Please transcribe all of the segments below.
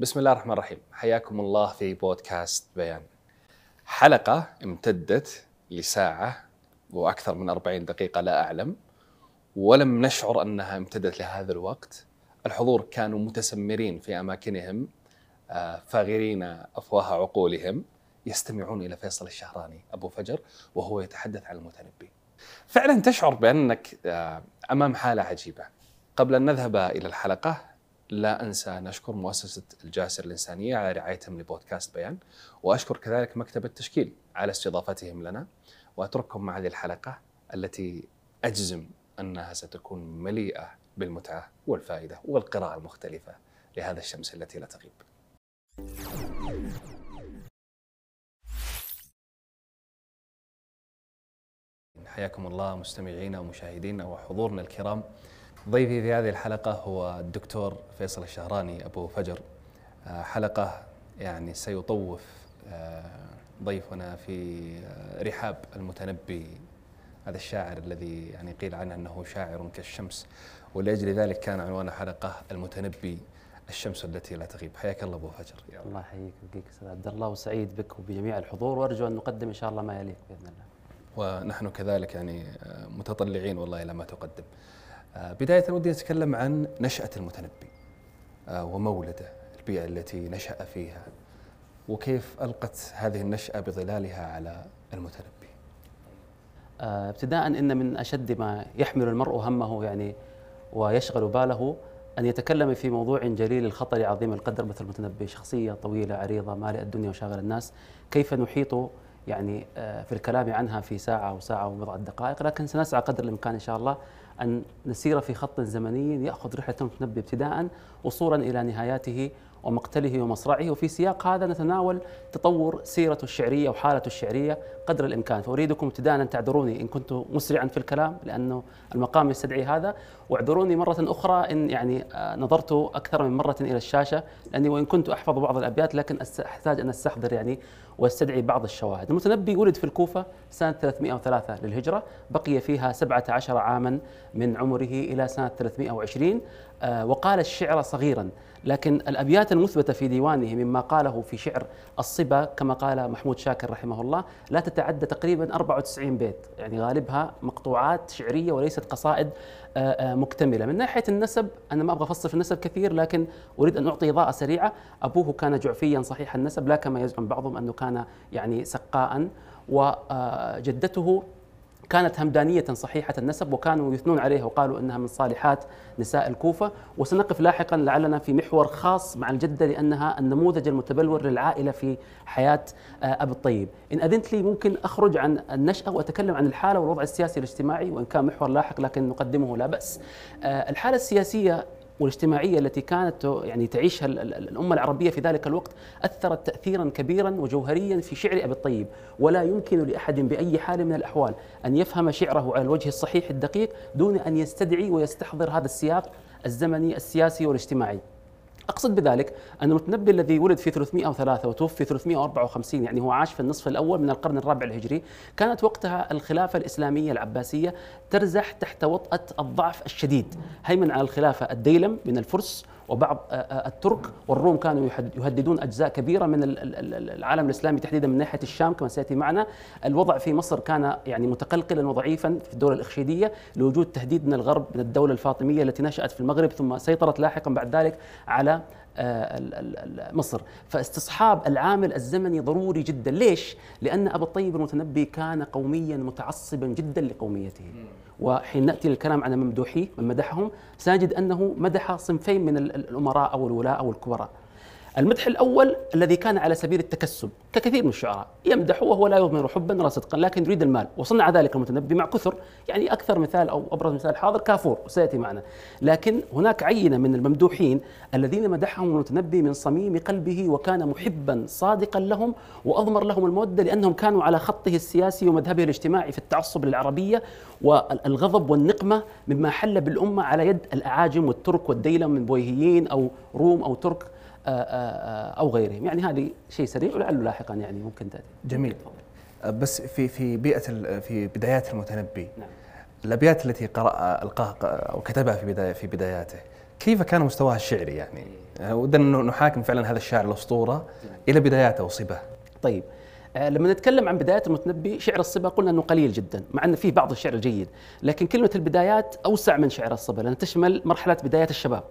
بسم الله الرحمن الرحيم. حياكم الله في بودكاست بيان. حلقة امتدت لساعة وأكثر من 40 دقيقة لا أعلم ولم نشعر أنها امتدت لهذا الوقت. الحضور كانوا متسمرين في أماكنهم آه، فاغرين أفواه عقولهم. يستمعون إلى فيصل الشهراني أبو فجر وهو يتحدث عن المتنبي. فعلا تشعر بأنك آه، أمام حالة عجيبة. قبل أن نذهب إلى الحلقة لا أنسى أن أشكر مؤسسة الجاسر الإنسانية على رعايتهم لبودكاست بيان وأشكر كذلك مكتب التشكيل على استضافتهم لنا وأترككم مع هذه الحلقة التي أجزم أنها ستكون مليئة بالمتعة والفائدة والقراءة المختلفة لهذا الشمس التي لا تغيب. حياكم الله مستمعينا ومشاهدينا وحضورنا الكرام. ضيفي في هذه الحلقة هو الدكتور فيصل الشهراني أبو فجر. آه، حلقة يعني سيطوف آه، ضيفنا في آه، رحاب المتنبي هذا الشاعر الذي يعني قيل عنه أنه شاعر كالشمس. ولأجل ذلك كان عنوان حلقة المتنبي الشمس التي لا تغيب. حياك الله أبو فجر. يا الله يحييك ويبقيك أستاذ عبد الله. وسعيد بك وبجميع الحضور. وأرجو أن نقدم إن شاء الله ما يليق بإذن الله. ونحن كذلك يعني متطلعين والله إلى ما تقدم. بداية ودي أتكلم عن نشأة المتنبي آه، ومولده البيئة التي نشأ فيها وكيف ألقت هذه النشأة بظلالها على المتنبي. آه، ابتداء إن من أشد ما يحمل المرء همه يعني ويشغل باله أن يتكلم في موضوع جليل الخطر عظيم القدر مثل المتنبي شخصية طويلة عريضة مالئة الدنيا وشاغل الناس. كيف نحيط يعني في الكلام عنها في ساعة أو ساعة وبضعة دقائق لكن سنسعى قدر الإمكان إن شاء الله أن نسير في خط زمني يأخذ رحلة المتنبي ابتداء وصولا إلى نهاياته ومقتله ومصرعه. وفي سياق هذا نتناول تطور سيرته الشعرية وحالته الشعرية قدر الإمكان. فأريدكم ابتداء أن تعذروني إن كنت مسرعا في الكلام لأنه المقام يستدعي هذا. واعذروني مرة أخرى إن يعني آه، نظرت أكثر من مرة إلى الشاشة لأني وإن كنت أحفظ بعض الأبيات لكن أحتاج أن أستحضر يعني وأستدعي بعض الشواهد. المتنبي ولد في الكوفة سنة 303 للهجرة بقي فيها 17 عاما من عمره إلى سنة 320 آه، وقال الشعر صغيرا. لكن الأبيات المثبتة في ديوانه مما قاله في شعر الصبا كما قال محمود شاكر رحمه الله لا تتعدى تقريبا 94 بيت. يعني غالبها مقطوعات شعرية وليست قصائد آه، آه، مكتملة. من ناحية النسب أنا ما أبغى أفصل في النسب كثير لكن أريد أن أعطي إضاءة سريعة. أبوه كان جعفيا صحيح النسب لا كما يزعم بعضهم أنه كان يعني سقاء وجدته كانت همدانية صحيحة النسب وكانوا يثنون عليها وقالوا أنها من صالحات نساء الكوفة. وسنقف لاحقا لعلنا في محور خاص مع الجدة لأنها النموذج المتبلور للعائلة في حياة آه، أبي الطيب. إن أذنت لي ممكن أخرج عن النشأة وأتكلم عن الحالة والوضع السياسي الاجتماعي وإن كان محور لاحق لكن نقدمه لا بأس. آه، الحالة السياسية والاجتماعية التي كانت يعني تعيشها الأمة العربية في ذلك الوقت أثرت تاثيرا كبيرا وجوهريا في شعر أبي الطيب. ولا يمكن لأحد بأي حال من الأحوال أن يفهم شعره على الوجه الصحيح الدقيق دون أن يستدعي ويستحضر هذا السياق الزمني السياسي والاجتماعي. أقصد بذلك أن المتنبي الذي ولد في 303 وتوفي 354 يعني هو عاش في النصف الأول من القرن الرابع الهجري كانت وقتها الخلافة الإسلامية العباسية ترزح تحت وطأة الضعف الشديد هيمن على الخلافة الديلم من الفرس وبعض آه، آه، الترك والروم كانوا يهددون أجزاء كبيرة من العالم الإسلامي تحديدا من ناحية الشام كما سيأتي معنا، الوضع في مصر كان يعني متقلقلا وضعيفا في الدولة الاخشيديه لوجود تهديد من الغرب من الدولة الفاطمية التي نشأت في المغرب ثم سيطرت لاحقا بعد ذلك على آه، مصر. فاستصحاب العامل الزمني ضروري جدا. ليش؟ لأن أبا الطيب المتنبي كان قوميا متعصبا جدا لقوميته. وحين نأتي للكلام عن ممدوحيه من مدحهم سنجد أنه مدح صنفين من الأمراء أو الولاء أو الكبراء. المدح الأول الذي كان على سبيل التكسب ككثير من الشعراء يمدح وهو لا يضمر حبا ولا صدقا لكن يريد المال وصنع ذلك المتنبي مع كثر يعني أكثر مثال أو أبرز مثال حاضر كافور وسيأتي معنا. لكن هناك عينة من الممدوحين الذين مدحهم المتنبي من صميم قلبه وكان محبا صادقا لهم وأضمر لهم المودة لأنهم كانوا على خطه السياسي ومذهبه الاجتماعي في التعصب للعربية والغضب والنقمة مما حل بالأمة على يد الأعاجم والترك والديلم من بويهيين أو روم أو ترك أو غيرهم. يعني هذه شيء سريع ولعله لاحقا يعني ممكن تأتي. جميل. آه، بس في في بيئة في بدايات المتنبي. نعم. الأبيات التي قرأ ألقاها أو كتبها في بداية في بداياته كيف كان مستواها الشعري يعني؟ آه، ودنا انه نحاكم فعلا هذا الشاعر الأسطورة إلى بداياته وصبه. طيب. آه، لما نتكلم عن بدايات المتنبي شعر الصبا قلنا إنه قليل جدا مع ان فيه بعض الشعر الجيد. لكن كلمة البدايات أوسع من شعر الصبا لأنها تشمل مرحلة بدايات الشباب.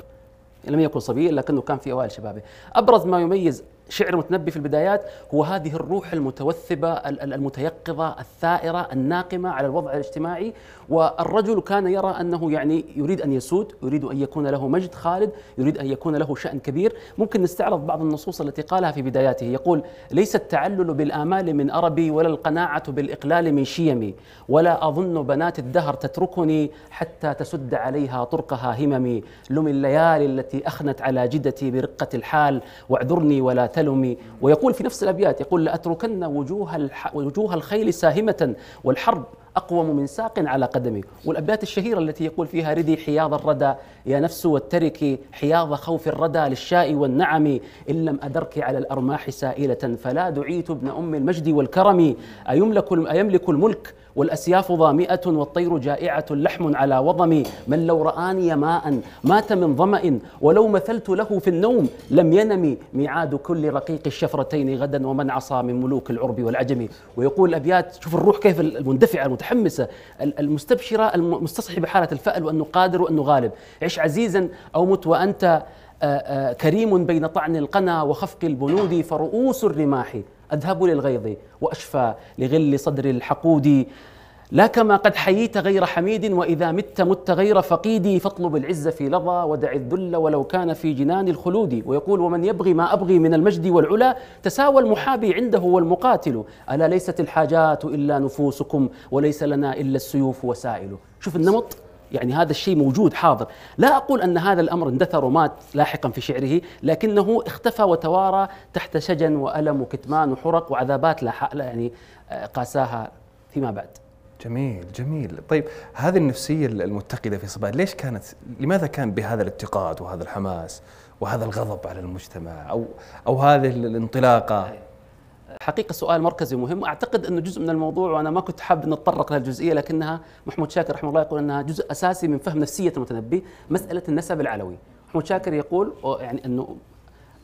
لم يكن صبيا لكنه كان في أوائل شبابه. أبرز ما يميز شعر متنبي في البدايات هو هذه الروح المتوثبة المتيقظة الثائرة الناقمة على الوضع الاجتماعي والرجل كان يرى أنه يعني يريد أن يسود يريد أن يكون له مجد خالد يريد أن يكون له شأن كبير. ممكن نستعرض بعض النصوص التي قالها في بداياته. يقول ليس التعلل بالآمال من أربي ولا القناعة بالإقلال من شيمي ولا أظن بنات الدهر تتركني حتى تسد عليها طرقها هممي. لم الليالي التي أخنت على جدتي برقة الحال واعذرني ولا تلمي ويقول في نفس الأبيات يقول لأتركن وجوه, وجوه الخيل ساهمة والحرب أقوم من ساق على قدمي. والأبيات الشهيرة التي يقول فيها ردي حياض الردى يا نفس والتركي حياض خوف الردى للشاء والنعم إن لم أدرك على الأرماح سائلة فلا دعيت ابن أم المجد والكرم. أيملك, أيملك الملك والأسياف ظامئة والطير جائعة لحم على وضمي من لو رآني ماء مات من ظمأ ولو مثلت له في النوم لم ينم. ميعاد كل رقيق الشفرتين غدا ومن عصى من ملوك العرب والعجم. ويقول الأبيات شوف الروح كيف المندفعة المتحمسة. المستبشرة المستصحبة حالة الفأل وأنه قادر وأنه غالب. عش عزيزا أو مت وأنت كريم بين طعن القنا وخفق البنود فرؤوس الرماح. أذهب للغيظ وأشفى لغل صدر الحقود. لا كما قد حييت غير حميد وإذا مت مت غير فقيدي. فاطلب العز في لظى ودع الذل ولو كان في جنان الخلود. ويقول ومن يبغي ما أبغي من المجد والعلا تساوى المحابي عنده والمقاتل. ألا ليست الحاجات إلا نفوسكم وليس لنا إلا السيوف وسائل. شوف النمط. يعني هذا الشيء موجود حاضر. لا أقول أن هذا الأمر اندثر ومات لاحقا في شعره لكنه اختفى وتوارى تحت شجن وألم وكتمان وحرق وعذابات لا يعني آه، قاساها فيما بعد. جميل جميل. طيب هذه النفسية المتقدة في صباح ليش كانت لماذا كان بهذا الاتقاد وهذا الحماس وهذا الغضب على المجتمع أو أو هذه الانطلاقة؟ حقيقة سؤال مركزي مهم أعتقد انه جزء من الموضوع وأنا ما كنت حاب نتطرق لهالجزئيه لكنها محمود شاكر رحمه الله يقول أنها جزء أساسي من فهم نفسية المتنبي مسألة النسب العلوي. محمود شاكر يقول يعني أنه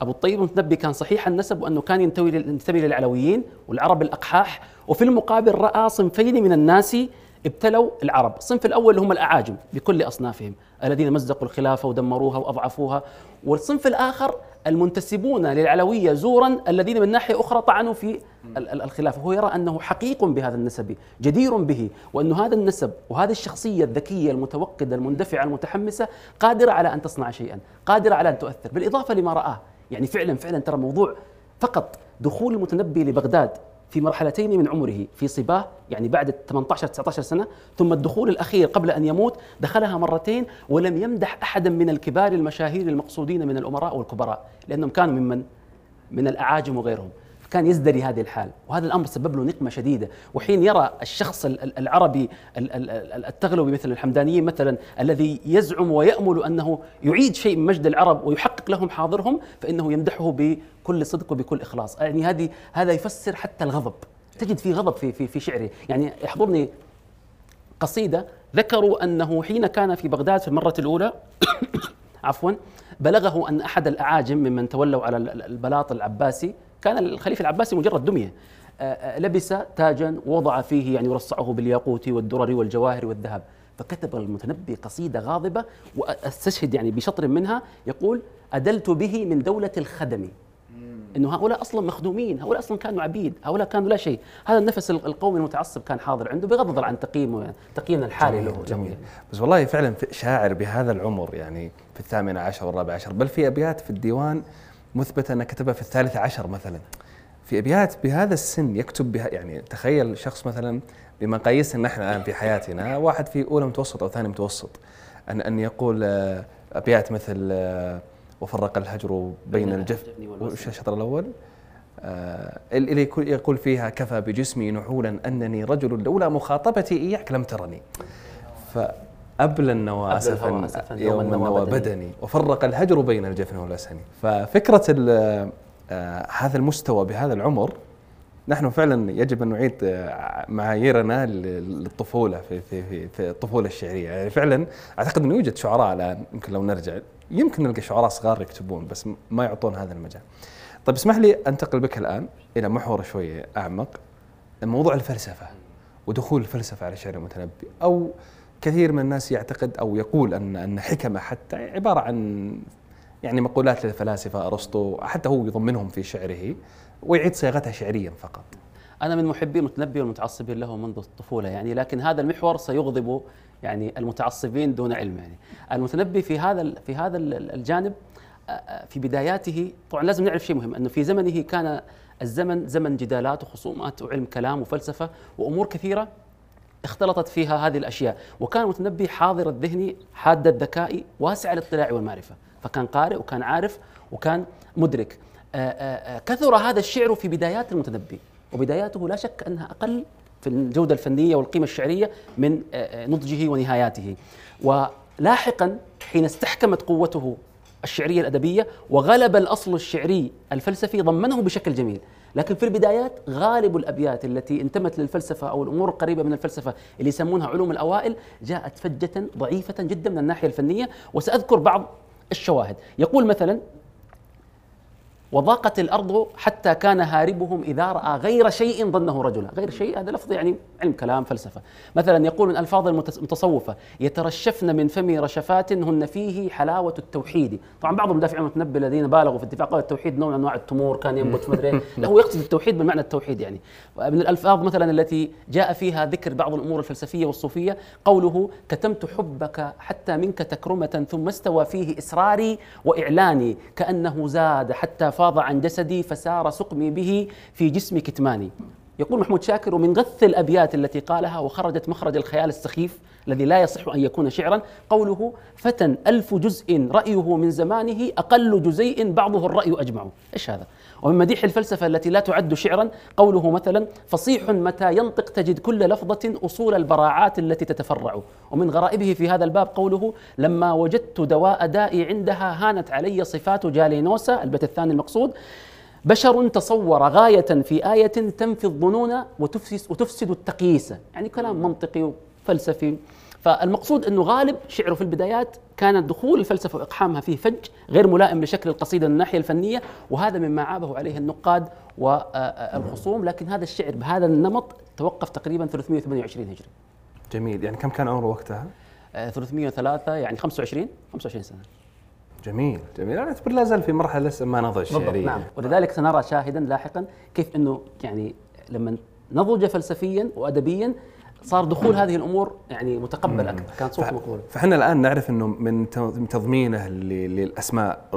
أبو الطيب المتنبي كان صحيح النسب وأنه كان ينتمي للعلويين والعرب الأقحاح وفي المقابل رأى صنفين من الناس ابتلوا العرب، الصنف الأول اللي هم الأعاجم بكل أصنافهم الذين مزقوا الخلافة ودمروها وأضعفوها، والصنف الآخر المنتسبون للعلوية زورا الذين من ناحية أخرى طعنوا في الخلافة، هو يرى أنه حقيق بهذا النسب، جدير به، وأن هذا النسب وهذه الشخصية الذكية المتوقدة المندفعة المتحمسة قادرة على أن تصنع شيئا، قادرة على أن تؤثر، بالإضافة لما رآه، يعني فعلا فعلا ترى موضوع فقط دخول المتنبي لبغداد في مرحلتين من عمره في صباه يعني بعد 18 19 سنة ثم الدخول الأخير قبل أن يموت دخلها مرتين ولم يمدح أحدا من الكبار المشاهير المقصودين من الأمراء والكبراء لأنهم كانوا ممن؟ من الأعاجم وغيرهم. كان يزدري هذه الحال. وهذا الأمر سبب له نقمة شديدة. وحين يرى الشخص العربي التغلبي مثل الحمدانيين مثلا الذي يزعم ويأمل أنه يعيد شيء من مجد العرب ويحقق لهم حاضرهم فإنه يمدحه بكل صدق وبكل إخلاص. يعني هذه هذا يفسر حتى الغضب. تجد في غضب في في في شعره. يعني يحضرني قصيدة. ذكروا أنه حين كان في بغداد في المرة الأولى عفوا بلغه أن أحد الأعاجم ممن تولوا على البلاط العباسي كان الخليفة العباسي مجرد دمية. آه، آه، لبس تاجا ووضع فيه يعني يرصعه بالياقوت والدرر والجواهر والذهب. فكتب المتنبي قصيدة غاضبة وأستشهد يعني بشطر منها يقول أدلت به من دولة الخدم. إنه هؤلاء أصلا مخدومين، هؤلاء أصلا كانوا عبيد، هؤلاء كانوا لا شيء، هذا النفس القومي المتعصب كان حاضر عنده بغض النظر عن تقييمه تقييمنا الحالي جميل له. جميل. بس والله فعلا شاعر بهذا العمر يعني في الثامنة عشر والرابع عشر بل في أبيات في الديوان مثبت أنه كتبها في الثالثة عشر مثلا. في أبيات بهذا السن يكتب بها يعني تخيل شخص مثلا بمقاييسنا نحن الآن في حياتنا واحد في أولى متوسط أو ثاني متوسط أن أن يقول آه، أبيات مثل آه، وفرق الهجر بين الجفن وش الشطر الأول؟ آه اللي يقول فيها كفى بجسمي نحولا أنني رجل لولا مخاطبتي إياك لم ترني. ف أبلى النوى أسفا يوم النوى بدني وفرق الهجر بين الجفن والأسن ففكرة آه هذا المستوى بهذا العمر نحن فعلا يجب أن نعيد آه، معاييرنا للطفولة في في في, في الطفولة الشعرية. يعني فعلا أعتقد إنه يوجد شعراء الآن يمكن لو نرجع يمكن نلقى شعراء صغار يكتبون بس ما يعطون هذا المجال. طيب اسمح لي أنتقل بك الآن إلى محور شوية أعمق موضوع الفلسفة ودخول الفلسفة على شعر المتنبي أو كثير من الناس يعتقد أو يقول ان أن حكمة حتى عبارة عن يعني مقولات للفلاسفة أرسطو حتى هو يضمنهم في شعره ويعيد صياغتها شعريا فقط. أنا من محبي المتنبي والمتعصبين له منذ الطفولة يعني لكن هذا المحور سيغضب يعني المتعصبين دون علم يعني المتنبي في هذا في هذا الجانب في بداياته طبعا لازم نعرف شيء مهم أنه في زمنه كان الزمن زمن جدالات وخصومات وعلم كلام وفلسفة وأمور كثيرة اختلطت فيها هذه الأشياء وكان المتنبي حاضر الذهن حاد الذكاء واسع الاطلاع والمعرفة. فكان قارئ وكان عارف وكان مدرك. كثر هذا الشعر في بدايات المتنبي. وبداياته لا شك أنها أقل في الجودة الفنية والقيمة الشعرية من نضجه ونهاياته. ولاحقا حين استحكمت قوته الشعرية الأدبية وغلب الأصل الشعري الفلسفي ضمنه بشكل جميل. لكن في البدايات غالب الأبيات التي انتمت للفلسفة أو الأمور القريبة من الفلسفة اللي يسمونها علوم الأوائل جاءت فجة ضعيفة جدا من الناحية الفنية. وسأذكر بعض الشواهد. يقول مثلا وضاقت الأرض حتى كان هاربهم إذا رأى غير شيء ظنه رجلا، غير شيء هذا لفظ يعني علم كلام فلسفة، مثلا يقول من الفاظ المتصوفه يترشفن من فمي رشفات هن فيه حلاوة التوحيد، طبعا بعض المدافعين المتنبي الذين بالغوا في قال التوحيد نوع من أنواع التمور كان ينبت مدري لا هو يقصد التوحيد بمعنى التوحيد يعني، من الألفاظ مثلا التي جاء فيها ذكر بعض الأمور الفلسفية والصوفية قوله كتمت حبك حتى منك تكرمة ثم استوى فيه إصراري وإعلاني كأنه زاد حتى فاض عن جسدي فسار سقمي به في جسم كتماني. يقول محمود شاكر ومن غث الأبيات التي قالها وخرجت مخرج الخيال السخيف الذي لا يصح أن يكون شعرا قوله فتى ألف جزء رأيه من زمانه أقل جزيء بعضه الرأي اجمع إيش هذا؟ ومن مديح الفلسفة التي لا تعد شعرا قوله مثلا فصيح متى ينطق تجد كل لفظة أصول البراعات التي تتفرع. ومن غرائبه في هذا الباب قوله لما وجدت دواء دائي عندها هانت علي صفات جالينوسا البيت الثاني المقصود بشر تصور غاية في آية تنفي الظنون وتفسد التقييس. يعني كلام منطقي وفلسفي. فالمقصود أنه غالب شعره في البدايات كان دخول الفلسفة وإقحامها فيه فج غير ملائم لشكل القصيدة من الناحية الفنية وهذا مما عابه عليه النقاد والخصوم لكن هذا الشعر بهذا النمط توقف تقريبا 328 هجري. جميل. يعني كم كان عمره وقتها؟ 303 يعني 25 25 سنة. جميل جميل. أنا أعتبر لا زال في مرحلة لسه ما نضج شعريا. نعم. ولذلك سنرى شاهدا لاحقا كيف إنه يعني لما نضج فلسفيا وادبيا صار دخول هذه الأمور يعني متقبل أكثر كان صوت مقبول. فاحنا الآن نعرف إنه من تضمينه للأسماء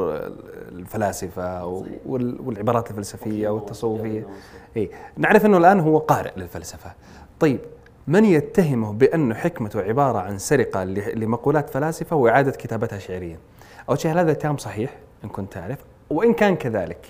الفلاسفة والعبارات الفلسفية والتصوفية. إي نعرف إنه الآن هو قارئ للفلسفة. طيب من يتهمه بانه حكمته عبارة عن سرقة لمقولات فلاسفة وإعادة كتابتها شعريا؟ اول شيء هل هذا الكلام صحيح؟ إن كنت تعرف. وإن كان كذلك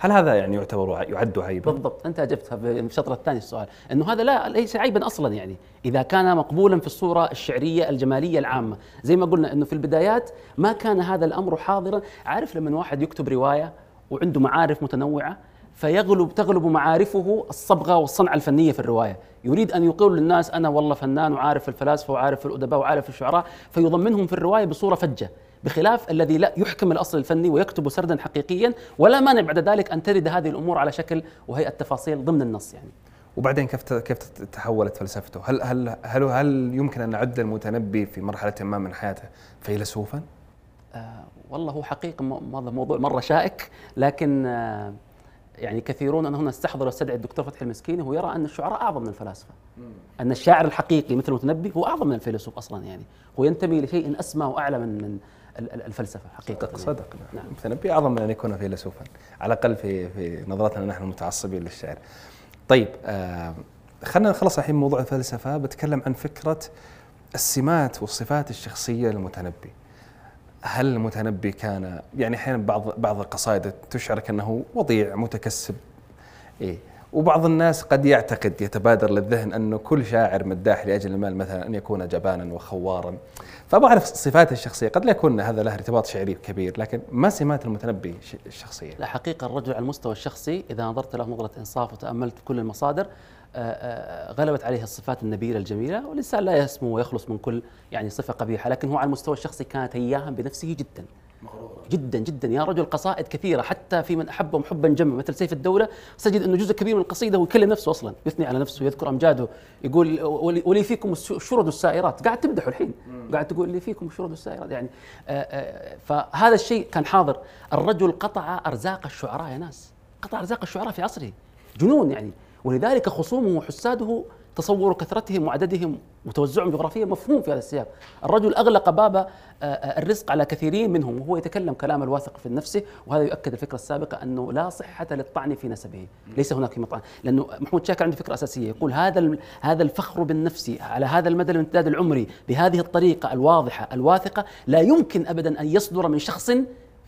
هل هذا يعني يعتبر يعد عيبا؟ بالضبط أنت أجبتها في الشطر الثاني السؤال. إنه هذا لا ليس عيبا أصلا يعني. إذا كان مقبولا في الصورة الشعرية الجمالية العامة. زي ما قلنا إنه في البدايات ما كان هذا الأمر حاضرا. عارف لما واحد يكتب رواية وعنده معارف متنوعة فيغلب تغلب معارفه الصبغة والصنعة الفنية في الرواية، يريد أن يقول للناس أنا والله فنان وعارف الفلاسفة وعارف الأدباء وعارف الشعراء فيضمنهم في الرواية بصورة فجة، بخلاف الذي لا يحكم الأصل الفني ويكتب سردا حقيقيا ولا مانع بعد ذلك أن ترد هذه الأمور على شكل وهي التفاصيل ضمن النص يعني. وبعدين كيف كيف تحولت فلسفته؟ هل هل هل هل يمكن أن نعد المتنبي في مرحلة ما من حياته فيلسوفا؟ آه والله هو حقيقة هذا موضوع مرة شائك لكن آه يعني كثيرون أنا هنا استحضر واستدعي الدكتور فتحي المسكيني هو يرى أن الشعراء أعظم من الفلاسفة أن الشاعر الحقيقي مثل المتنبي هو أعظم من الفيلسوف أصلا يعني هو ينتمي لشيء أسمى وأعلى من من الفلسفة حقيقة. صدق صدق. نعم. المتنبي أعظم من أن يكون فيلسوفا على الأقل في في نظرتنا نحن المتعصبين للشعر. طيب آه خلينا نخلص الحين موضوع الفلسفة. بتكلم عن فكرة السمات والصفات الشخصية للمتنبي. هل المتنبي كان يعني أحيانا بعض بعض القصائد تشعرك انه وضيع متكسب إيه. وبعض الناس قد يعتقد يتبادر للذهن انه كل شاعر مداح لأجل المال مثلا أن يكون جبانا وخوارا. فابغى اعرف صفاته الشخصية. قد لا يكون هذا له ارتباط شعري كبير لكن ما سمات المتنبي الشخصية. لا حقيقة الرجل على المستوى الشخصي إذا نظرت له نظره إنصاف وتأملت كل المصادر آه، آه، غلبت عليه الصفات النبيلة الجميلة والإنسان لا يسمو ويخلص من كل يعني صفة قبيحة لكن هو على المستوى الشخصي كان تياها بنفسه جدا. جدا جدا. يا رجل قصائد كثيرة حتى في من احبهم حبا جما مثل سيف الدولة سجد إنه جزء كبير من القصيده هو يكلم نفسه أصلا يثني على نفسه يذكر أمجاده. يقول ولي ولي فيكم الشرد السائرات. قاعد تمدحه الحين. قاعد تقول لي فيكم الشرد السائرات. يعني آآ آآ فهذا الشيء كان حاضر. الرجل قطع أرزاق الشعراء يا ناس. قطع أرزاق الشعراء في عصره. جنون يعني. ولذلك خصومه وحساده تصور كثرتهم وعددهم وتوزعهم جغرافيا مفهوم في هذا السياق. الرجل أغلق باب آه، آه، الرزق على كثيرين منهم وهو يتكلم كلام الواثق في نفسه وهذا يؤكد الفكرة السابقة أنه لا صحة للطعن في نسبه ليس هناك مطعن. لأنه محمود شاكر عنده فكرة أساسية يقول هذا هذا الفخر بالنفس على هذا المدى الامتداد العمري بهذه الطريقة الواضحة الواثقة لا يمكن أبدا أن يصدر من شخص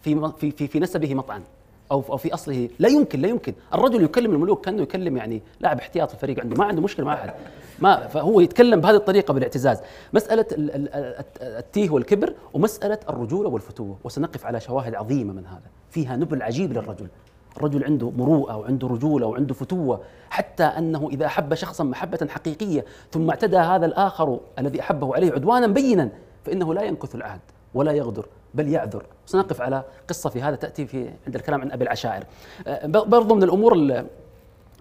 في في في, في نسبه مطعن. أو أو في أصله. لا يمكن لا يمكن. الرجل يكلم الملوك كأنه يكلم يعني لاعب احتياط الفريق عنده. ما عنده مشكلة مع أحد. ما فهو يتكلم بهذه الطريقة بالاعتزاز. مسألة التيه والكبر ومسألة الرجولة والفتوة. وسنقف على شواهد عظيمة من هذا. فيها نبل عجيب للرجل. الرجل عنده مروءة وعنده رجولة وعنده فتوة. حتى أنه إذا أحب شخصا محبة حقيقية ثم اعتدى هذا الآخر الذي أحبه عليه عدوانا بينا فإنه لا ينكث العهد. ولا يغدر بل يعذر. سنقف على قصة في هذا تأتي في عند الكلام عن أبي العشائر. أه، برضو من الأمور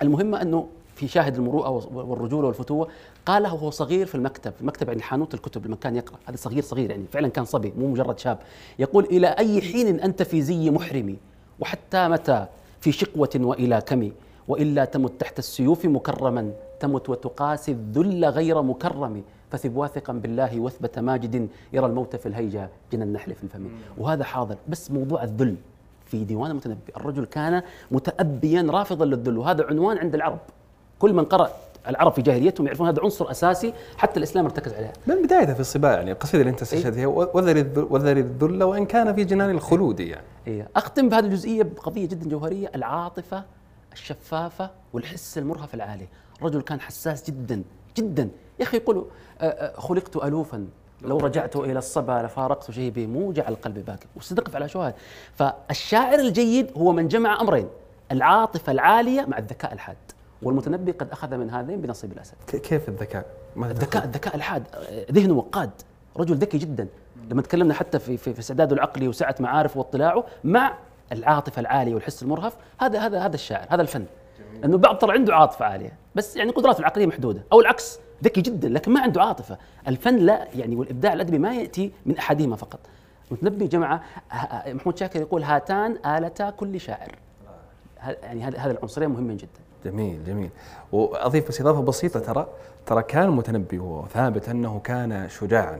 المهمة أنه في شاهد المروءة والرجولة والفتوة. قاله وهو صغير في المكتب في المكتب يعني حانوت الكتب لما كان يقرأ. هذا صغير صغير يعني فعلا كان صبي مو مجرد شاب. يقول إلى أي حين أنت في زي محرمي؟ وحتى متى؟ في شقوة وإلى كم؟ وإلا تمت تحت السيوف مكرما تمت وتقاسي الذل غير مكرم. فثب واثقا بالله واثبت ماجد يرى الموت في الهيجة جنى النحل في الفم وهذا حاضر. بس موضوع الذل في ديوان المتنبي. الرجل كان متأبيا رافضا للذل وهذا عنوان عند العرب. كل من قرأ العرب في جاهليتهم يعرفون هذا عنصر أساسي حتى الإسلام ارتكز عليه. من بدايتها في الصباح يعني القصيده اللي انت استشهدتها وذر الذل وإن كان في جنان الخلود يعني. إيه. أختم بهذه الجزئية بقضية جدا جوهرية العاطفة الشفافة والحس المرهف العالي، الرجل كان حساس جدا جدا. يا أخي يقولوا خلقت الوفا. لو رجعت إلى الصبا لفارقت شيبي موجع القلب باكر. وستقف على شواهد فالشاعر الجيد هو من جمع أمرين. العاطفة العالية مع الذكاء الحاد. والمتنبي قد أخذ من هذين بنصيب الأسد. كيف الذكاء؟ الذكاء الذكاء؟ الحاد. ذهنه وقاد رجل ذكي جدا. لما تكلمنا حتى في في, استعداده العقلي وسعة معارفه واطلاعه مع العاطفة العالية والحس المرهف هذا هذا هذا الشاعر هذا الفن. انه بعض ترى عنده عاطفة عالية. بس يعني قدراته العقلية محدودة. أو العكس. ذكي جدا لكن ما عنده عاطفة. الفن لا يعني والإبداع الأدبي ما يأتي من احدهما فقط. متنبي جماعة محمود شاكر يقول هاتان آلتا كل شاعر. يعني هذا العنصرين مهمين جدا. جميل جميل. وأضيف بس إضافة بسيطة ترى. ترى كان المتنبي وهو ثابت أنه كان شجاعا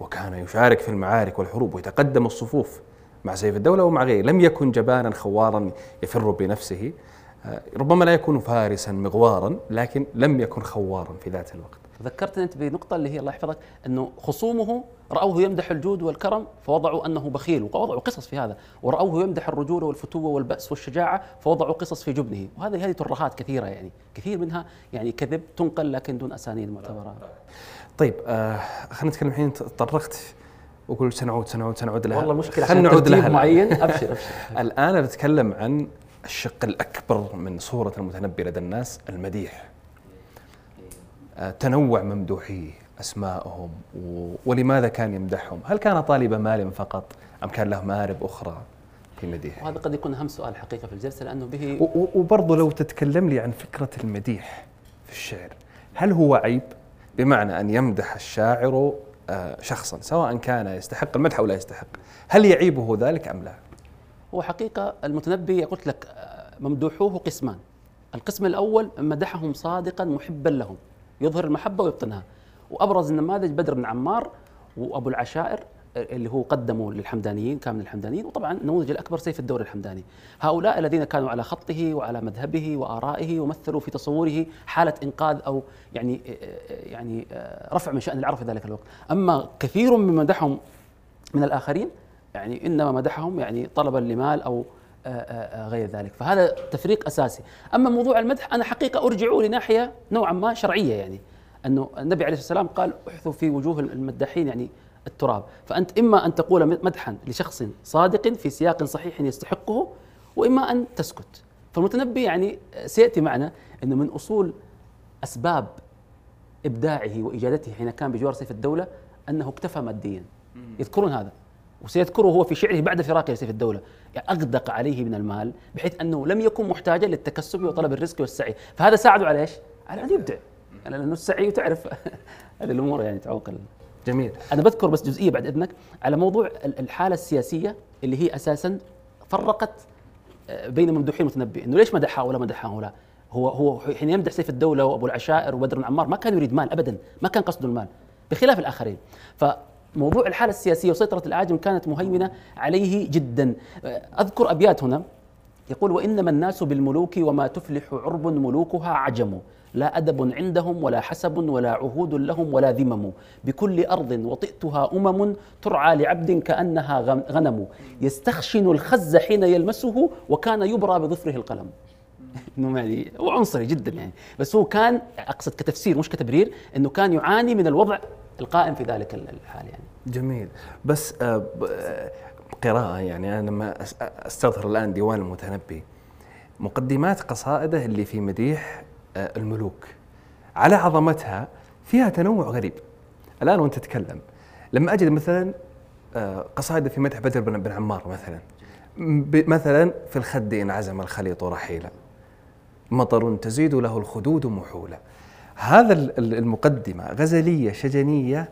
وكان يشارك في المعارك والحروب ويتقدم الصفوف مع سيف الدولة ومع غيره. لم يكن جبانا خوارا يفر بنفسه. ربما لا يكون فارسا مغوارا لكن لم يكن خوارا في ذات الوقت. ذكرتني أنت بنقطة اللي هي الله يحفظك أنه خصومه رأوه يمدح الجود والكرم فوضعوا أنه بخيل ووضعوا قصص في هذا. ورأوه يمدح الرجوله والفتوة والبأس والشجاعة فوضعوا قصص في جبنه. وهذه هذه ترهات كثيرة يعني. كثير منها يعني كذب تنقل لكن دون أسانيد معتبرة. طيب آه خلينا نتكلم الحين تطرقت وقول سنعود سنعود سنعود لها. والله مشكلة خلينا نعود لها. معين. أبشر أبشر. الآن بتكلم عن الشق الأكبر من صورة المتنبي لدى الناس المديح. آه، تنوع ممدوحيه أسماءهم ولماذا كان يمدحهم؟ هل كان طالب مال فقط أم كان له مآرب أخرى في مديحه وهذا قد يكون أهم سؤال حقيقة في الجلسة لأنه به وبرضه لو تتكلم لي عن فكرة المديح في الشعر هل هو عيب بمعنى أن يمدح الشاعر آه، شخصا سواء كان يستحق المدح أو لا يستحق؟ هل يعيبه ذلك أم لا؟ هو حقيقة المتنبي قلت لك ممدوحوه قسمان. القسم الأول مدحهم صادقا محبا لهم يظهر المحبة ويبطنها. وأبرز النماذج بدر بن عمار وأبو العشائر اللي هو قدمه للحمدانيين كان من الحمدانيين وطبعا النموذج الأكبر سيف الدور الحمداني. هؤلاء الذين كانوا على خطه وعلى مذهبه وآرائه ومثلوا في تصوره حالة إنقاذ أو يعني يعني رفع من شأن العرب في ذلك الوقت. أما كثير من مدحهم من الآخرين يعني إنما مدحهم يعني طلبا لمال أو آه، آه، آه، غير ذلك. فهذا تفريق أساسي. أما موضوع المدح أنا حقيقة ارجعه لناحية نوعا ما شرعية يعني أنه النبي عليه الصلاة والسلام قال احثوا في وجوه المداحين يعني التراب. فأنت إما أن تقول مدحا لشخص صادق في سياق صحيح يستحقه وإما أن تسكت. فالمتنبي يعني سيأتي معنا إنه من أصول أسباب إبداعه وإجادته حين كان بجوار سيف الدولة أنه اكتفى ماديا. يذكرون هذا. وسيذكره هو في شعره بعد فراقه لسيف الدولة. يعني أغدق عليه من المال بحيث أنه لم يكن محتاجا للتكسب وطلب الرزق والسعي. فهذا ساعده على إيش؟ على أن يبدع. يعني لأنه السعي وتعرف هذه الأمور يعني تعوق جميل. أنا بذكر بس جزئية بعد إذنك على موضوع الحالة السياسية اللي هي أساسا فرقت آه، بين ممدوحين المتنبي إنه ليش مدح هؤلاء مدح هؤلاء؟ هو هو حين يمدح سيف الدولة وأبو العشائر وبدر بن عمار ما كان يريد مال ابدا ما كان قصده المال بخلاف الآخرين. فموضوع الحالة السياسية وسيطرة الاعاجم كانت مهيمنة عليه جدا. أذكر أبيات هنا. يقول وإنما الناس بالملوك وما تفلح عرب ملوكها عجم. لا أدب عندهم ولا حسب ولا عهود لهم ولا ذمم. بكل أرض وطئتها أمم ترعى لعبد كأنها غنم. يستخشن الخز حين يلمسه وكان يبرى بظفره القلم. إنه يعني هو عنصري جدا يعني. بس هو كان أقصد كتفسير مش كتبرير إنه كان يعاني من الوضع القائم في ذلك الحال يعني. جميل. بس آه، آه، قراءة يعني أنا لما أستظهر الآن ديوان المتنبي مقدمات قصائده اللي في مديح آه، الملوك على عظمتها فيها تنوع غريب. الآن وأنت تتكلم لما أجد مثلا قصائد في مدح بدر بن عمار مثلا مثلا في الخد إن عزم الخليط رحيلا مطر تزيد له الخدود محولا. هذا المقدمة غزلية شجنية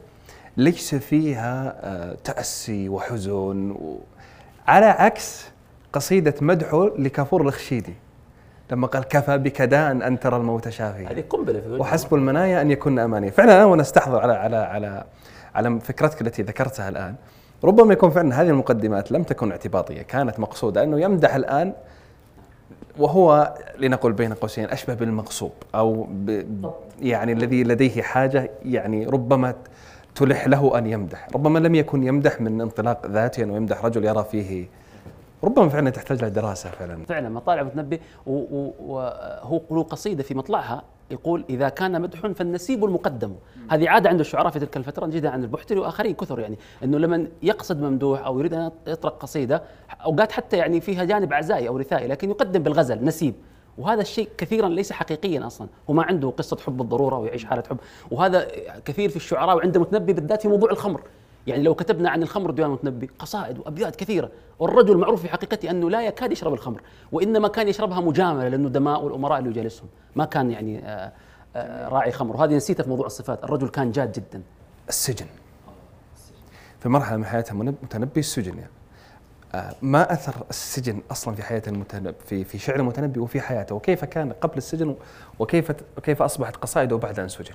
ليس فيها آه، تأسي وحزن و... على عكس قصيدة مدحه لكافور الخشيدي لما قال كفى بك داء أن ترى الموت شافيا هذه قنبلة وحسب المنايا أن يكن اماني فعلا أنا وأنا استحضر على على على على فكرتك التي ذكرتها الآن. ربما يكون فعلا هذه المقدمات لم تكن اعتباطية كانت مقصودة أنه يمدح الآن وهو لنقل بين قوسين أشبه بالمغصوب أو يعني الذي لديه حاجة يعني ربما تلح له أن يمدح، ربما لم يكن يمدح من انطلاق ذاتي أنه يمدح رجل يرى فيه. ربما فعلا تحتاج له دراسة فعلا. فعلا مطالع متنبي وهو له قصيدة في مطلعها يقول إذا كان مدح فالنسيب المقدم. هذه عادة عند الشعراء في تلك الفترة نجدها عند البحتري وآخرين كثر يعني. إنه لما يقصد ممدوح أو يريد أن يطرق قصيدة أوقات حتى يعني فيها جانب عزائي أو رثائي لكن يقدم بالغزل نسيب. وهذا الشيء كثيرا ليس حقيقيا أصلا. هو ما عنده قصة حب بالضروره ويعيش حالة حب. وهذا كثير في الشعراء وعند المتنبي بالذات في موضوع الخمر. يعني لو كتبنا عن الخمر ديوان المتنبي قصائد وأبيات كثيرة. والرجل معروف في حقيقته أنه لا يكاد يشرب الخمر وإنما كان يشربها مجاملة لأنه دماء والأمراء اللي يجالسهم. ما كان يعني آه، آه، راعي خمر. وهذه نسيتها في موضوع الصفات. الرجل كان جاد جدا. السجن. في مرحلة من حياته متنبي السجن يعني. ما أثر السجن أصلا في حياة المتنبي في في شعر المتنبي وفي حياته؟ وكيف كان قبل السجن وكيف كيف أصبحت قصائده بعد أن سجن؟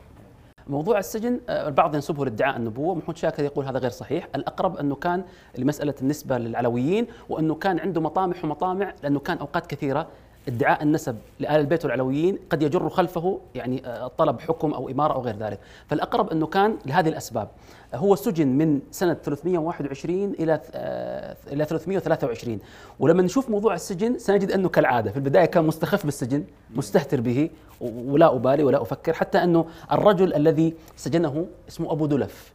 موضوع السجن آه، البعض ينسبه لادعاء النبوة. محمود شاكر يقول هذا غير صحيح. الأقرب أنه كان لمسألة النسبة للعلويين وأنه كان عنده مطامح ومطامع لأنه كان أوقات كثيرة ادعاء النسب لآل البيت والعلويين قد يجر خلفه يعني آه، طلب حكم أو إمارة أو غير ذلك. فالأقرب أنه كان لهذه الأسباب. هو سجن من سنة 321 إلى آه، إلى 323 ولما نشوف موضوع السجن سنجد أنه كالعادة في البداية كان مستخف بالسجن مستهتر به ولا أبالي ولا أفكر حتى أنه الرجل الذي سجنه اسمه أبو دلف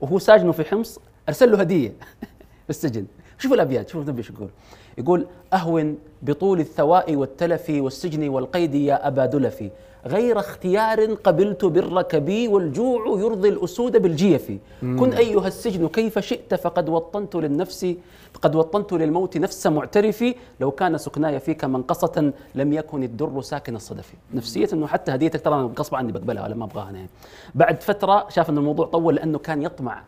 وهو ساجنه في حمص أرسل له هدية في السجن. شوفوا الأبيات شوفوا النبي شو يقول. يقول أهون بطول الثواء والتلف والسجن والقيد يا أبا دلف. غير اختيار قبلت برك بي والجوع يرضي الأسود بالجيف. كن أيها السجن كيف شئت فقد وطنت للنفس فقد وطنت للموت نفس معترف. لو كان سكناي فيك منقصة لم يكن الدر ساكن الصدف. نفسية أنه حتى هديتك ترى غصب عني بقبلها ولا ما أبغاها يعني بعد فترة شاف أن الموضوع طول لأنه كان يطمع.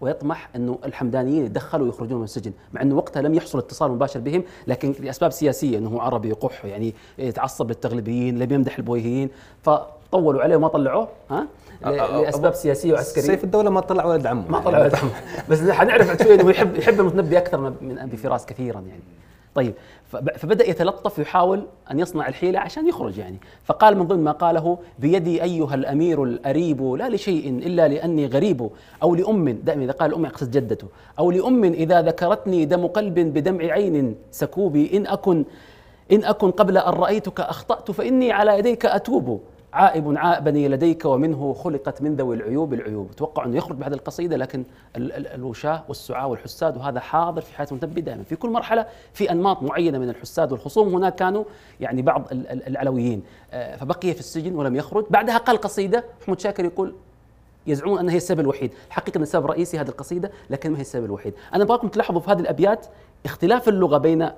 ويطمح أنه الحمدانيين يدخلوا ويخرجون من السجن مع أنه وقتها لم يحصل اتصال مباشر بهم لكن لأسباب سياسية أنه هو عربي يقح يعني يتعصب للتغلبيين لم يمدح البويهيين فطولوا عليه وما طلعوه ها؟ لأسباب سياسية وعسكرية. سيف الدولة ما طلع ولد عمه. ما طلع ولد عمه. بس حنعرف شوي أنه يحب يحب المتنبي أكثر من ابي فراس كثيرا يعني. طيب فبدأ يتلطف ويحاول أن يصنع الحيلة عشان يخرج يعني. فقال من ضمن ما قاله بيدي أيها الأمير الأريب لا لشيء إلا لأني غريب أو لأم دائما إذا قال الام يقصد جدته أو لأم إذا ذكرتني دم قلب بدمع عين سكوب إن أكن إن أكن قبل أن رأيتك أخطأت فإني على يديك أتوب. عائب عائبني لديك ومنه خلقت من ذوي العيوب العيوب. توقع أنه يخرج بعد القصيدة لكن الوشاه والسعاه والحساد وهذا حاضر في حياة المتنبي دائما. في كل مرحلة في أنماط معينة من الحساد والخصوم. هناك كانوا يعني بعض العلويين آه، فبقي في السجن ولم يخرج. بعدها قال قصيدة محمود شاكر يقول يزعمون أنها هي السبب الوحيد، الحقيقة أن السبب الرئيسي هذه القصيدة لكن ما هي السبب الوحيد، أنا أبغاكم تلاحظوا في هذه الأبيات اختلاف اللغة بين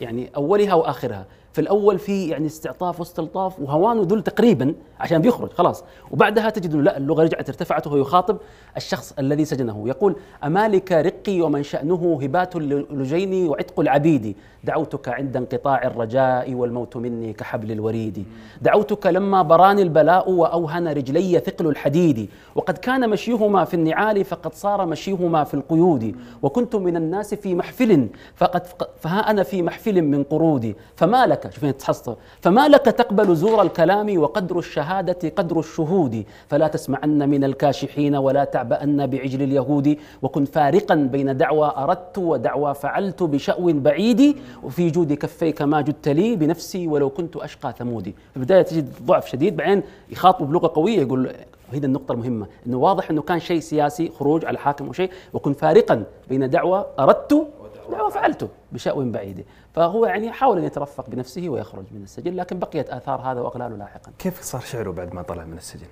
يعني أولها وآخرها، في الأول في يعني استعطاف واستلطاف وهوان وذل تقريبا عشان بيخرج خلاص. وبعدها تجد لا اللغة رجعت ارتفعت وهو يخاطب الشخص الذي سجنه. يقول أمالك رقي ومن شأنه هبات اللجين وعتق العبيد. دعوتك عند انقطاع الرجاء والموت مني كحبل الوريد. دعوتك لما براني البلاء وأوهن رجلي ثقل الحديد. وقد كان مشيهما في النعال فقد صار مشيهما في القيود. وكنت من الناس في محفل فقد فها أنا في محفل من قرودي فما لك شوف تحصل فما لك تقبل زور الكلام وقدر الشهادة قدر الشهود. فلا تسمعن من الكاشحين ولا تعبأن بعجل اليهود. وكن فارقا بين دعوى أردت ودعوى فعلت بشأو بعيد. وفي جود كفيك ما جدت لي بنفسي ولو كنت أشقى ثمودي. في البداية تجد ضعف شديد بعدين يخاطب بلغة قوية يقول هذه النقطة المهمة إنه واضح إنه كان شيء سياسي خروج على حاكم وشيء وكن فارقا بين دعوة أردت دعوة فعلته بشأو بعيد فهو يعني حاول أن يترفق بنفسه ويخرج من السجن لكن بقيت آثار هذا وأغلاله لاحقا. كيف صار شعره بعد ما طلع من السجن؟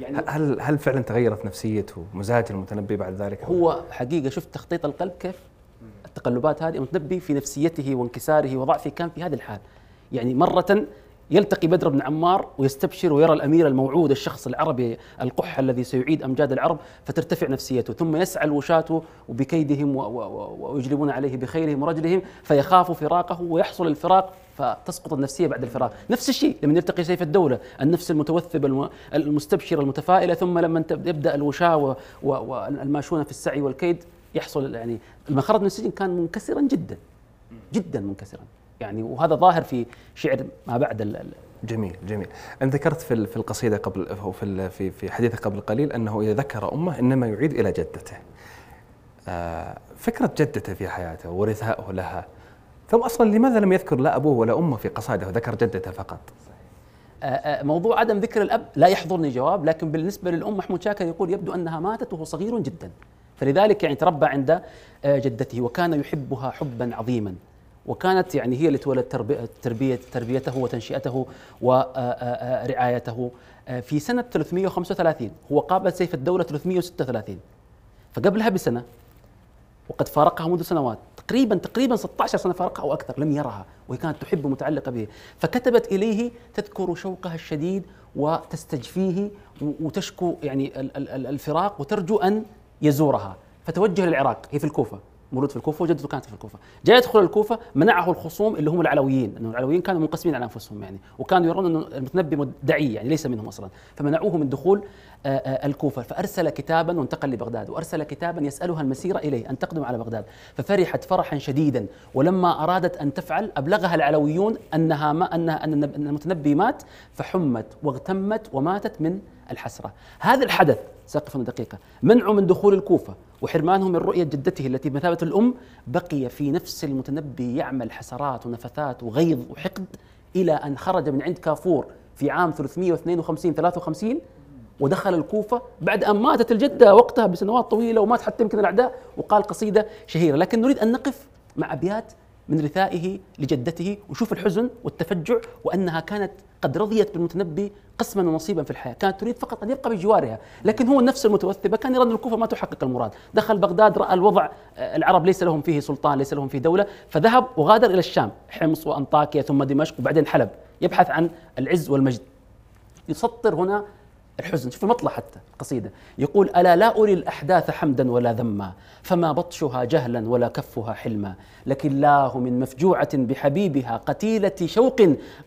يعني هل هل فعلا تغيرت نفسيته ومزاج المتنبي بعد ذلك؟ هو حقيقة شفت تخطيط القلب كيف؟ التقلبات هذه المتنبي في نفسيته وانكساره وضعفه كان في هذه الحال. يعني مرة يلتقي بدر بن عمار ويستبشر ويرى الأمير الموعود الشخص العربي القح الذي سيعيد أمجاد العرب فترتفع نفسيته ثم يسعى الوشاة بكيدهم ويجلبون عليه بخيرهم ورجلهم فيخاف فراقه ويحصل الفراق فتسقط النفسية بعد الفراق. نفس الشيء لما يلتقي سيف الدولة النفس المتوثبه المستبشره المتفائلة ثم لما يبدأ الوشاة والماشون في السعي والكيد يحصل يعني لما خرج من السجن كان منكسرا جدا جدا منكسرا. يعني وهذا ظاهر في شعر ما بعد جميل جميل. انت ذكرت في في القصيدة قبل أو في في في حديثك قبل قليل أنه إذا ذكر أمه إنما يعيد إلى جدته. آه، فكرة جدته في حياته ورثاؤه لها. ثم أصلا لماذا لم يذكر لا أبوه ولا أمه في قصائده؟ وذكر جدته فقط. آه، آه، موضوع عدم ذكر الأب لا يحضرني جواب لكن بالنسبة للأم محمود شاكر يقول يبدو أنها ماتت وهو صغير جدا. فلذلك يعني تربى عند جدته وكان يحبها حبا عظيما. وكانت يعني هي اللي تولد تربية تربيته وتنشئته ورعايته في سنة 335 هو قابل سيف الدولة 336 فقبلها بسنة وقد فارقها منذ سنوات تقريبا تقريبا 16 سنة فارقها أو أكثر لم يرها وهي كانت تحب متعلقة به. فكتبت إليه تذكر شوقها الشديد وتستجفيه وتشكو يعني الفراق وترجو أن يزورها. فتوجه للعراق هي في الكوفة. مولود في الكوفة وجدته كانت في الكوفة. جاء يدخل الكوفة منعه الخصوم اللي هم العلويين انه العلويين كانوا منقسمين على أنفسهم يعني وكانوا يرون أنه المتنبي مدعي يعني ليس منهم أصلا. فمنعوه من دخول آه، آه، الكوفة. فأرسل كتابا وانتقل لبغداد وأرسل كتابا يسألها المسيرة إليه أن تقدم على بغداد. ففرحت فرحا شديدا ولما أرادت أن تفعل أبلغها العلويون أنها ما انها أن المتنبي مات فحمت واغتمت وماتت من الحسرة. هذا الحدث سقف دقيقه منعه من دخول الكوفة وحرمانه من رؤية جدته التي بمثابة الأم بقي في نفس المتنبي يعمل حسرات ونفثات وغيظ وحقد إلى أن خرج من عند كافور في عام 352 53 ودخل الكوفة بعد أن ماتت الجدة وقتها بسنوات طويلة ومات حتى يمكن الأعداء. وقال قصيدة شهيرة. لكن نريد أن نقف مع أبيات من رثائه لجدته وشوف الحزن والتفجع وأنها كانت قد رضيت بالمتنبي قسما ونصيبا في الحياة، كانت تريد فقط أن يبقى بجوارها، لكن هو النفس المتوثبة كان يرى أن الكوفة ما تحقق المراد، دخل بغداد رأى الوضع آه، العرب ليس لهم فيه سلطان، ليس لهم فيه دولة، فذهب وغادر إلى الشام، حمص وأنطاكيا ثم دمشق وبعدين حلب، يبحث عن العز والمجد. يسطر هنا الحزن شوف المطلع حتى. القصيدة يقول ألا لا أري الأحداث حمدا ولا ذما فما بطشها جهلا ولا كفها حلما. لكن الله من مفجوعة بحبيبها قتيلة شوق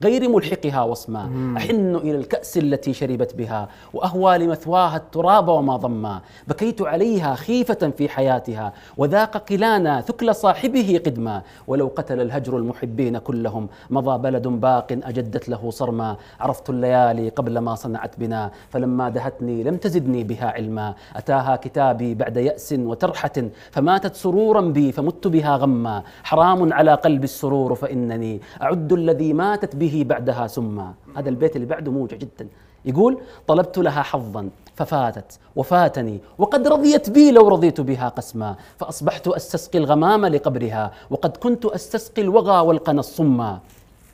غير ملحقها وصما. أحن إلى الكأس التي شربت بها وأهوى لمثواها التراب وما ضما. بكيت عليها خيفة في حياتها وذاق قلانا ثكل صاحبه قدما. ولو قتل الهجر المحبين كلهم مضى بلد باق أجدت له صرما. عرفت الليالي قبل ما صنعت بنا فلما دهتني لم تزدني بها علما. أتاها كتابي بعد يأس وترحة فماتت سرورا بي فمت بها غما. حرام على قلب السرور فإنني أعد الذي ماتت به بعدها سما. هذا البيت اللي بعده موجع جدا. يقول طلبت لها حظا ففاتت وفاتني وقد رضيت بي لو رضيت بها قسما. فأصبحت أستسقي الغمام لقبرها وقد كنت أستسقي الوغى والقنا الصما.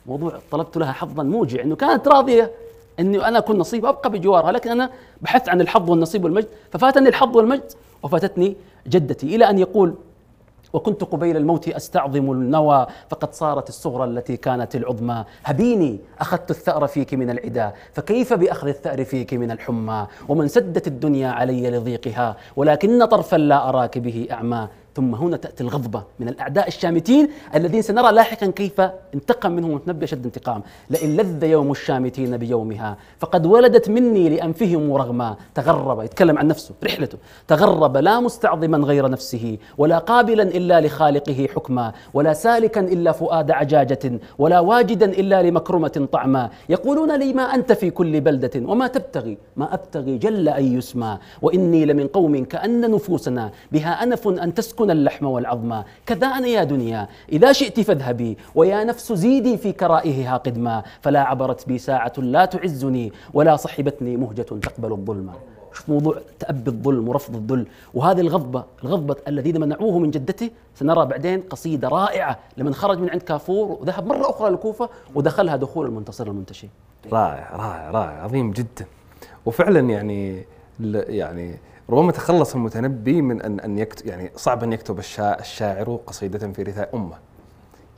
موضوع طلبت لها حظا موجع أنه كانت راضية. إني أنا أكون نصيب أبقى بجوارها لكن أنا بحثت عن الحظ والنصيب والمجد. ففاتني الحظ والمجد وفاتتني جدتي إلى أن يقول وكنت قبيل الموت أستعظم النوى فقد صارت الصغرى التي كانت العظمى. هبيني أخذت الثأر فيك من العدا فكيف بأخذ الثأر فيك من الحمى؟ ومن سدت الدنيا علي لضيقها ولكن طرفا لا أراك به أعمى. ثم هنا تأتي الغضبة من الأعداء الشامتين الذين سنرى لاحقا كيف انتقم منهم متنبي أشد انتقام. لئن لذ يوم الشامتين بيومها فقد ولدت مني لأنفهم رغما. تغرب يتكلم عن نفسه رحلته. تغرب لا مستعظما غير نفسه ولا قابلا إلا لخالقه حكما ولا سالكا إلا فؤاد عجاجة ولا واجدا إلا لمكرمة طعما. يقولون لي ما أنت في كل بلدة وما تبتغي ما أبتغي جل أن يسمى. وإني لمن قوم كأن نفوسنا بها أنف أن تسكن تسكن اللحم والعظم. كذا أنا يا دنيا إذا شئت فاذهبي ويا نفس زيدي في كرائهها قدما. فلا عبرت بي ساعة لا تعزني ولا صحبتني مهجة تقبل الظلم. شوف موضوع تأبي الظلم ورفض الذل. وهذه الغضبة الغضبة الذين منعوه من جدته سنرى بعدين قصيدة رائعة لمن خرج من عند كافور وذهب مرة أخرى للكوفة ودخلها دخول المنتصر المنتشي. رائع رائع رائع عظيم جدا. وفعلا يعني يعني ربما تخلص المتنبي من ان أن يكتب يعني صعب أن يكتب الشاعر قصيدة في رثاء أمة.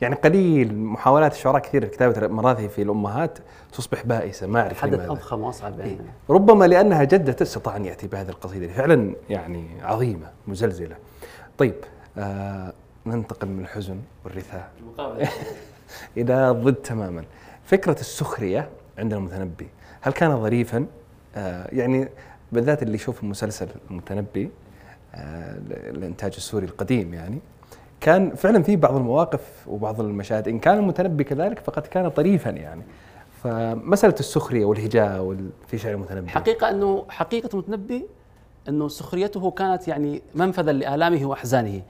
يعني قليل محاولات الشعراء كثير لكتابة مراثي في الأمهات تصبح بائسة ما أعرف حدث أضخم وأصعب يعني. ربما لأنها جدته استطاع أن يأتي بهذه القصيدة فعلا يعني عظيمة مزلزلة. طيب آه ننتقل من الحزن والرثاء إلى الضد تماما. فكرة السخرية عند المتنبي هل كان ظريفا؟ آه يعني بالذات اللي يشوف المسلسل المتنبي آه، الانتاج السوري القديم يعني. كان فعلا في بعض المواقف وبعض المشاهد إن كان المتنبي كذلك فقد كان طريفا يعني. فمسألة السخرية والهجاء في شعر المتنبي. حقيقة أنه حقيقة المتنبي أنه سخريته كانت يعني منفذا لآلامه وأحزانه.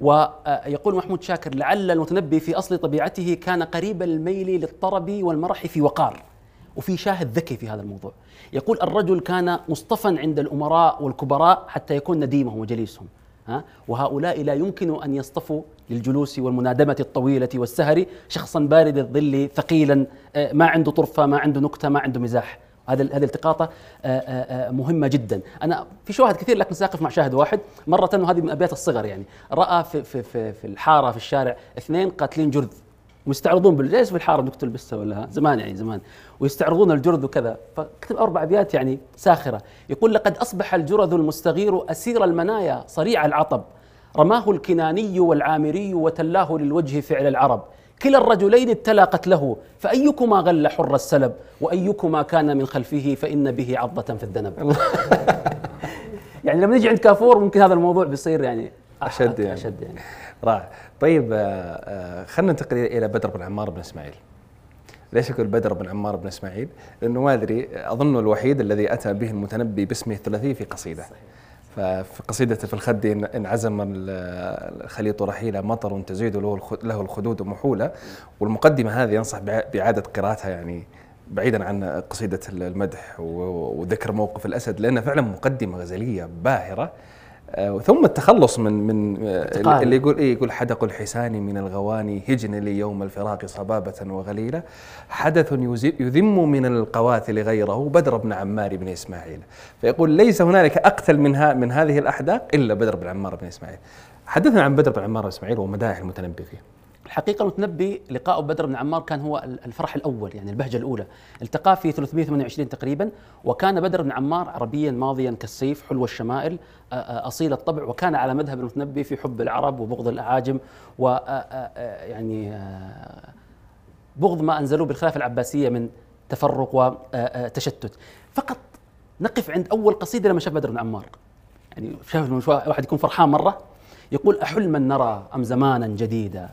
ويقول محمود شاكر لعل المتنبي في أصل طبيعته كان قريب الميل للطرب والمرح في وقار. وفي شاهد ذكي في هذا الموضوع. يقول الرجل كان مصطفى عند الأمراء والكبراء حتى يكون نديمهم وجليسهم ها؟ وهؤلاء لا يمكن أن يصطفوا للجلوس والمنادمة الطويلة والسهر شخصا بارد الظل ثقيلا آه، ما عنده طرفة ما عنده نكتة ما عنده مزاح. هذا هذه التقاطة آه، آه، مهمة جدا. أنا في شواهد كثير لكن سأقف مع شاهد واحد. مرة وهذه من أبيات الصغر يعني. رأى في في في, في الحارة في الشارع اثنين قاتلين جرذ. ويستعرضون بالجيش في الحارة نقتل بسه ولا زمان يعني زمان. ويستعرضون الجرذ وكذا. فكتب أربع أبيات يعني ساخرة. يقول لقد أصبح الجرذ المستغير أسير المنايا صريع العطب. رماه الكناني والعامري وتلاه للوجه فعل العرب. كلا الرجلين ابتلى قتله فأيكما غل حر السلب؟ وأيكما كان من خلفه؟ فإن به عضة في الذنب. يعني لما نجي عند كافور ممكن هذا الموضوع بيصير يعني أشد يعني. أشد يعني. رائع. طيب آه، آه، خلينا ننتقل إلى بدر بن عمار بن إسماعيل ليش أقول بدر بن عمار بن إسماعيل؟ لأنه ما أدري اظنه الوحيد الذي أتى به المتنبي باسمه الثلاثي في قصيدة. ففي قصيدته في الخد ان عزم الخليط رحيلا مطر تزيد له له الخدود محولا والمقدمة هذه ينصح باعاده قراءتها يعني بعيدا عن قصيدة المدح وذكر موقف الأسد لأنها فعلا مقدمة غزلية باهرة ثم التخلص من من آه، اللي يقول إيه يقول حدق الحسان من الغواني هجن لي يوم الفراق صبابة وغليلة حدث يذم من القواثل غيره بدر بن عمار بن إسماعيل. فيقول ليس هنالك أقتل منها من هذه الأحداق إلا بدر بن عمار بن إسماعيل. حدثنا عن بدر بن عمار بن إسماعيل ومدائح المتنبي فيه. الحقيقة المتنبي لقاء بدر بن عمار كان هو الفرح الأول يعني البهجة الأولى. التقى في 328 تقريبا وكان بدر بن عمار عربيا ماضيا كالسيف حلو الشمائل أصيل الطبع وكان على مذهب المتنبي في حب العرب وبغض الأعاجم و يعني بغض ما أنزلوه بالخلافة العباسية من تفرق وتشتت فقط نقف عند أول قصيدة لما شاف بدر بن عمار. يعني شاف واحد يكون فرحان مرة يقول أحلما نرى أم زمانا جديدا.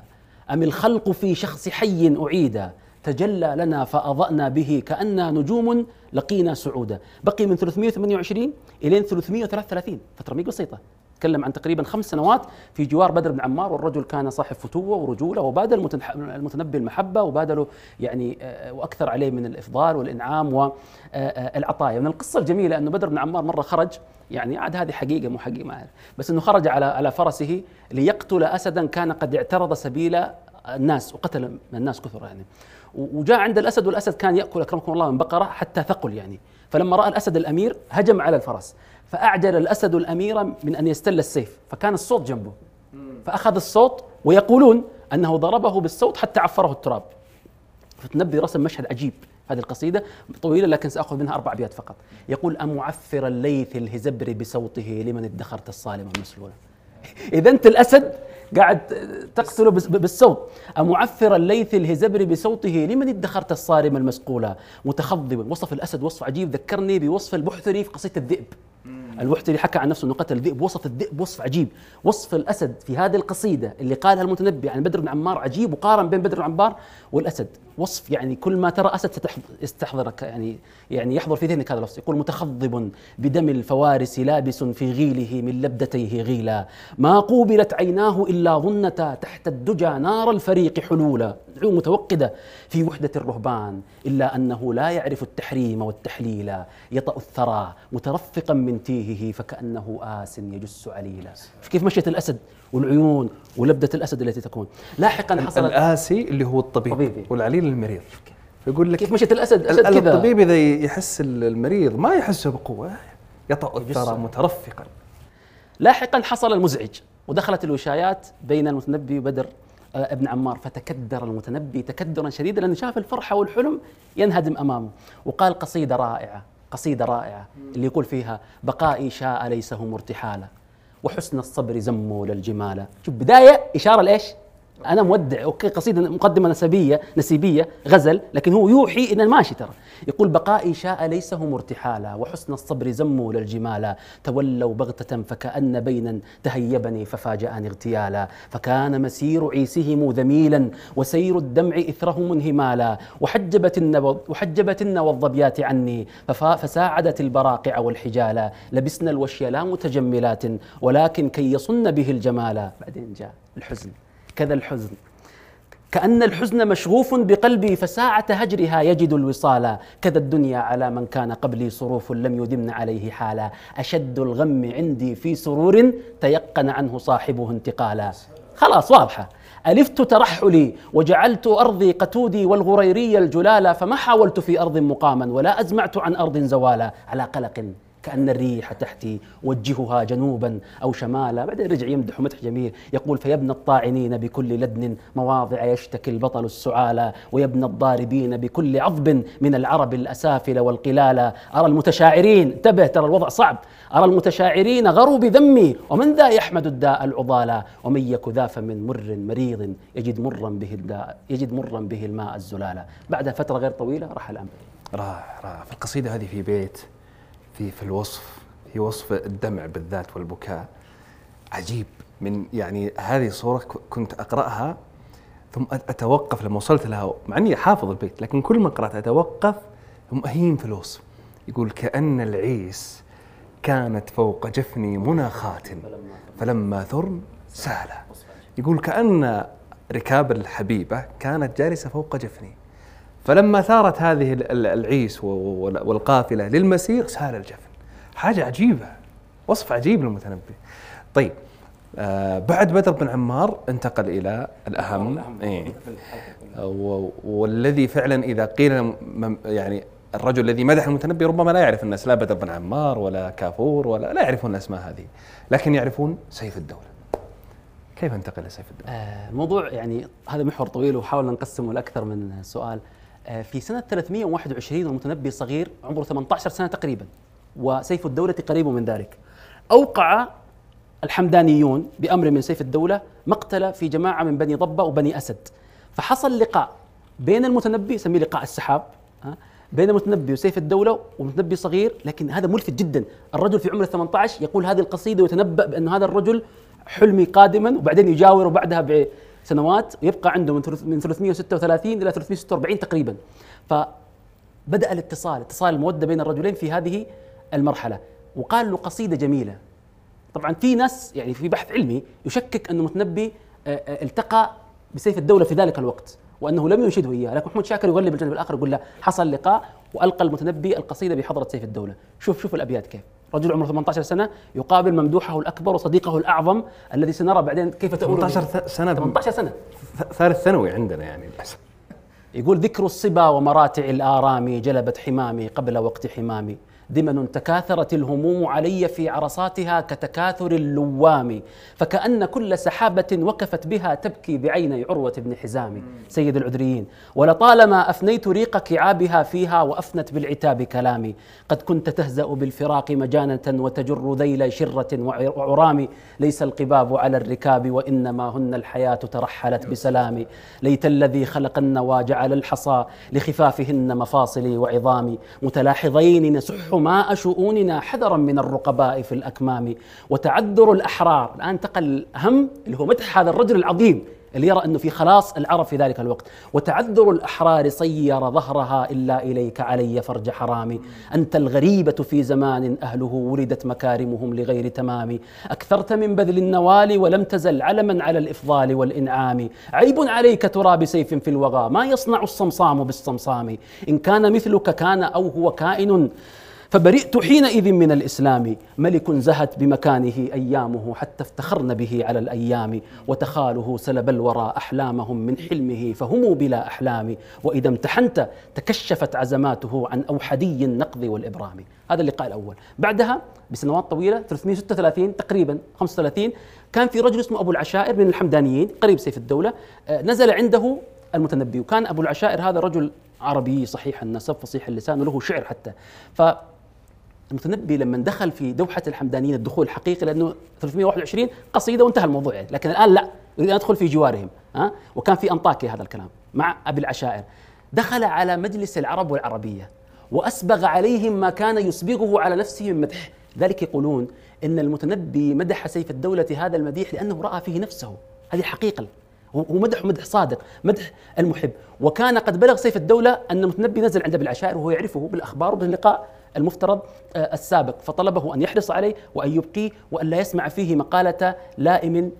أم الخلق في شخص حي أعيدا؟ تجلى لنا فأضأنا به كأننا نجوم لقينا سعودا. بقي من 328 إلى 333 فترة مي بسيطة. تكلم عن تقريبا خمس سنوات في جوار بدر بن عمار والرجل كان صاحب فتوة ورجولة وبادل المتنبي المحبة وبادله يعني آه، وأكثر عليه من الإفضال والإنعام والعطايا من القصة الجميلة أنه بدر بن عمار مرة خرج يعني عاد هذه حقيقة مو أعرف. بس أنه خرج على على فرسه ليقتل أسدا كان قد اعترض سبيل الناس وقتل من الناس كثر يعني. وجاء عند الأسد والأسد كان يأكل أكرمكم الله من بقرة حتى ثقل يعني. فلما رأى الأسد الأمير هجم على الفرس. فأعجل الأسد الأمير من أن يستل السيف فكان الصوت جنبه. فأخذ الصوت ويقولون أنه ضربه بالصوت حتى عفره التراب. فتنبي رسم مشهد عجيب هذه القصيدة طويلة لكن سأخذ منها أربع أبيات فقط. يقول أمعفر الليث الهزبر بصوته لمن ادخرت الصالم المسلولة إذا أنت الأسد قاعد تقتله بالصوت. أمعفر الليث الهزبر بصوته لمن ادخرت الصارم المسقولة متخضبا. وصف الأسد وصف عجيب ذكرني بوصف البحثري في قصيدة الذئب. البحتري حكى عن نفسه إنه قتل الذئب وصف الذئب وصف عجيب. وصف الأسد في هذه القصيدة اللي قالها المتنبي عن بدر بن عمار عجيب وقارن بين بدر بن عمار والأسد. وصف يعني كل ما ترى أسد ستستحضرك يعني يعني يحضر في ذهنك هذا الوصف. يقول متخضب بدم الفوارس لابس في غيله من لبدتيه غيلا. ما قوبلت عيناه إلا ظنتا تحت الدجى نار الفريق حلولا. عيون متوقدة في وحدة الرهبان إلا أنه لا يعرف التحريم والتحليل يطأ الثرى مترفقا من تيهه فكأنه آس يجس عليلا. كيف مشيت الأسد والعيون ولبدة الأسد التي تكون؟ لاحقا حصل الآسي اللي هو الطبيب طبيبي. والعليل المريض. فيقول لك كيف مشيت الأسد؟ أسد ال- كذا. الطبيب إذا يحس المريض ما يحسه بقوة يطأ الثرى مترفقا. لاحقا حصل المزعج ودخلت الوشايات بين المتنبي وبدر. ابن عمار فتكدر المتنبي تكدرا شديدا لأنه شاف الفرحة والحلم ينهدم أمامه وقال قصيدة رائعة قصيدة رائعة اللي يقول فيها بقائي شاء ليس هم ارتحالا وحسن الصبر زموا للجمال شوف بداية إشارة لإيش؟ أنا مودع أوكي قصيدة مقدمة نسبيه نسيبية غزل لكن هو يوحي ان ماشي ترى. يقول بقائي شاء ليس هم ارتحالا وحسن الصبر زموا للجمالا تولوا بغتة فكأن بينا تهيبني ففاجأني اغتيالا فكان مسير عيسهم ذميلا وسير الدمع إثرهم انهمالا وحجبت وحجبت النوى الظبيات عني فساعدت البراقع والحجالا لبسنا الوشي لا متجملات ولكن كي يصن به الجمالا. بعدين جاء الحزن. كذا الحزن. كأن الحزن مشغوف بقلبي فساعة هجرها يجد الوصال. كذا الدنيا على من كان قبلي صروف لم يدمن عليه حالا. أشد الغم عندي في سرور تيقن عنه صاحبه انتقالا. خلاص واضحة. ألفت ترحلي وجعلت أرضي قتودي والغريري الجلالا فما حاولت في أرض مقاما ولا أزمعت عن أرض زوالا. على قلق كأن الريح تحتي وجهها جنوبا أو شمالا. بعدين رجع يمدح مدح جميل يقول فيبنى الطاعنين بكل لدن مواضع يشتكي البطل السعالى ويبنى الضاربين بكل عضب من العرب الأسافل والقلالة أرى المتشاعرين انتبه ترى الوضع صعب. أرى المتشاعرين غروا بذمي ومن ذا يحمد الداء العضالا؟ ومن يك ذا فمن مر مريض يجد مرا به الداء يجد مرا به الماء الزلالا بعد فترة غير طويلة رحل أمري رائع رائع في القصيدة هذه في بيت في في الوصف في وصف الدمع بالذات والبكاء. عجيب. من يعني هذه ك- كنت أقرأها ثم أت- أتوقف لما وصلت لها مع أني حافظ البيت لكن كل ما قرأت أتوقف ثم أهيم في الوصف. يقول كأن العيس كانت فوق جفني مناخات فلما ثرن سال يقول كأن ركاب الحبيبة كانت جالسة فوق جفني. فلما ثارت هذه ال- ال- العيس والقافلة للمسير سال الجفن. حاجة عجيبة وصف عجيب للمتنبي. طيب آه بعد بدر بن عمار انتقل إلى الأهم. إيه. والذي فعلا إذا قيل يعني الرجل الذي مدح المتنبي ربما لا يعرف الناس لا بدر بن عمار ولا كافور ولا لا يعرفون الأسماء هذه لكن يعرفون سيف الدولة. كيف انتقل لسيف الدولة؟ آه، الموضوع يعني هذا محور طويل وحاولنا نقسمه لأكثر من سؤال. في سنة 321 والمتنبي صغير عمره 18 سنة تقريبا وسيف الدولة قريب من ذلك. أوقع الحمدانيون بأمر من سيف الدولة مقتل في جماعة من بني ضبة وبني أسد. فحصل لقاء بين المتنبي سميه لقاء السحاب بين المتنبي وسيف الدولة ومتنبي صغير لكن هذا ملفت جدا. الرجل في عمر 18 يقول هذه القصيدة ويتنبأ بأن هذا الرجل حلمي قادما وبعدين يجاور بعدها بسنوات ويبقى عنده من ثلث- من 336 إلى 346 تقريبا. فبدأ الاتصال اتصال المودة بين الرجلين في هذه المرحلة وقال له قصيدة جميلة. طبعا في ناس يعني في بحث علمي يشكك أن المتنبي آه، آه، التقى بسيف الدولة في ذلك الوقت وأنه لم ينشده إياه. لكن محمود شاكر يغلب الجانب الآخر يقول لا حصل لقاء وألقى المتنبي القصيدة بحضرة سيف الدولة. شوف شوف الأبيات كيف. رجل عمره 18 سنة يقابل ممدوحه الأكبر وصديقه الأعظم الذي سنرى بعدين كيف تؤول 18 به. ث- سنة 18 سنة. ث- ثالث ثانوي عندنا يعني يقول ذكر الصبا ومراتع الآرام جلبت حمامي قبل وقت حمامي. دمن تكاثرت الهموم علي في عرصاتها كتكاثر اللوام فكأن كل سحابة وقفت بها تبكي بعيني عروة بن حزام. سيد العذريين ولطالما أفنيت ريق كعابها فيها وأفنت بالعتاب كلامي. قد كنت تهزأ بالفراق مجانة وتجر ذيل شرة وع- وعرام. ليس القباب على الركاب وإنما هن الحياة ترحلت بسلام. ليت الذي خلق النوى جعل الحصى لخفافهن مفاصلي وعظامي. متلاحظين نسح ماء شؤوننا حذرا من الرقباء في الأكمام وتعذر الأحرار. الآن انتقل الأهم اللي هو مدح هذا الرجل العظيم اللي يرى أنه في خلاص العرب في ذلك الوقت. وتعذر الأحرار صير ظهرها إلا إليك علي فرج حرامي. أنت الغريبة في زمان أهله ولدت مكارمهم لغير تمام. أكثرت من بذل النوال ولم تزل علما على الإفضال والإنعام. عيب عليك ترى بسيف في الوغى. ما يصنع الصمصام بالصمصام. إن كان مثلك كان أو هو كائن فبرئت حينئذ من الإسلام. ملك زهت بمكانه أيامه حتى افتخرن به على الأيام وتخاله سلب الورى أحلامهم من حلمه فهم بلا أحلام. وإذا امتحنت تكشفت عزماته عن أوحدي النقض والإبرام. هذا اللقاء الأول. بعدها بسنوات طويلة 336 تقريبا 35 كان في رجل اسمه أبو العشائر من الحمدانيين قريب سيف الدولة. آه، نزل عنده المتنبي وكان أبو العشائر هذا رجل عربي صحيح النسب فصيح اللسان وله شعر حتى. ف المتنبي لما دخل في دوحة الحمدانيين الدخول الحقيقي لأنه 321 قصيدة وانتهى الموضوع يعني. لكن الآن لا يريد أن يدخل في جوارهم ها؟ وكان في أنطاكيا هذا الكلام مع أبي العشائر. دخل على مجلس العرب والعربية وأسبغ عليهم ما كان يسبغه على نفسه من مدح. ذلك يقولون إن المتنبي مدح سيف الدولة هذا المديح لأنه رأى فيه نفسه. هذه الحقيقة هو هو مدح مدح صادق مدح المحب. وكان قد بلغ سيف الدولة أن المتنبي نزل عند أبي العشائر وهو يعرفه بالأخبار وباللقاء. المفترض آه، السابق. فطلبه أن يحرص عليه وأن يبقيه وأن لا يسمع فيه مقالة لائم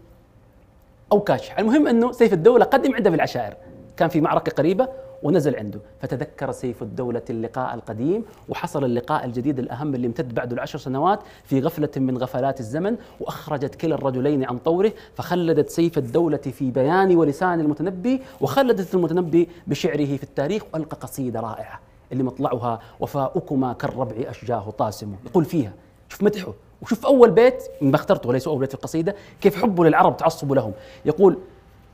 أو كاشح. المهم أنه سيف الدولة قدم عند أبي العشائر. كان في معركة قريبة ونزل عنده. فتذكر سيف الدولة اللقاء القديم وحصل اللقاء الجديد الأهم اللي امتد بعد العشر سنوات في غفلة من غفلات الزمن وأخرجت كلا الرجلين عن طوره فخلدت سيف الدولة في بيان ولسان المتنبي وخلدت المتنبي بشعره في التاريخ وألقى قصيدة رائعة. اللي مطلعها وفاؤكما كالربع أشجاه طاسم. يقول فيها شوف مدحه وشوف أول بيت ما اخترته ليس أول بيت في القصيدة كيف حبه للعرب تعصبه لهم. يقول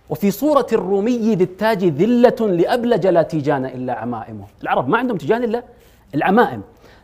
وفي صورة الرومي ذي التاج ذلة لأبلج لا تيجان إلا عمائمه. العرب ما عندهم تيجان إلا العمائم.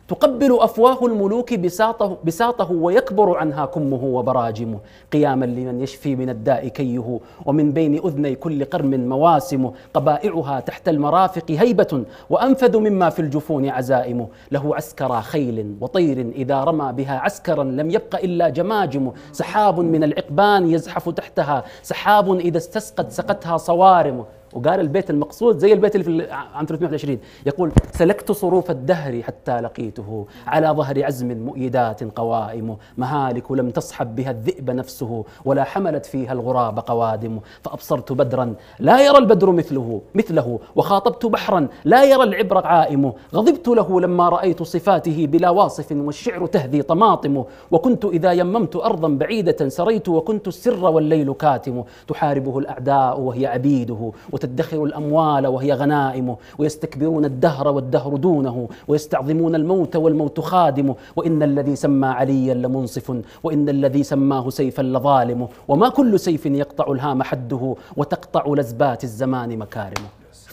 تقبل أفواه الملوك بساطه, بساطه ويكبر عنها كمه وبراجمه. قياما لمن يشفي من الداء كيه ومن بين أذني كل قرم مواسمه قبائعها تحت المرافق هيبة وأنفذ مما في الجفون عزائمه له عسكر خيل وطير إذا رمى بها عسكرا لم يبق إلا جماجم. سحاب من العقبان يزحف تحتها سحاب إذا استسقت سقتها صوارم. وقال البيت المقصود زي البيت اللي في عام 321 يقول سلكت صروف الدهر حتى لقيته على ظهر عزم مؤيدات قوائم. مهالك لم تصحب بها الذئب نفسه ولا حملت فيها الغراب قوادم. فأبصرت بدرا لا يرى البدر مثله مثله. وخاطبت بحرا لا يرى العبر عائمه غضبت له لما رأيت صفاته بلا واصف والشعر تهذي طماطم. وكنت إذا يممت أرضا بعيدة سريت وكنت السر والليل كاتم. تحاربه الأعداء وهي عبيده وتدخر الأموال وهي غنائمه ويستكبرون الدهر والدهر دونه ويستعظمون الموت والموت خادمه وإن الذي سمى عليا لمنصف وإن الذي سماه سيفا لظالمه وما كل سيف يقطع الهام حده وتقطع لزبات الزمان مكارمه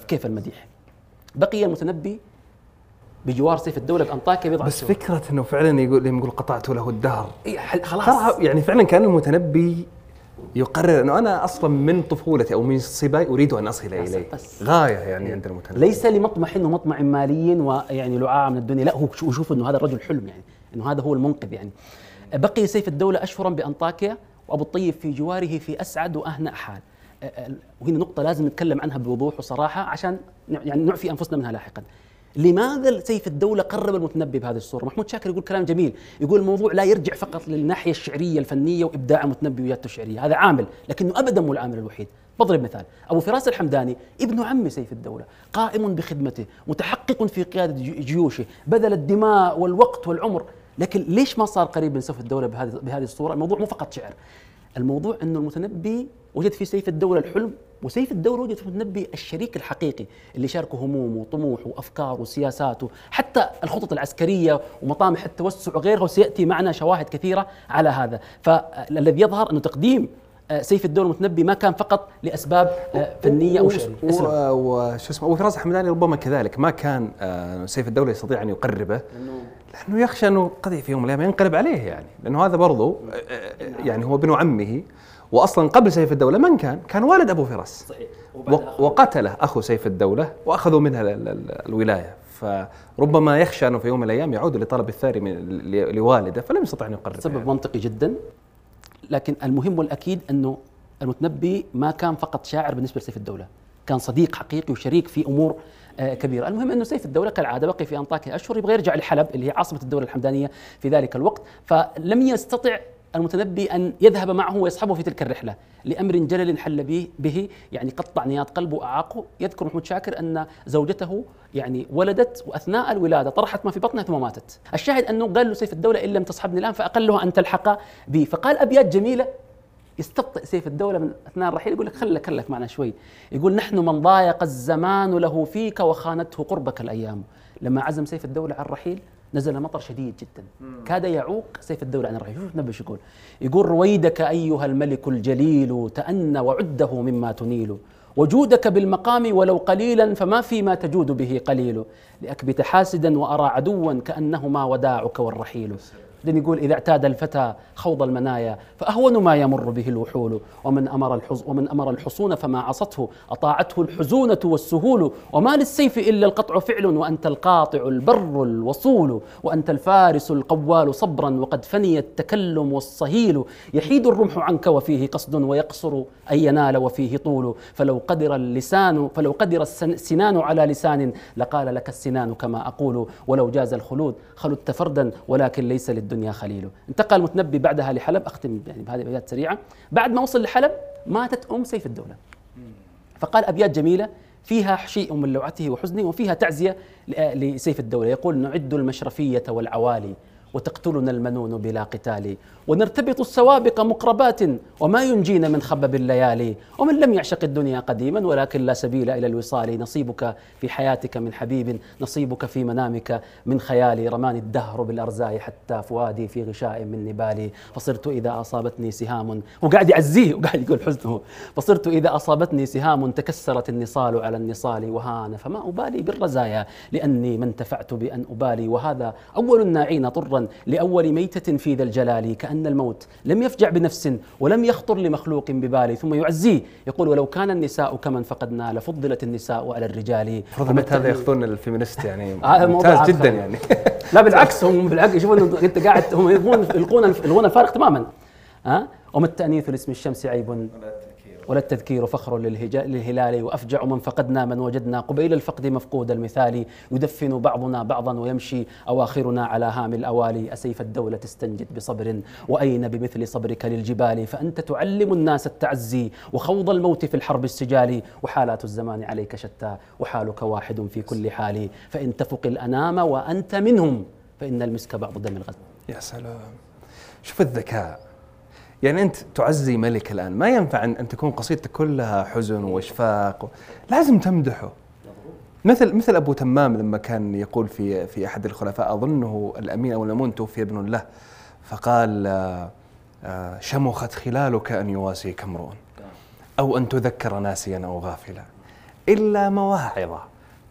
كيف المديح. بقي المتنبي بجوار سيف الدولة بأنطاكيا بضعة بس. فكرة إنه فعلا يقول يقول قطعت له الدهر. إيه، خلاص. يعني فعلا كان المتنبي يقرر أنه أنا أصلا من طفولتي أو من صباي أريد أن أصل إليه. غاية يعني عند المتنبي. ليس لمطمح ومطمع مالي ويعني لعاعة من الدنيا. لا هو شو- يشوف إنه هذا الرجل حلم يعني إنه هذا هو المنقذ يعني. بقي سيف الدولة اشهرا بأنطاكيا وأبو الطيب في جواره في أسعد وأهنأ حال. أ- أ- وهنا نقطة لازم نتكلم عنها بوضوح وصراحة عشان يعني نعفي أنفسنا منها لاحقا. لماذا سيف الدولة قرب المتنبي بهذه الصورة؟ محمود شاكر يقول كلام جميل، يقول الموضوع لا يرجع فقط للناحية الشعرية الفنية وإبداع المتنبي وآياته الشعرية، هذا عامل، لكنه أبدا مو العامل الوحيد، بضرب مثال، أبو فراس الحمداني ابن عم سيف الدولة، قائم بخدمته، متحقق في قيادة جي- جيوشه، بذل الدماء والوقت والعمر، لكن ليش ما صار قريب من سيف الدولة بهذه بهذه الصورة؟ الموضوع مو فقط شعر. الموضوع إنه المتنبي وجد في سيف الدولة الحلم وسيف الدولة وجد في المتنبي الشريك الحقيقي اللي شاركه همومه وطموحه وأفكاره وسياساته حتى الخطط العسكرية ومطامح التوسع وغيرها وسيأتي معنا شواهد كثيرة على هذا. فالذي يظهر انه تقديم آه، سيف الدولة المتنبي ما كان فقط لأسباب آه، فنية أو شعريه اسلم. وشو اسمه؟ وفراس الحمداني ربما كذلك ما كان آه، سيف الدولة يستطيع أن يقربه. لأنه يخشى أنه قد في يوم من الأيام ينقلب عليه يعني. لأنه هذا برضو يعني هو ابن عمه واصلا قبل سيف الدولة من كان؟ كان والد أبو فراس. صحيح. وق- وقتله أخو سيف الدولة وأخذوا منها ال- ال- ال- الولاية. فربما يخشى أنه في يوم من الأيام يعود لطلب الثاري من لوالده فلم يستطع أن يقرب سبب يعني. منطقي جدا لكن المهم والأكيد أنه المتنبي ما كان فقط شاعر بالنسبة لسيف الدولة. كان صديق حقيقي وشريك في أمور كبيره، المهم أنه سيف الدولة كالعادة بقي في أنطاكيا أشهر يبغى يرجع لحلب اللي هي عاصمة الدولة الحمدانية في ذلك الوقت، فلم يستطع المتنبي أن يذهب معه ويصحبه في تلك الرحلة لأمر جلل حل به به يعني قطع نيات قلبه وأعاقه، يذكر محمود شاكر أن زوجته يعني ولدت وأثناء الولادة طرحت ما في بطنها ثم ماتت، الشاهد أنه قال له سيف الدولة إن لم تصحبني الآن فاقلها أن تلحق بي، فقال أبيات جميلة يستبطئ سيف الدولة من أثناء الرحيل يقول لك خلك خلك معنا شوي. يقول نحن من ضايق الزمان له فيك وخانته قربك الأيام. لما عزم سيف الدولة على الرحيل نزل مطر شديد جدا. كاد يعوق سيف الدولة عن الرحيل. شوف شو يقول؟ يقول رويدك أيها الملك الجليل تأنى وعده مما تنيل. وجودك بالمقام ولو قليلا فما فيما تجود به قليل. لأكبت حاسدا وأرى عدوا كأنهما وداعك والرحيل. بعدين يقول إذا اعتاد الفتى خوض المنايا فأهون ما يمر به الوحول. ومن أمر الحز ومن أمر الحصون فما عصته. أطاعته الحزونة والسهول. وما للسيف إلا القطع فعل. وأنت القاطع البر الوصول. وأنت الفارس القوال صبرا. وقد فني التكلم والصهيل. يحيد الرمح عنك وفيه قصد. ويقصر أن ينال وفيه طول. فلو قدر اللسان فلو قدر السن- السنان على لسان لقال لك السنان كما أقول. ولو جاز الخلود خلدت فردا. ولكن ليس للدنيا خليل انتقل المتنبي بعدها لحلب أختم يعني بهذه الأبيات سريعة. بعد ما وصل لحلب ماتت أم سيف الدولة. فقال أبيات جميلة فيها شيء من لوعته وحزنه وفيها تعزية لسيف الدولة. يقول نعد المشرفية والعوالي وتقتلنا المنون بلا قتال ونرتبط السوابق مقربات وما ينجينا من خبب الليالي ومن لم يعشق الدنيا قديما ولكن لا سبيل إلى الوصال. نصيبك في حياتك من حبيب نصيبك في منامك من خيالي رماني الدهر بالأرزاء حتى فؤادي في غشاء من نبالي فصرت إذا أصابتني سهام وقاعد يعزيه وقاعد يقول حزنه. فصرت إذا أصابتني سهام تكسرت النصال على النصال. وهان فما أبالي بالرزايا لأني ما انتفعت بأن أبالي. وهذا أول الناعين طرا لأول ميتة في ذا الجلال كأن الموت لم يفجع بنفس ولم يخطر لمخلوق ببالي ثم يعزيه يقول ولو كان النساء كمن فقدنا لفضلت النساء على الرجال. المفروض المثل هذا ياخذون ال feminist يعني؟ موضوع ممتاز. جدا يعني. لا بالعكس هم بالعكس إنه أنت قاعد هم يلغون يلغون الفارق تماما. ها؟ وما التأنيث لاسم الشمس عيب. ولا التذكير فخر للهلال. وأفجع من فقدنا من وجدنا. قبيل الفقد مفقود المثال. يدفن بعضنا بعضا ويمشي أواخرنا على هام الأوالي. أسيف الدولة تستنجد بصبر. وأين بمثل صبرك للجبال؟ فأنت تعلم الناس التعزي. وخوض الموت في الحرب السجال. وحالات الزمان عليك شتى. وحالك واحد في كل حال. فإن تفق الأنام وأنت منهم فإن المسك بعض دم الغد يا سلام. شوف الذكاء. يعني أنت تعزي ملك الآن. ما ينفع ان تكون قصيدتك كلها حزن وإشفاق. لازم تمدحه. مثل مثل أبو تمام لما كان يقول في في أحد الخلفاء أظنه الأمين أو المامون توفي ابن له. فقال آه، آه، شمخت خلالك أن يواسيك امرؤ أو أن تذكر ناسيا أو غافلا إلا مواعظ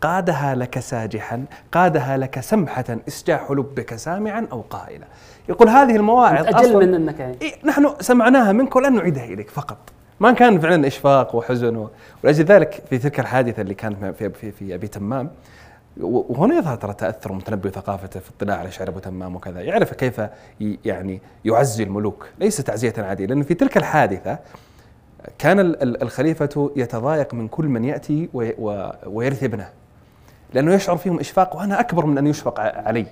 قادها لك ساجحا قادها لك سمحة إسجاح لبك سامعا أو قائلا. يقول هذه المواعظ أجل من أنك يعني. إيه نحن سمعناها منك ولن نعيدها إليك فقط. ما كان فعلا إشفاق وحزن و... ولأجل ذلك في تلك الحادثة اللي كانت في في, في أبي تمام وهنا يظهر ترى تأثر المتنبي وثقافته في اطلاع على شعر أبو تمام وكذا. يعرف كيف يعني يعزي الملوك ليس تعزية عادية لأنه في تلك الحادثة كان ال- ال- الخليفة يتضايق من كل من يأتي وي- و- ويرثي ابنه. لأنه يشعر فيهم إشفاق وأنا أكبر من أن يشفق علي.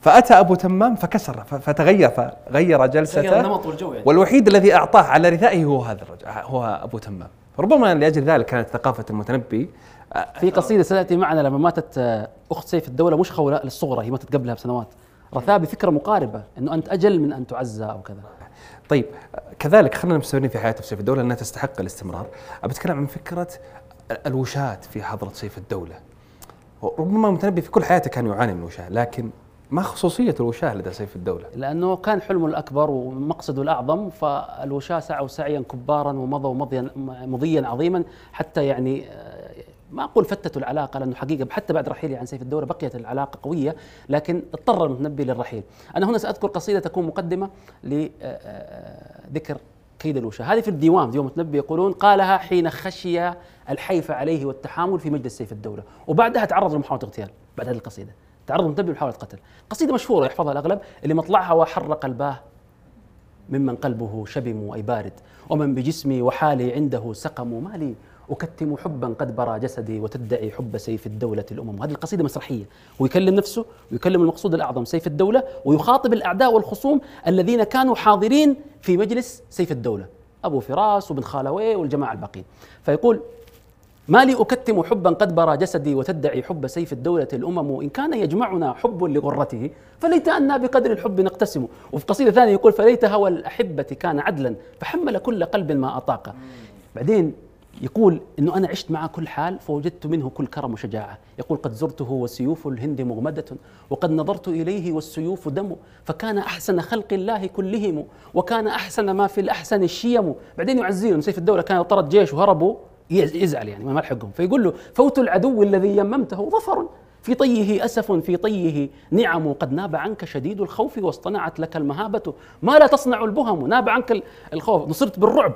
فأتى أبو تمام فكسر فتغير فغير جلسته. غير النمط والجو يعني. والوحيد الذي أعطاه على رثائه هو هذا الرجل هو أبو تمام. ربما لأجل ذلك كانت ثقافة المتنبي في قصيدة ستاتي معنا لما ماتت آه، أخت سيف الدولة مش خوله الصغرى هي ماتت قبلها بسنوات. رثاه بفكرة مقاربة إنه أنت أجل من أن تعزى أو كذا. طيب كذلك خلينا مستمرين في حياة سيف الدولة إنها تستحق الاستمرار. ابى اتكلم عن فكرة الوشاة في حضرة سيف الدولة. ربما متنبي في كل حياته كان يعاني من وشاة لكن ما خصوصية الوشاة لدى سيف الدولة؟ لأنه كان حلمه الأكبر ومقصده الأعظم فالوشاة سعوا سعيا كبارا ومضوا مضيا مضيا عظيما حتى يعني آه، ما أقول فتتوا العلاقة لأنه حقيقة حتى بعد رحيلي عن سيف الدولة بقيت العلاقة قوية لكن اضطر المتنبي للرحيل. أنا هنا سأذكر قصيدة تكون مقدمة لذكر كيد الوشاة هذه في الديوان ديوان المتنبي يقولون قالها حين خشي الحيف عليه والتحامل في مجلس سيف الدولة. وبعدها تعرض لمحاولة اغتيال بعد هذه القصيدة. تعرض المتنبي لمحاولة قتل. قصيدة مشهورة يحفظها الأغلب اللي مطلعها وحر قلباه ممن قلبه شبم أي بارد. ومن بجسمي وحالي عنده سقم ما لي أكتم حبا قد برى جسدي وتدعي حب سيف الدولة الأمم. هذه القصيدة مسرحية. ويكلم نفسه ويكلم المقصود الأعظم سيف الدولة ويخاطب الأعداء والخصوم الذين كانوا حاضرين في مجلس سيف الدولة. أبو فراس وبن خالوي والجماعة الباقين. فيقول ما لي أكتم حبا قد برى جسدي وتدعي حب سيف الدولة الأمم. إن كان يجمعنا حب لغرته فليت أنا بقدر الحب نقتسم. وفي قصيدة ثانية يقول فليت هوى الأحبة كان عدلا فحمل كل قلب ما أطاق. بعدين يقول إنه أنا عشت معه كل حال فوجدت منه كل كرم وشجاعة، يقول قد زرته وسيوف الهند مغمدة وقد نظرت إليه والسيوف دم. فكان أحسن خلق الله كلهم وكان أحسن ما في الأحسن الشيم، بعدين يعزيه سيف الدولة كان طرد جيش وهربوا. يزعل يعني ما لحقهم فيقول له فوت العدو الذي يممته ظفر. في طيه أسف في طيه نعم. قد ناب عنك شديد الخوف واصطنعت لك المهابة. ما لا تصنع البهم ناب عنك الخوف. نصرت بالرعب.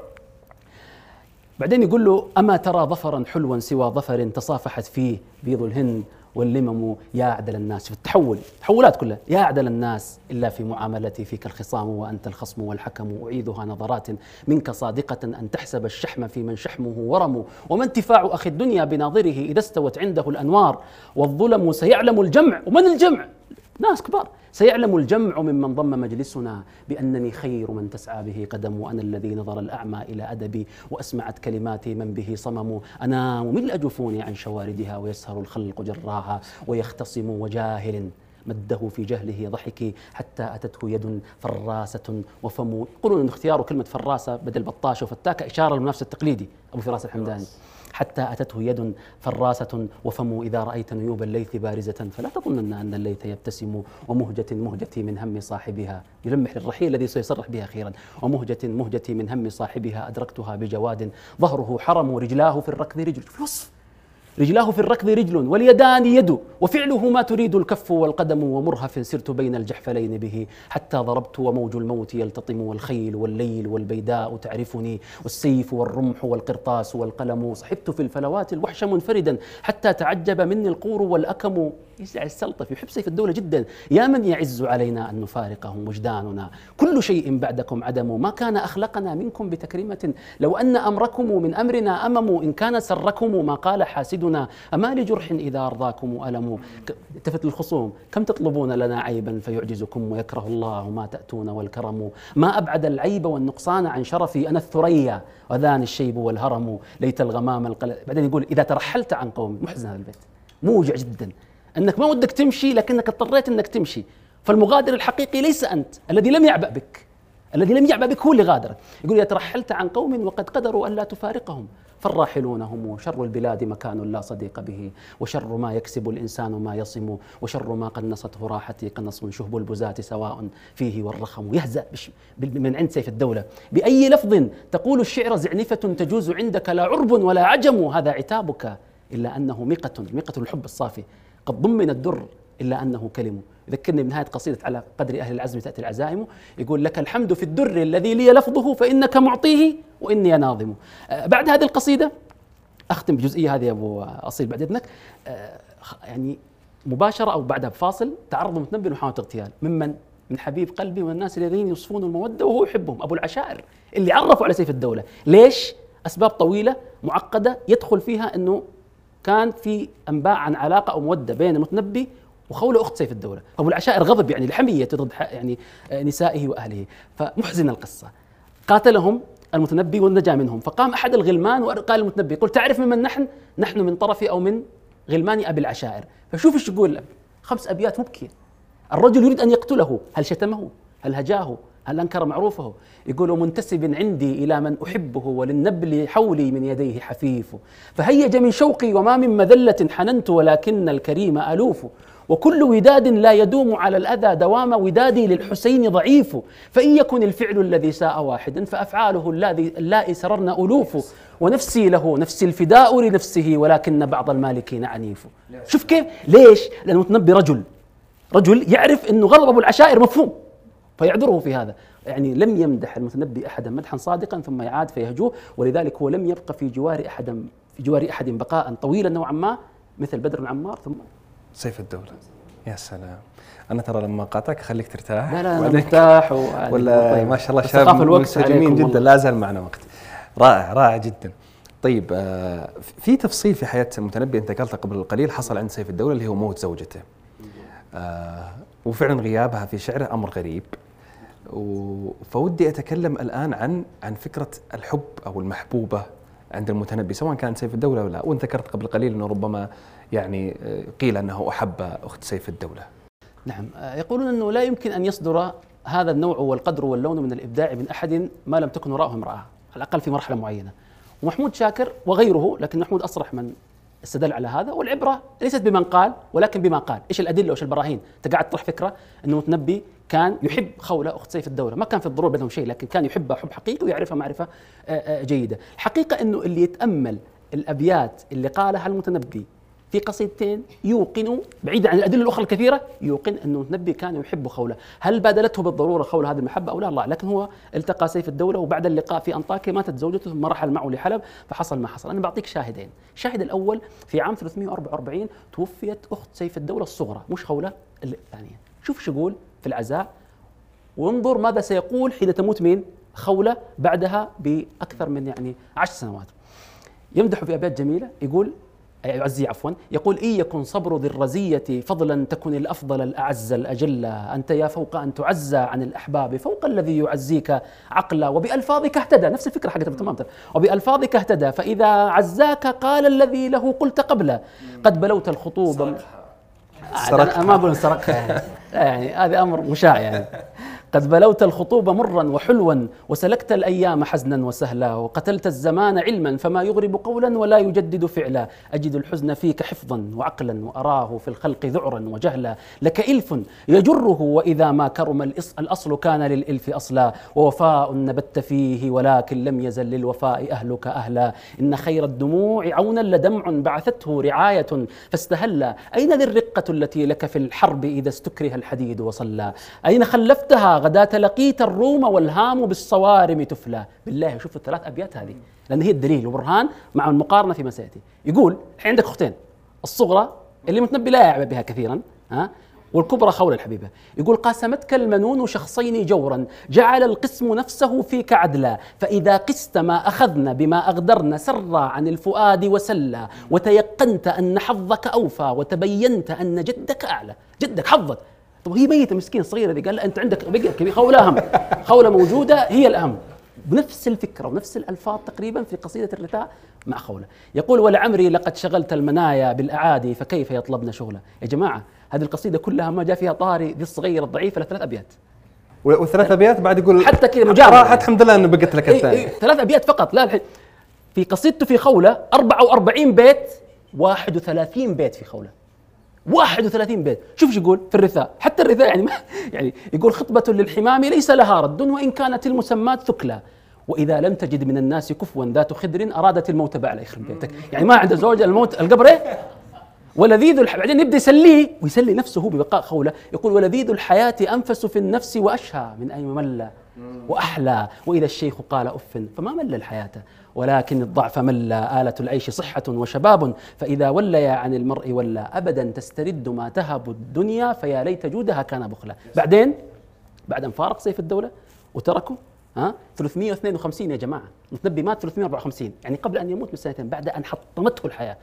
بعدين يقول له أما ترى ظفرا حلوا سوى ظفر تصافحت فيه بيض الهند واللمم يا أعدل الناس. في التحول تحولات كلها. يا أعدل الناس إلا في معاملتي فيك الخصام وأنت الخصم والحكم. أعيدها نظرات منك صادقة أن تحسب الشحم في من شحمه ورم. وما انتفاع أخي الدنيا بناظره إذا استوت عنده الأنوار. والظلم سيعلم الجمع. ومن الجمع؟ ناس كبار. سيعلم الجمع ممن ضم مجلسنا بأنني خير من تسعى به قدم وأنا الذي نظر الأعمى إلى أدبي وأسمعت كلماتي من به صمم. أنام ملء جفوني عن شواردها ويسهر الخلق جراها ويختصم وجاهل. مده في جهله ضحكي حتى أتته يد فراسة وفم. يقولون أن اختيار كلمة فراسة بدل بطاشة وفتاكة إشارة للمنافس التقليدي. أبو فراس الحمداني. حتى أتته يد فراسة وفم إذا رأيت نيوب الليث بارزة. فلا تظنن أن الليث يبتسم ومهجة مهجتي من هم صاحبها. يلمح للرحيل الذي سيصرح بها أخيرا. ومهجة مهجتي من هم صاحبها أدركتها بجواد. ظهره حرم ورجلاه في الركض رجل. الوصف. رجلاه في الركض رجل واليدان يد وفعله ما تريد الكف والقدم ومرهف سرت بين الجحفلين به. حتى ضربت وموج الموت يلتطم والخيل والليل والبيداء تعرفني. والسيف والرمح والقرطاس والقلم. صحبت في الفلوات الوحش منفردا حتى تعجب مني القور والأكم. يسع السلطة يحب سيف الدولة جدا. يا من يعز علينا أن نفارقهم وجداننا؟ كل شيء بعدكم عدم. ما كان أخلقنا منكم بتكريمة. لو أن أمركم من أمرنا أمم. إن كان سركم ما قال حاسدنا. أما لجرح إذا أرضاكم ألم. التفت للخصوم. كم تطلبون لنا عيبا فيعجزكم ويكره الله ما تأتون والكرم؟ ما أبعد العيب والنقصان عن شرفي أنا الثريا. وذان الشيب والهرم. ليت الغمام القلب بعدين يقول إذا ترحلت عن قوم. محزن هذا البيت. موجع جدا. أنك ما ودك تمشي لكنك اضطريت إنك تمشي. فالمغادر الحقيقي ليس أنت الذي لم يعبأ بك. الذي لم يعبأ بك هو اللي غادرك. يقول ترحلت عن قوم وقد قدروا ألا تفارقهم فالراحلون هم شر البلاد مكان لا صديق به وشر ما يكسب الإنسان ما يصم وشر ما قنصته راحتي قنص شهب البزاة سواء فيه والرخم يهزأ من عند سيف الدولة. بأي لفظ تقول الشعر زعنفة تجوز عندك لا عرب ولا عجم هذا عتابك إلا أنه مقة مقة الحب الصافي. قد ضمن الدر إلا أنه كلمة. يذكرني بنهاية قصيدة على قدر أهل العزم تأتي العزائم يقول لك الحمد في الدر الذي لي لفظه فإنك معطيه وإني ناظم. آه، بعد هذه القصيدة أختم بجزئية هذه يا أبو أصيل بعد إذنك. آه، يعني مباشرة أو بعدها بفاصل تعرض متنبي لمحاولة اغتيال ممن؟ من حبيب قلبي والناس الذين يوصفون المودة وهو يحبهم. أبو العشائر اللي عرفوا على سيف الدولة. ليش؟ أسباب طويلة معقدة يدخل فيها أنه كان في أنباء عن علاقة أو مودة بين المتنبي وخوله اخت سيف الدولة، أبو العشائر غضب يعني لحمية ضد يعني آه، نسائه وأهله، فمحزنه القصة. قاتلهم المتنبي والنجا منهم، فقام أحد الغلمان وقال المتنبي قل تعرف ممن نحن؟ نحن من طرفي أو من غلمان أبي العشائر، فشوف إيش يقول. خمس أبيات مبكية. الرجل يريد أن يقتله. هل شتمه؟ هل هجاه؟ هل أنكر معروفه. يقول منتسب عندي إلى من أحبه وللنبل حولي من يديه حفيف. فهيج من شوقي وما من مذلة حننت ولكن الكريم ألوف. وكل وداد لا يدوم على الأذى دوام ودادي للحسين ضعيف. فإن يكن الفعل الذي ساء واحدا فأفعاله الذي اللائي سررن ألوف. ونفسي له نفسي الفداء لنفسه ولكن بعض المالكين عنيف. شوف كيف؟ ليش؟ لأنه متنبي رجل. رجل يعرف أنه غضب أبو العشائر مفهوم. فيعذره في هذا. يعني لم يمدح المتنبي أحدا مدحا صادقا ثم يعاد فيهجوه ولذلك هو لم يبقى في جوار أحد في جوار أحد بقاء طويلا نوعا ما مثل بدر بن عمار ثم سيف الدولة. يا سلام. أنا ترى لما قاطعك اخليك ترتاح. لا لا مرتاح ولا طيب. ما شاء الله شاب الوقت عليكم جدا. لا زال معنا وقت. رائع رائع جدا. طيب آه، في تفصيل في حياة المتنبي أنت ذكرته قبل قليل حصل عند سيف الدولة اللي هو موت زوجته. آه، وفعلا غيابها في شعره أمر غريب. فودي أتكلم الآن عن عن فكرة الحب أو المحبوبة عند المتنبي سواء كان سيف الدولة ولا وانت ذكرت قبل قليل إنه ربما يعني آه، قيل أنه أحب أخت سيف الدولة. نعم. آه، يقولون أنه لا يمكن أن يصدر هذا النوع والقدر واللون من الإبداع من أحد ما لم تكن وراءه امرأة على الأقل في مرحلة معينة. ومحمود شاكر وغيره لكن محمود أصرح من استدل على هذا والعبرة ليست بمن قال ولكن بما قال، إيش الأدلة وإيش البراهين؟ أنت قاعد تطرح فكرة إنه متنبي كان يحب خولة أخت سيف الدولة، ما كان في الضرورة بينهم شيء لكن كان يحبها حب حقيقي ويعرفها معرفة آه، آه، جيدة، الحقيقة إنه اللي يتأمل الأبيات اللي قالها المتنبي في قصيدتين يوقن بعيدا عن الأدلة الأخرى الكثيرة يوقن أنه المتنبي كان يحب خولة، هل بادلته بالضرورة خولة هذه المحبة أو لا؟ الله لكن هو التقى سيف الدولة وبعد اللقاء في أنطاكيا ماتت زوجته ثم رحل معه لحلب فحصل ما حصل، أنا بعطيك شاهدين، الشاهد الأول في عام 344 توفيت أخت سيف الدولة الصغرى مش خولة الثانية، شوف شو يقول في العزاء وانظر ماذا سيقول حين تموت مين؟ خولة بعدها بأكثر من يعني عشر سنوات. يمدح في أبيات جميلة يقول يعزي عفوا. يقول إن يكن صبر ذي الرزية فضلا تكن الأفضل الأعز الأجل. أنت يا فوق أن تعزى عن الأحباب. فوق الذي يعزيك عقلا. وبألفاظك اهتدى. نفس الفكرة حقت تمام وبألفاظك اهتدى. فإذا عزاك قال الذي له قلت قبله. قد بلوت الخطوب. سرقها. أنا ما أقول سرقها. يعني, يعني هذا أمر مشاع يعني. قد بلوت الخطوب مرا وحلوا وسلكت الأيام حزنا وسهلا وقتلت الزمان علما فما يغرب قولا ولا يجدد فعلا أجد الحزن فيك حفظا وعقلا وأراه في الخلق ذعرا وجهلا لك إلف يجره وإذا ما كرم الأصل كان للإلف أصلا ووفاء نبت فيه ولكن لم يزل للوفاء أهلك أهلا إن خير الدموع عونا لدمع بعثته رعاية فاستهلا أين ذي الرقة التي لك في الحرب إذا استكره الحديد وصلى أين خلفتها غداة لقيت الروم والهام بالصوارم تفلى. بالله شوف الثلاث أبيات هذه. لأن هي الدليل. وبرهان مع المقارنة فيما سيأتي. يقول عندك أختين. الصغرى اللي متنبي لا يعب بها كثيرا ها؟ والكبرى خول الحبيبة. يقول قاسمتك المنون شخصين جورا. جعل القسم نفسه فيك عدلا. فإذا قست ما أخذنا بما أغدرنا سرى عن الفؤاد وسلى. وتيقنت أن حظك أوفى. وتبينت أن جدك أعلى. جدك حظك. طب هي ميتة مسكين صغيرة ذي قال لا أنت عندك بقى كبير خولة أهم خولة موجودة هي الأهم. بنفس الفكرة ونفس الألفاظ تقريبا في قصيدة الرثاء مع خولة. يقول ولعمري لقد شغلت المنايا بالأعادي فكيف يطلبن شغلة؟ يا جماعة هذه القصيدة كلها ما جاء فيها طاري ذي الصغير الضعيف إلا ثلاث أبيات. والثلاث أبيات بعد يقول حتى كذا مجاملة. راحت الحمد لله إنه بقت لك إيه الثاني إيه ثلاث أبيات فقط. لا الحين في قصيدته في خولة 44 بيت 31 بيت في خولة. 31 بيت. شوف شو يقول في الرثاء. حتى الرثاء يعني ما يعني يقول خطبة للحمام ليس لها رد وإن كانت المسمات ثكلى. وإذا لم تجد من الناس كفوا ذات خدر أرادت الموت بعلى يخرب بيتك. يعني ما عنده زوج الموت القبر إيه؟ ولذيذ الح... بعدين يبدأ يسليه. ويسلي نفسه هو ببقاء خوله. يقول ولذيذ الحياة أنفس في النفس وأشهى من أن يمل وأحلى. وإذا الشيخ قال أف فما مل الحياة؟ ولكن الضعف مل آلة العيش صحة وشباب. فإذا ولي عن المرء ولا أبدا تسترد ما تهب الدنيا فيا ليت جودها كان بخلا. بعدين بعد أن فارق سيف الدولة وتركه ها 352 يا جماعة. متنبي مات 354 يعني قبل أن يموت بسنتين بعد أن حطمته الحياة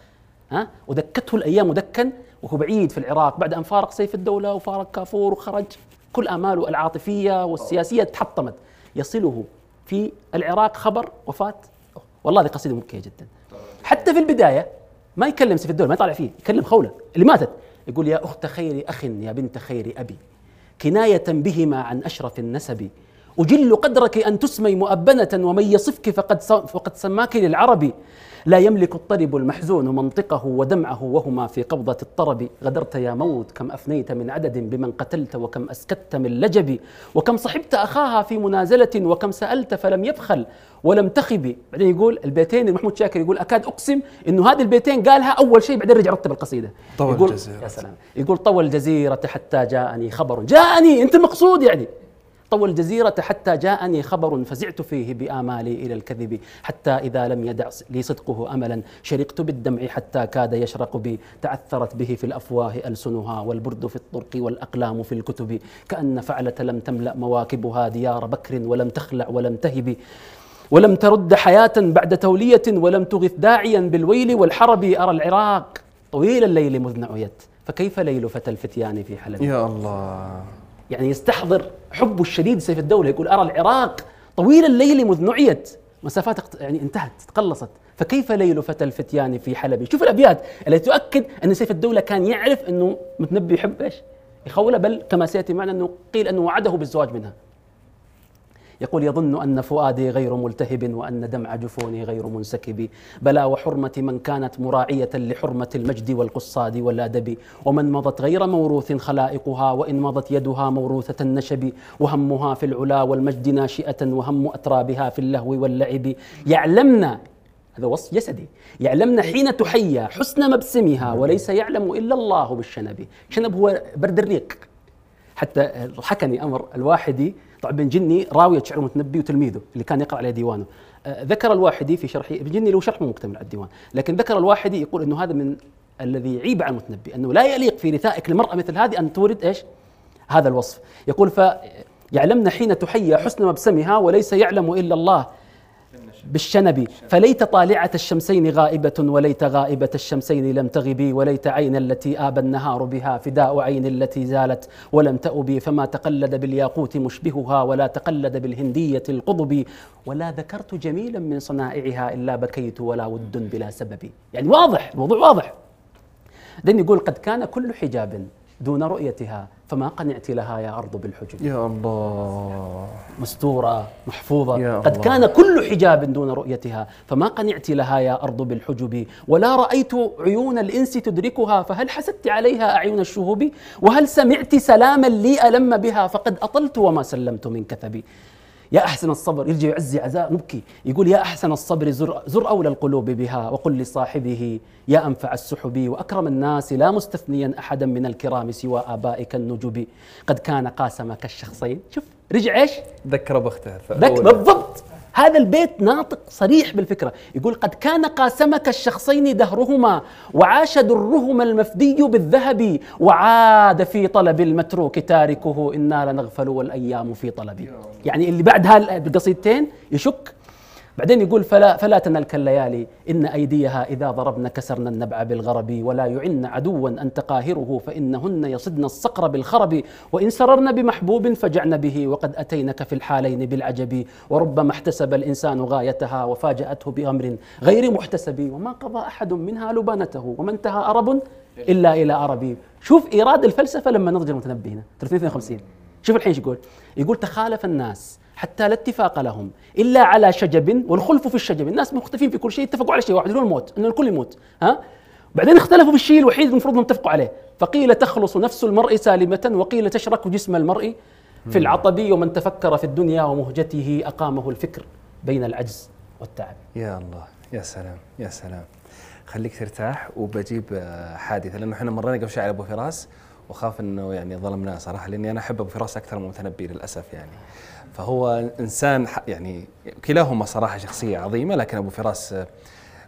ها ودكته الأيام دكا وهو بعيد في العراق بعد أن فارق سيف الدولة وفارق كافور وخرج كل آماله العاطفية والسياسية تحطمت. يصله في العراق خبر وفاة والله هذه قصيدة مبكية جدا. حتى في البداية ما يكلم سيف الدولة ما يطالع فيه يكلم خولة اللي ماتت. يقول يا أخت خير أخ يا بنت خير أبي كناية بهما عن أشرف النسب. أجل قدرك أن تسمي مؤبنة ومن يصفك فقد فقد سماك للعرب. لا يملك الطرب المحزون منطقه ودمعه وهما في قبضة الطرب. غدرت يا موت كم أفنيت من عدد بمن قتلت وكم أسكت من لجب. وكم صحبت أخاها في منازلة وكم سألت فلم يبخل ولم تخبي بعدين يقول البيتين محمود شاكر يقول أكاد أقسم إنه هذه البيتين قالها أول شيء بعدين رجع رتب القصيدة. طول يقول الجزيرة. يا سلام. يقول طوى الجزيرة حتى جاءني خبر. جاءني أنت المقصود يعني. طوى الجزيرة حتى جاءني خبر فزعت فيه بآمالي إلى الكذب حتى إذا لم يدع لي صدقه أملا. شرقت بالدمع حتى كاد يشرق بي. تعثرت به في الأفواه ألسنها والبرد في الطرق والأقلام في الكتب. كأن فعلة لم تملأ مواكبها ديار بكر ولم تخلع ولم تهب. ولم ترد حياة بعد تولية ولم تغث داعيا بالويل والحرب. أرى العراق طويل الليل مذ نعيت فكيف ليل فتى الفتيان في حلب؟ يا الله. يعني يستحضر حبه الشديد سيف الدولة يقول أرى العراق طويل الليل مذ نعيت. مسافات يعني انتهت تقلصت. فكيف ليل فتى الفتيان في حلب شوف الأبيات التي تؤكد أن سيف الدولة كان يعرف أنه متنبي يحب إيش؟ يخوله بل كما سيأتي معنا أنه قيل أنه وعده بالزواج منها. يقول يظن أن فؤادي غير ملتهب وأن دمع جفوني غير منسكب. بلى وحرمة من كانت مراعية لحرمة المجد والقصاد والأدب. ومن مضت غير موروث خلائقها وإن مضت يدها موروثة النشب. وهمها في العلا والمجد ناشئة وهم أترابها في اللهو واللعب. يعلمنا هذا وصف جسدي يعلمن حين تحيا حسن مبسمها وليس يعلم إلا الله بالشنب. شنب هو برد الريق. حتى حكني أمر الواحدي طبعا ابن جني راوية شعر المتنبي وتلميذه اللي كان يقرأ عليه ديوانه. آه، ذكر الواحدي في شرحه ابن جني له شرح مكتمل على الديوان لكن ذكر الواحدي يقول إنه هذا من الذي يعيب على المتنبي إنه لا يليق في رثائك لمرأة مثل هذه أن تورد إيش؟ هذا الوصف. يقول ف يعلمن حين تحيا حسن مبسمها وليس يعلم إلا الله. بالشنب فليت طالعة الشمسين غائبة وليت غائبة الشمسين لم تغبي وليت عين التي آب النهار بها فداء عين التي زالت ولم تأبي فما تقلد بالياقوت مشبهها ولا تقلد بالهندية القضب. ولا ذكرت جميلا من صنائعها إلا بكيت ولا ود بلا سبب. يعني واضح الموضوع واضح. بعدين يقول قد كان كل حجاب دون رؤيتها فما قنعت لها يا أرض بالحجب؟ يا الله. مستورة محفوظة. يا قد الله. كان كل حجاب دون رؤيتها. فما قنعت لها يا أرض بالحجب؟ ولا رأيت عيون الإنس تدركها فهل حسدت عليها أعين الشهب وهل سمعت سلاما لي ألم بها؟ فقد أطلت وما سلمت من كثبي يا أحسن الصبر يرجع يعزي عزاء مبكي. يقول يا أحسن الصبر زر, زر أولى القلوب بها وقل لصاحبه يا أنفع السحب وأكرم الناس لا مستثنيا أحدا من الكرام سوى آبائك النجب قد كان قاسمك الشخصين. شوف رجع إيش؟ ذكر بأخته ذك بالضبط. هذا البيت ناطق صريح بالفكرة. يقول قد كان قاسمك الشخصين دهرهما وعاش درهما المفدي بالذهب وعاد في طلب المتروك تاركه إنا لنغفل والأيام في طلبي يعني اللي بعد هالقصيدتين يشك بعدين يقول فلا فلا تنلك الليالي إن أيديها إذا ضربن كسرن النبع بالغرب ولا يعن عدوا أن تقاهره فإنهن يصدن الصقر بالخرب وإن سررن بمحبوب فجعن به وقد أتينك في الحالين بالعجب وربما احتسب الإنسان غايتها وفاجأته بأمر غير محتسب وما قضى أحد منها لبانته وما انتهى أرب إلا إلى عربي شوف إيراد الفلسفة لما نضج المتنبي هنا 352 شوف الحين إيش يقول؟ يقول تخالف الناس حتى لا اتفاق لهم إلا على شجب والخلف في الشجب. الناس مختلفين في كل شيء اتفقوا على شيء واحد اللي هو الموت انه الكل يموت ها؟ بعدين اختلفوا في الشيء الوحيد المفروض إنهم اتفقوا عليه. فقيل تخلص نفس المرء سالمة وقيل تشرك جسم المرء في العطب ومن تفكر في الدنيا ومهجته أقامه الفكر بين العجز والتعب. يا الله يا سلام يا سلام. خليك ترتاح وبجيب آه، حادثة لأنه إحنا مرينا قبل شوي على أبو فراس وخاف إنه يعني ظلمناه صراحة لأني أنا أحب أبو فراس أكثر من المتنبي للأسف يعني. فهو إنسان يعني كلاهما صراحة شخصية عظيمة لكن أبو فراس آه،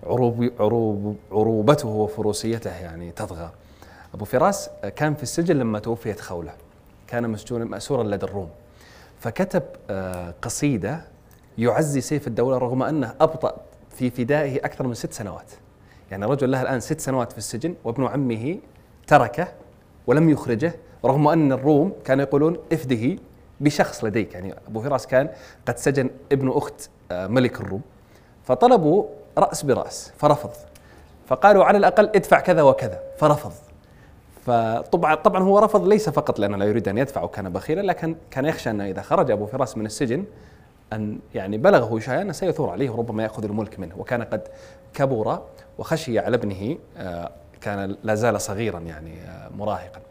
عروب عروب عروبته وفروسيته يعني تطغى. أبو فراس آه، كان في السجن لما توفيت خوله. كان مسجونا مأسورا لدى الروم. فكتب آه، قصيدة يعزي سيف الدولة رغم أنه أبطأ في فدائه أكثر من ست سنوات. يعني رجل له الآن ست سنوات في السجن وابن عمه تركه ولم يخرجه رغم أن الروم كانوا يقولون إفده بشخص لديك. يعني أبو فراس كان قد سجن ابن أخت آه، ملك الروم. فطلبوا رأس برأس فرفض. فقالوا على الأقل ادفع كذا وكذا فرفض. فطبعا طبعا هو رفض ليس فقط لأنه لا يريد أن يدفع وكان بخيلا لكن كان يخشى أنه إذا خرج أبو فراس من السجن أن يعني بلغه شيئا سيثور عليه وربما يأخذ الملك منه. وكان قد كبر وخشي على ابنه آه، كان لا زال صغيرا يعني آه، مراهقا.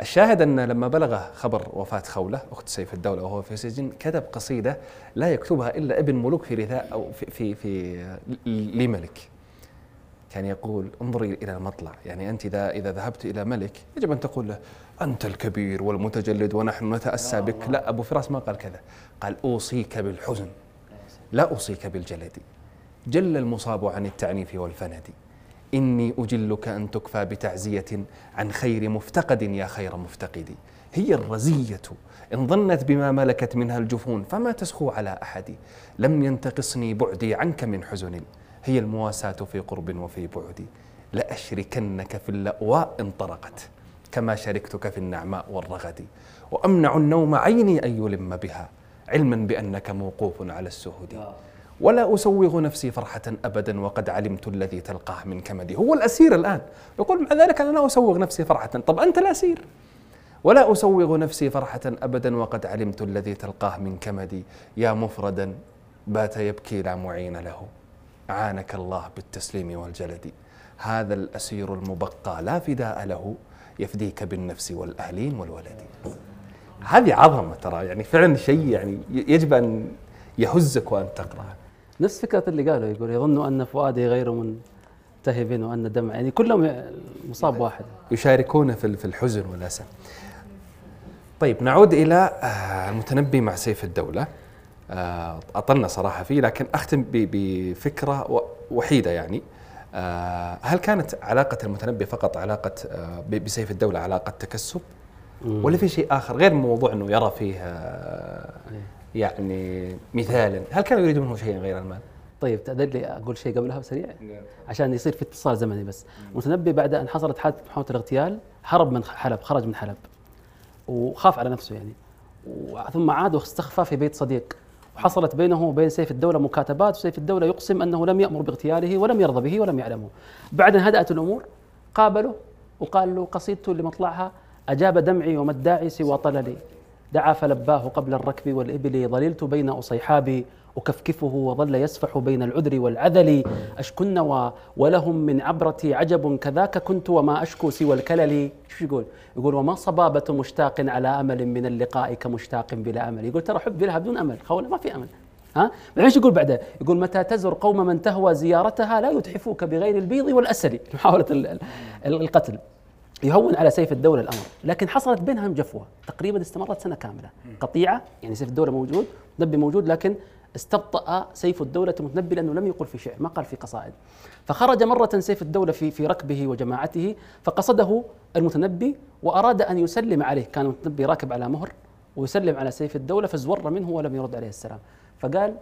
الشاهد أن لما بلغ خبر وفاة خولة أخت سيف الدولة وهو في السجن كتب قصيدة لا يكتبها إلا ابن ملوك في رثاء أو في في, في لملك. كان يقول انظري إلى المطلع. يعني أنت اذا إذا ذهبت إلى ملك يجب أن تقول له أنت الكبير والمتجلد ونحن نتأسى بك. لا أبو فراس ما قال كذا. قال أوصيك بالحزن. لا أوصيك بالجلد. جل المصاب عن التعنيف والفند إني أجلك أن تكفى بتعزية عن خير مفتقد يا خير مفتقد. هي الرزية. إن ظنت بما ملكت منها الجفون فما تسخو على أحد. لم ينتقصني بعدي عنك من حزن. هي المواساة في قرب وفي بعد. لأشركنك في اللأواء إن طرقت. كما شركتك في النعماء والرغد. وأمنع النوم عيني أن يلم بها. علما بأنك موقوف على السهد ولا أسوغ نفسي فرحة أبدا وقد علمت الذي تلقاه من كمدي. هو الأسير الآن. يقول مع ذلك أنا لا أسوغ نفسي فرحة. طب أنت الأسير ولا أسوغ نفسي فرحة أبدا وقد علمت الذي تلقاه من كمدي. يا مفردا بات يبكي لا معين له. أعانك الله بالتسليم والجلد. هذا الأسير المبقى لا فداء له. يفديك بالنفس والأهلين والولد. هذه عظمة ترى. يعني فعلا شيء يعني يجب أن يهزك وأن تقرأه. نفس فكرة اللي قاله يقول يظن أن فؤادي غير منتهب وأن دمع يعني كلهم مصاب واحد. يشاركون في في الحزن والأسى. طيب نعود إلى آه، المتنبي مع سيف الدولة. آه، أطلنا صراحة فيه لكن أختم بفكرة وحيدة يعني. آه، هل كانت علاقة المتنبي فقط علاقة بسيف الدولة علاقة تكسب؟ ولا في شيء آخر غير موضوع إنه يرى فيه إيه. يعني مثالا. هل كانوا يريدون منه شيئا غير المال؟ طيب تقدر لي أقول شيء قبلها بسريع؟ نعم. عشان يصير في اتصال زمني بس. متنبي بعد أن حصلت حادثة محاولة الاغتيال هرب من حلب خرج من حلب وخاف على نفسه يعني. ثم عاد واستخفى في بيت صديق. وحصلت بينه وبين سيف الدولة مكاتبات وسيف الدولة يقسم أنه لم يأمر باغتياله ولم يرضى به ولم يعلمه. بعد أن هدأت الأمور قابله وقال له قصيدته لمطلعها أجاب دمعي وما الداعي سوى طللي. دعا فلباه قبل الركب والإبل ظللت بين أصيحابي أكفكفه وظل يسفح بين العذر والعذل أشكن ولهم من عبرتي عجب كذاك كنت وما أشكو سوى الكلل. شو يقول؟ يقول وما صبابة مشتاق على أمل من اللقاء كمشتاق بلا أمل. يقول ترى حب لها بدون أمل خولة ما في أمل. ها؟ إيش يقول بعده؟ يقول متى تزر قوم من تهوى زيارتها لا يتحفوك بغير البيض والأسل. محاولة القتل. يهون على سيف الدولة الأمر. لكن حصلت بينهم جفوة. تقريبا استمرت سنة كاملة. قطيعة يعني سيف الدولة موجود متنبي موجود لكن استبطأ سيف الدولة متنبي لأنه لم يقل في شعر ما قال في قصائد. فخرج مرة سيف الدولة في في ركبه وجماعته فقصده المتنبي وأراد أن يسلم عليه. كان المتنبي راكب على مهر ويسلم على سيف الدولة فزور منه ولم يرد عليه السلام. فقال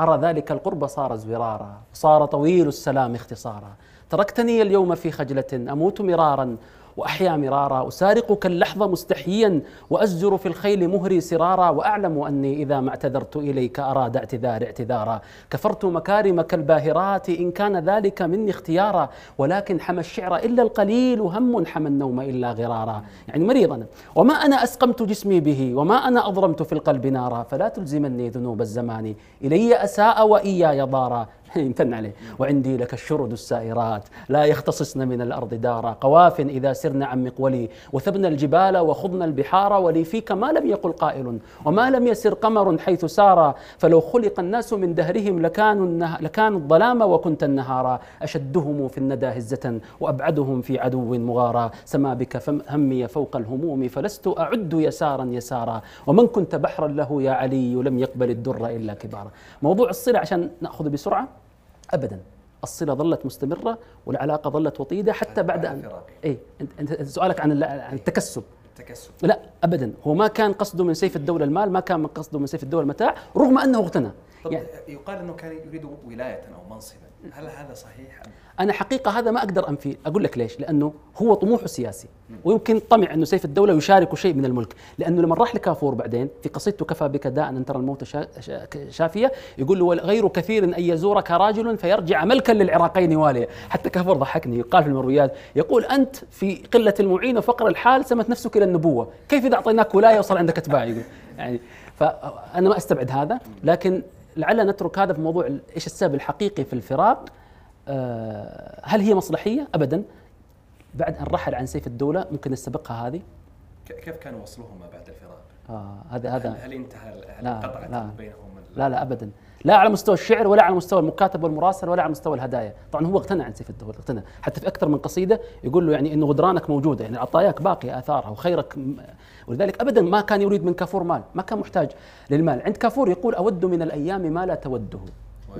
أرى ذلك القرب صار زرارا صار طويل السلام اختصارا. تركتني اليوم في خجلة أموت مرارا وأحيا مرارا. أسارقك اللحظة مستحيا وأزجر في الخيل مهري سرارا. وأعلم أني إذا ما اعتذرت إليك أراد اعتذار اعتذارا. كفرت مكارمك الباهرات إن كان ذلك مني اختيارا. ولكن حمى الشعر إلا القليل هم حمى النوم إلا غرارا. يعني مريض أنا وما أنا أسقمت جسمي به وما أنا أضرمت في القلب نارا. فلا تلزمني ذنوب الزمان. إلي أساء وإياي ضارا. يمتن عليه. وعندي لك الشرد السائرات. لا يختصصن من الأرض دارا. قواف إذا سرن عن مقولي وثبن الجبال وخضن البحار ولي فيك ما لم يقل قائل. وما لم يسر قمر حيث سار فلو خلق الناس من دهرهم لكانوا لكانوا الظلام وكنت النهارا. أشدهم في الندى هزة وأبعدهم في عدو مغارا. سما بك همي فوق الهموم. فلست أعد يسارا يسارا. ومن كنت بحرا له يا علي. لم يقبل الدر إلا كبارا. موضوع الصلة عشان نأخذ بسرعة. ابدا. الصلة ظلت مستمرة والعلاقة ظلت وطيدة حتى بعد ان اي انت سؤالك عن التكسب. التكسب. لا ابدا. هو ما كان قصده من سيف الدولة المال ما كان من قصده من سيف الدولة المتاع رغم أنه اغتنى. يعني يقال إنه كان يريد ولاية أو منصبا. هل هذا صحيح؟ أنا حقيقة هذا ما أقدر أنفي أقول لك ليش؟ لأنه هو طموحه سياسي ويمكن طمع إنه سيف الدولة يشارك شيء من الملك لأنه لما راح لكافور بعدين في قصيدته كفى بك داء أن ترى الموت شا- شا- شافية يقول له غير كثير أن يزورك راجل فيرجع ملكا للعراقين واليا حتى كافور ضحكني يقال في المرويات يقول أنت في قلة المعين وفقر الحال سمت نفسك إلى النبوة كيف إذا أعطيناك ولاية وصل عندك أتباع؟ يقول. يعني فانا ما أستبعد هذا لكن لعل نترك هذا في موضوع إيش السبب الحقيقي في الفراق هل هي مصلحية؟ ابدا. بعد أن رحل عن سيف الدولة ممكن نستبقها هذه. كيف كان وصلهما بعد الفراق؟ آه هذا هذا هل انتهى هل لا، انقطعت لا. بينهم لا لا ابدا. لا على مستوى الشعر ولا على مستوى المكاتب والمراسل ولا على مستوى الهدايا. طبعا هو اقتنع عن سيف الدولة اقتنع. حتى في أكثر من قصيدة يقول له يعني انه غدرانك موجودة يعني عطاياك باقية آثارها وخيرك ولذلك ابدا ما كان يريد من كافور مال ما كان محتاج للمال. عند كافور يقول أود من الأيام ما لا توده.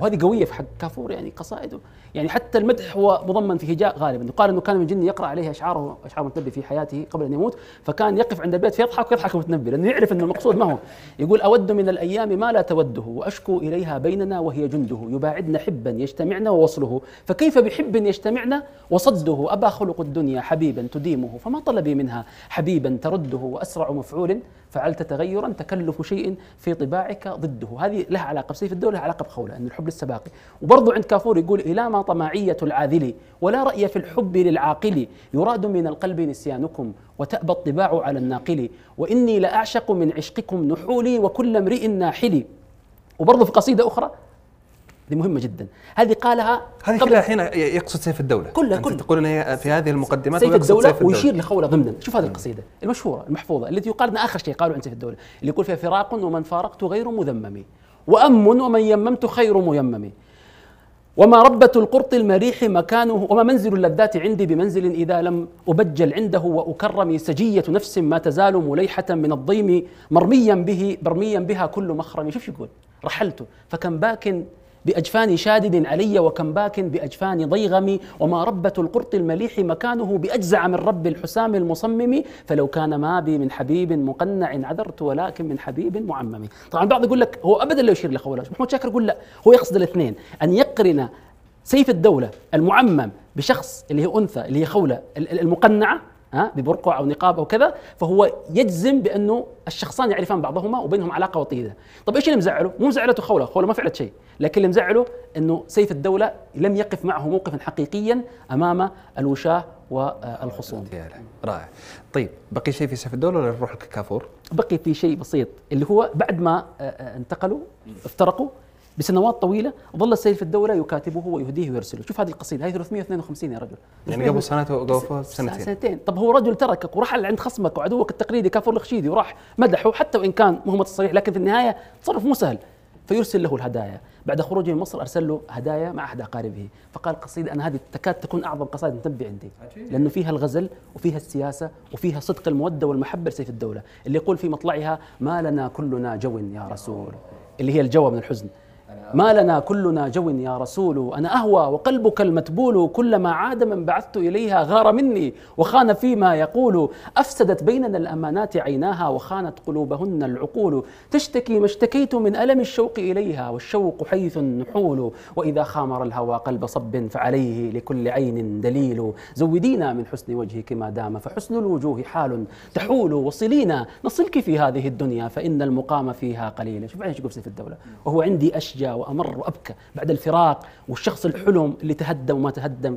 وهذه قوية في حق كافور يعني قصائده يعني حتى المدح هو مضمن في هجاء غالبا. يقال إنه كان من جني يقرأ عليه اشعاره أشعار المتنبي في حياته قبل أن يموت فكان يقف عند البيت فيضحك ويضحك المتنبي لأنه يعرف إنه المقصود ما هو. يقول أود من الأيام ما لا توده وأشكو إليها بيننا وهي جنده يباعدن حبا يجتمعن ووصله. فكيف بحب يجتمعن وصده؟ ابى خلق الدنيا حبيبا تديمه فما طلبي منها حبيبا ترده وأسرع مفعول فعلت تغيرا تكلف شيء في طباعك ضده. هذه لها علاقة بسيف الدولة لها علاقة بخولة إن الحب لسه باقي. وبرضه عند كافور يقول إلى ما طماعية العاذل ولا رأي في الحب للعاقل. يراد من القلب نسيانكم وتأبى الطباع على الناقل. وإني لأعشق من عشقكم نحولي وكل امرئ ناحل. وبرضه في قصيدة أخرى دي مهمة جدا. هذه قالها هذه كلها الحين يقصد سيف الدولة. كلها- كلها. تقول إن هي في هذه المقدمات سيف الدولة سيف الدولة. ويشير لخولة ضمنا. شوف هذه القصيدة المشهورة المحفوظة التي يقال أنها آخر شيء قالوا عن سيف الدولة اللي يقول فيها فراق ومن فارقت غير مذمم وأم ومن يممت خير ميمم. وما ربة القرط المليح مكانه وما منزل اللذات عندي بمنزل إذا لم أبجل عنده وأكرم سجية نفس ما تزال مليحة من الضيم مرميا به برميا بها كل مخرم. شوف شو يقول؟ رحلت فكم باك بأجفان شادن علي وكم باك بأجفان ضيغم وما ربة القرط المليح مكانه بأجزع من رب الحسام المصمم. فلو كان ما بي من حبيب مقنع عذرت ولكن من حبيب معمم. طبعا البعض يقول لك هو أبدا لا يشير لخوله محمود شاكر يقول لا هو يقصد الاثنين. أن يقرن سيف الدولة المعمم بشخص اللي هي أنثى اللي هي خولة ال- ال- المقنعة ها ببرقع أو نقاب أو كذا فهو يجزم بأنه الشخصان يعرفان بعضهما وبينهم علاقة وطيدة، طب إيش اللي مزعله؟ مو مزعلته خولة، خولة ما فعلت شيء، لكن اللي مزعله أنه سيف الدولة لم يقف معه موقفا حقيقيا أمام الوشاة والخصوم. رائع طيب بقي شيء في سيف الدولة ولا نروح لكافور؟ بقي في شيء بسيط اللي هو بعد ما آه، آه، انتقلوا افترقوا بسنوات طويلة ظل سيف الدولة يكاتبه ويهديه ويرسله، شوف هذه القصيدة هذه 352 يا رجل. يعني قبل سنة وقبل سنتين. سنتين. طب هو رجل تركك ورحل عند خصمك وعدوك التقليدي كافور الخشيدي وراح مدحه حتى وإن كان هو الصريح لكن في النهاية تصرف مو سهل. فيرسل له الهدايا. بعد خروجه من مصر أرسل له هدايا مع أحد أقاربه. فقال قصيدة أنا هذه تكاد تكون أعظم قصائد متنبي عندي. لأنه فيها الغزل وفيها السياسة وفيها صدق المودة والمحبة لسيف الدولة. اللي يقول في مطلعها ما لنا كلنا جو يا رسول. اللي هي الجوى من الحزن. ما لنا كلنا جو يا رسول أنا أهوى وقلبك المتبول كلما عاد من بعثت إليها غار مني وخان فيما يقول. أفسدت بيننا الأمانات عيناها وخانت قلوبهن العقول. تشتكي ما اشتكيت من ألم الشوق إليها والشوق حيث النحول. وإذا خامر الهوى قلب صب فعليه لكل عين دليل. زودينا من حسن وجهك ما دام فحسن الوجوه حال. تحول وصلينا نصلك في هذه الدنيا فإن المقام فيها قليل. شوف إيش يقول سيف الدولة. وهو عندي وأمر وأبكى بعد الفراق والشخص الحلم اللي تهدم وما تهدم.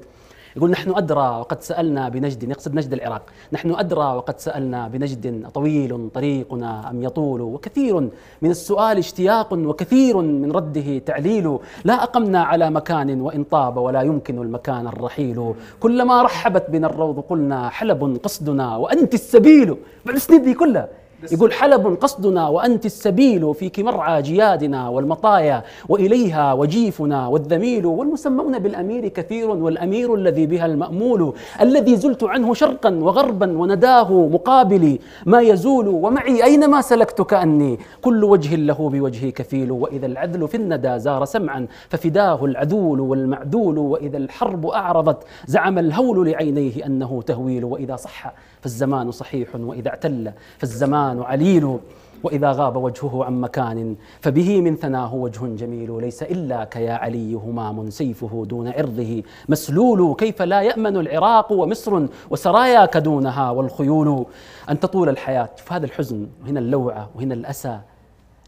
يقول نحن أدرى وقد سألنا بنجد يقصد نجد العراق. نحن أدرى وقد سألنا بنجد طويل طريقنا أم يطول وكثير من السؤال اشتياق وكثير من رده تعليل. لا أقمنا على مكان وإن طاب ولا يمكن المكان الرحيل. كلما رحبت بنا الروض قلنا حلب قصدنا وأنت السبيل. بعد السنين دي كلها يقول حلب قصدنا وأنت السبيل فيك مرعى جيادنا والمطايا وإليها وجيفنا والذميل والمسمون بالأمير كثير والأمير الذي بها المأمول الذي زلت عنه شرقا وغربا ونداه مقابلي. ما يزول ومعي أينما سلكت كأني كل وجه له بوجهي كفيل وإذا العدل في الندى زار سمعا ففداه العذول والمعدول وإذا الحرب أعرضت زعم الهول لعينيه أنه تهويل وإذا صح فالزمان صحيح وإذا اعتل فالزمان الزمان عليل وإذا غاب وجهه عن مكان فبه من ثناه وجه جميل ليس إلا كيا علي همام سيفه دون عرضه. مسلول كيف لا يأمن العراق ومصر وسراياك دونها والخيول. أن تطول الحياة شوف هذا الحزن وهنا اللوعة وهنا الأسى.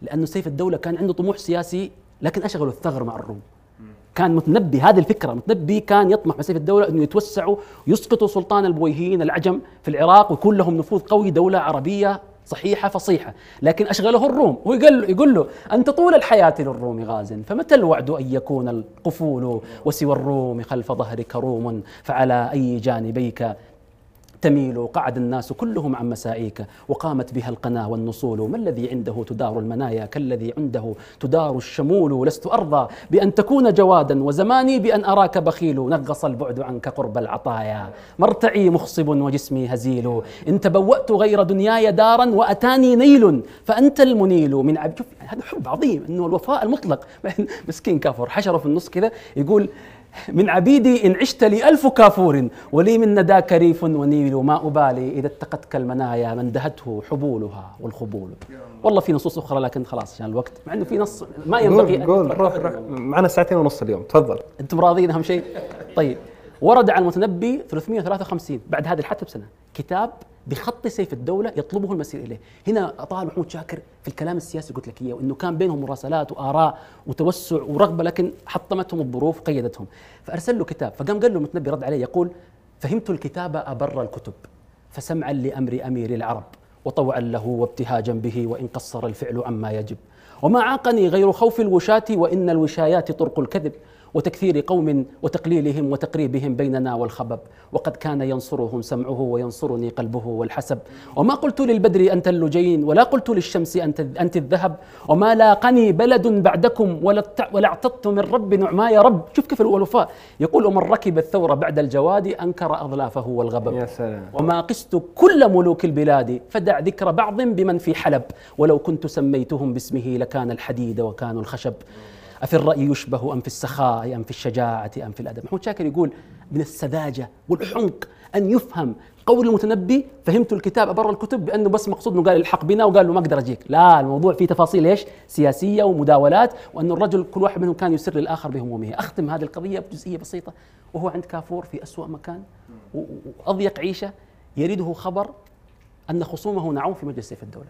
لأنه سيف الدولة كان عنده طموح سياسي لكن أشغله الثغر مع الروم. كان متنبي هذه الفكرة متنبي كان يطمح مسيف الدولة أنه يتوسعوا يسقطوا سلطان البويهيين العجم في العراق ويكون لهم نفوذ قوي دولة عربية صحيحة فصيحة. لكن أشغله الروم هو يقول يقول له ان تطول الحياة للروم غاز فمتى الوعد أن يكون القفول وسوى الروم خلف ظهرك روم فعلى أي جانبيك تميل قعد الناس كلهم عن مسائيك وقامت بها القنا والنصول. ما الذي عنده تدار المنايا كالذي عنده تدار الشمول؟ لست أرضى بأن تكون جوادا وزماني بأن أراك بخيل. نغص البعد عنك قرب العطايا. مرتعي مخصب وجسمي هزيل. إن تبوأت غير دنياي دارا وأتاني نيل. فأنت المنيل من عبد شوف هذا حب عظيم أنه الوفاء المطلق. مسكين كافر حشرة في النص كذا يقول من عبيدي إن عشت لي ألف كافور ولي من نداك ريف ونيل ما أبالي إذا اتقتك المنايا من دهته حبولها والخبول. والله في نصوص أخرى لكن خلاص عشان الوقت. مع أنه في نص ما ينبغي قول, روح روح. معنا ساعتين ونص اليوم. تفضل. أنتم راضيين أهم شيء؟ طيب. ورد عن المتنبي 353 بعد هذه الحادثة بسنة كتاب بخط سيف الدولة يطلبه المسير إليه. هنا طه محمود شاكر في الكلام السياسي قلت لك إياه وأنه كان بينهم مراسلات وآراء وتوسع ورغبة لكن حطمتهم الظروف قيدتهم. فأرسل له كتاب فقام قال له المتنبي رد عليه يقول فهمت الكتاب أبر الكتب فسمعا لأمر أمير العرب وطوعا له وابتهاجا به وإن قصر الفعل عما يجب. وما عاقني غير خوف الوشاة وإن الوشايات طرق الكذب. وتكثير قوم وتقليلهم وتقريبهم بيننا والخبب. وقد كان ينصرهم سمعه وينصرني قلبه والحسب. وما قلت للبدر أنت اللجين ولا قلت للشمس أنت, أنت الذهب. وما لاقني بلد بعدكم ولا, ولا اعتدت من رب نعماي رب. شوف كيف الوفاء يقول ومن ركب الثور بعد الجواد أنكر أظلافه والغبب. يا سلام. وما قست كل ملوك البلاد فدع ذكر بعض بمن في حلب. ولو كنت سميتهم باسمه لكان الحديد وكانوا الخشب. أفي الرأي يشبه أم في السخاء أم في الشجاعة أم في الأدب. محمود شاكر يقول من السذاجة والحنق أن يفهم قول المتنبي فهمت الكتاب أبر الكتب بأنه بس مقصود أنه قال الحق بنا وقال له ما أقدر أجيك. لا الموضوع فيه تفاصيل إيش؟ سياسية ومداولات وأن الرجل كل واحد منهم كان يسر للآخر بهمومه. أختم هذه القضية بجزئية بسيطة. وهو عند كافور في أسوأ مكان وأضيق عيشة يريده خبر أن خصومه نعوا في مجلس سيف الدولة.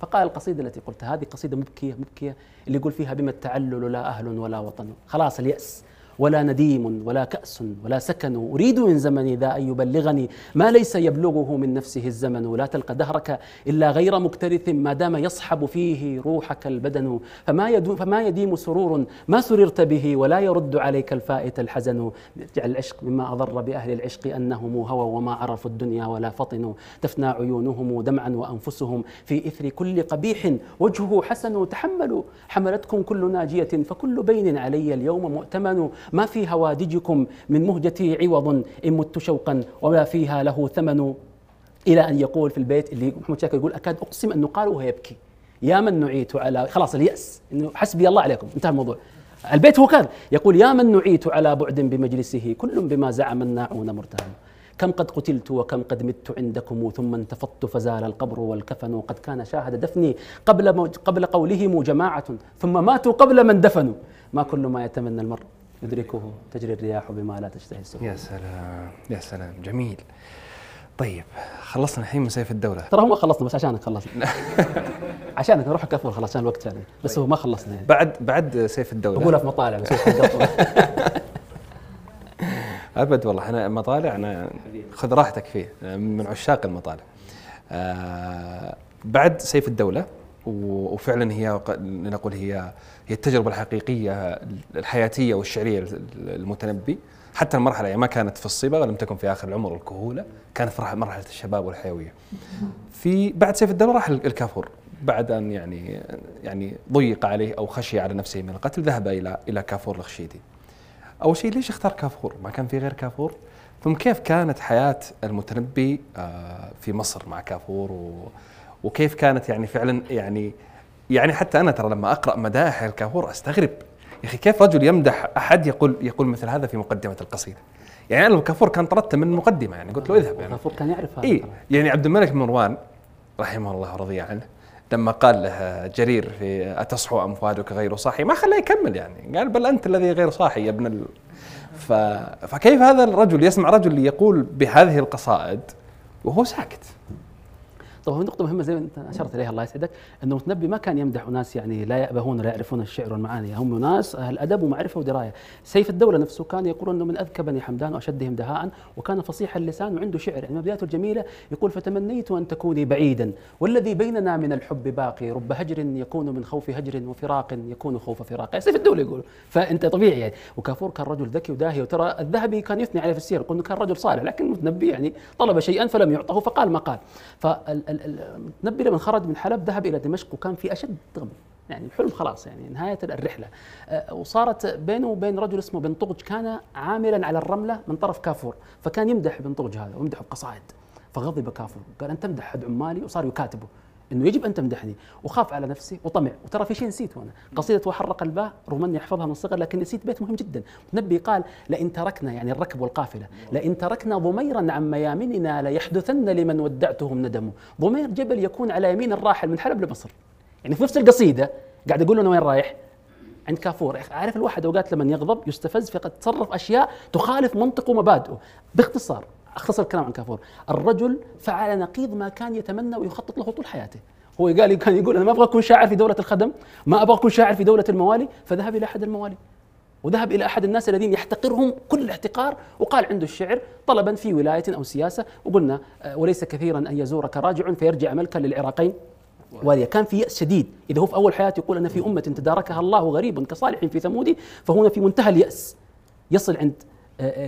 فقال القصيدة التي قلتها هذه قصيدة مبكية مبكية اللي يقول فيها بما التعلل لا أهل ولا وطن. خلاص اليأس. ولا نديم ولا كأس ولا سكن. أريد من زمني ذا أن يبلغني ما ليس يبلغه من نفسه الزمن. لا تلقى دهرك إلا غير مكترث ما دام يصحب فيه روحك البدن. فما, يدو فما يديم سرور ما سررت به ولا يرد عليك الفائت الحزن. جعل العشق مما أضر بأهل العشق أنهم هوى وما عرفوا الدنيا ولا فطنوا تفنى عيونهم دمعا وأنفسهم في إثر كل قبيح. وجهه حسن تحملوا. حملتكم كل ناجية فكل بين علي اليوم مؤتمن. ما في هوادجكم من مهجتي عوض إن مت شوقا ولا فيها له ثمن. إلى أن يقول في البيت اللي محمود شاكر يقول أكاد أقسم أنه قال وهو يبكي. يا من نعيت على خلاص اليأس. إنه حسبي الله عليكم. انتهى الموضوع. البيت هو كان. يقول يا من نعيت على بعد بمجلسه كل بما زعم الناعون مرتهن. كم قد قتلت وكم قد مت عندكم ثم انتفضت فزال القبر والكفن قد كان شاهد دفني قبل قبل قولهم جماعة. ثم ماتوا قبل من دفنوا. ما كل ما يتمنى المرء. يدركه تجري الرياح بما لا تشتهي السفن. يا سلام يا سلام جميل. طيب خلصنا الحين من سيف الدولة. ترى هو ما خلصنا بس عشانك خلصنا. عشانك نروح كفر خلاص عشان الوقت يعني. بس هو ما خلصنا يعني. بعد بعد سيف الدولة. بقولها في مطالع بس أبد والله. إحنا مطالع أنا خذ راحتك فيه من عشاق المطالع. آه بعد سيف الدولة وفعلا هي لنقول هي هي التجربة الحقيقية الحياتية والشعرية المتنبي. حتى المرحلة يعني ما كانت في الصبا ولم تكن في آخر العمر والكهولة كانت في مرحلة الشباب والحيوية. في بعد سيف الدولة راح الكافور بعد أن يعني يعني ضيق عليه أو خشي على نفسه من القتل ذهب إلى إلى كافور الخشيدي. أول شيء ليش اختار كافور؟ ما كان في غير كافور؟ ثم كيف كانت حياة المتنبي آه، في مصر مع كافور وكيف كانت يعني فعلا يعني يعني حتى أنا ترى لما أقرأ مداح الكافور أستغرب. يا أخي كيف رجل يمدح أحد يقول يقول مثل هذا في مقدمة القصيدة؟ يعني أنا الكافور كان طردته من المقدمه يعني قلت له اذهب يعني. الكافور كان يعرف هذا إيه يعني عبد الملك بن مروان رحمه الله ورضي عنه لما قال له جرير في أتصحو ام فؤادك غير صاحي؟ ما خلاه يكمل يعني. قال بل أنت الذي غير صاحي يا ابن ال... ف... فكيف هذا الرجل؟ يسمع رجل يقول بهذه القصائد وهو ساكت. طبعا هو نقطة مهمة زي ما انت أشرت إليها الله يسعدك إنه المتنبي ما كان يمدح ناس يعني لا يأبهون ولا يعرفون الشعر والمعاني. هم ناس أهل أدب ومعرفة ودراية. سيف الدولة نفسه كان يقول إنه من أذكى بني حمدان وأشدهم دهاء وكان فصيح اللسان وعنده شعر. يعني بدايته الجميلة يقول فتمنيت أن تكوني بعيدا والذي بيننا من الحب باقي. رب هجر يكون من خوف هجر وفراق يكون خوف فراق. سيف الدولة يقول. فأنت طبيعي يعني. وكافور كان رجل ذكي وداهي وترى الذهبي كان يثني عليه في السير يقول إنه كان رجل صالح لكن المتنبي يعني طلب شيئا فلم يعطه فقال ما قال. فالمتنبي لما خرج من حلب ذهب إلى دمشق وكان في أشد غم يعني الحلم خلاص يعني نهاية الرحلة. أه، وصارت بينه وبين رجل اسمه بن طغج كان عاملا على الرملة من طرف كافور. فكان يمدح بن طغج هذا ويمدحه بقصائد. فغضب كافور قال أنت تمدح احد عمالي وصار يكاتبه. إنه يجب أن تمدحني. وخاف على نفسي وطمع. وترى في شيء نسيته أنا قصيدة وحرق الباء رغم اني أحفظها من الصغر لكن نسيت بيت مهم جدا. نبي قال لئن تركنا يعني الركب والقافلة. لئن تركنا ضميرا عن ميامننا ليحدثن لمن ودعتهم ندم. ضمير جبل يكون على يمين الراحل من حلب لمصر يعني في نفس القصيدة قاعد يقول له وين رايح؟ عند كافور. عارف الواحد أوقات لما يغضب يستفز فقد تصرف أشياء تخالف منطقه ومبادئه. باختصار اختصر الكلام عن كافور. الرجل فعل نقيض ما كان يتمنى ويخطط له طول حياته. هو قال كان يقول أنا ما أبغى أكون شاعر في دولة الخدم ما أبغى أكون شاعر في دولة الموالي فذهب إلى أحد الموالي. وذهب إلى أحد الناس الذين يحتقرهم كل الاحتقار وقال عنده الشعر طلبا في ولاية أو سياسة وقلنا آه، وليس كثيرا أن يزورك راجع فيرجع ملكا للعراقين واليا كان في يأس شديد. إذا هو في أول حياته يقول أنا في أمة تداركها الله غريب كصالح في ثمود فهنا في منتهى اليأس يصل عند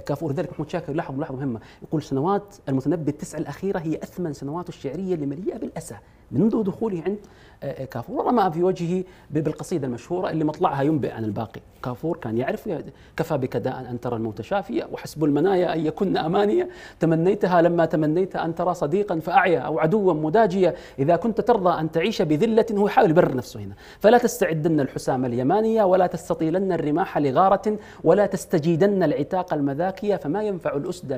كافور. ذلك محمود شاكر لاحظ ملاحظة مهمة. يقول سنوات المتنبي التسع الأخيرة هي أثمن سنواته الشعرية اللي مليئه بالأسى. منذ دخوله عند آه، كافور. ورمى في وجهه بالقصيدة المشهورة اللي مطلعها ينبئ عن الباقي. كافور كان يعرف كفى بك داء أن ترى الموت شافيا وحسب المنايا أن يكن امانيا تمنيتها لما تمنيت أن ترى صديقا فأعيا أو عدوا مداجيا إذا كنت ترضى أن تعيش بذلة هو يحاول يبرر نفسه هنا. فلا تستعدن الحسام اليمانية ولا تستطيلن الرماح لغارة ولا تستجيدن العتاق المذاكية فما ينفع الأسد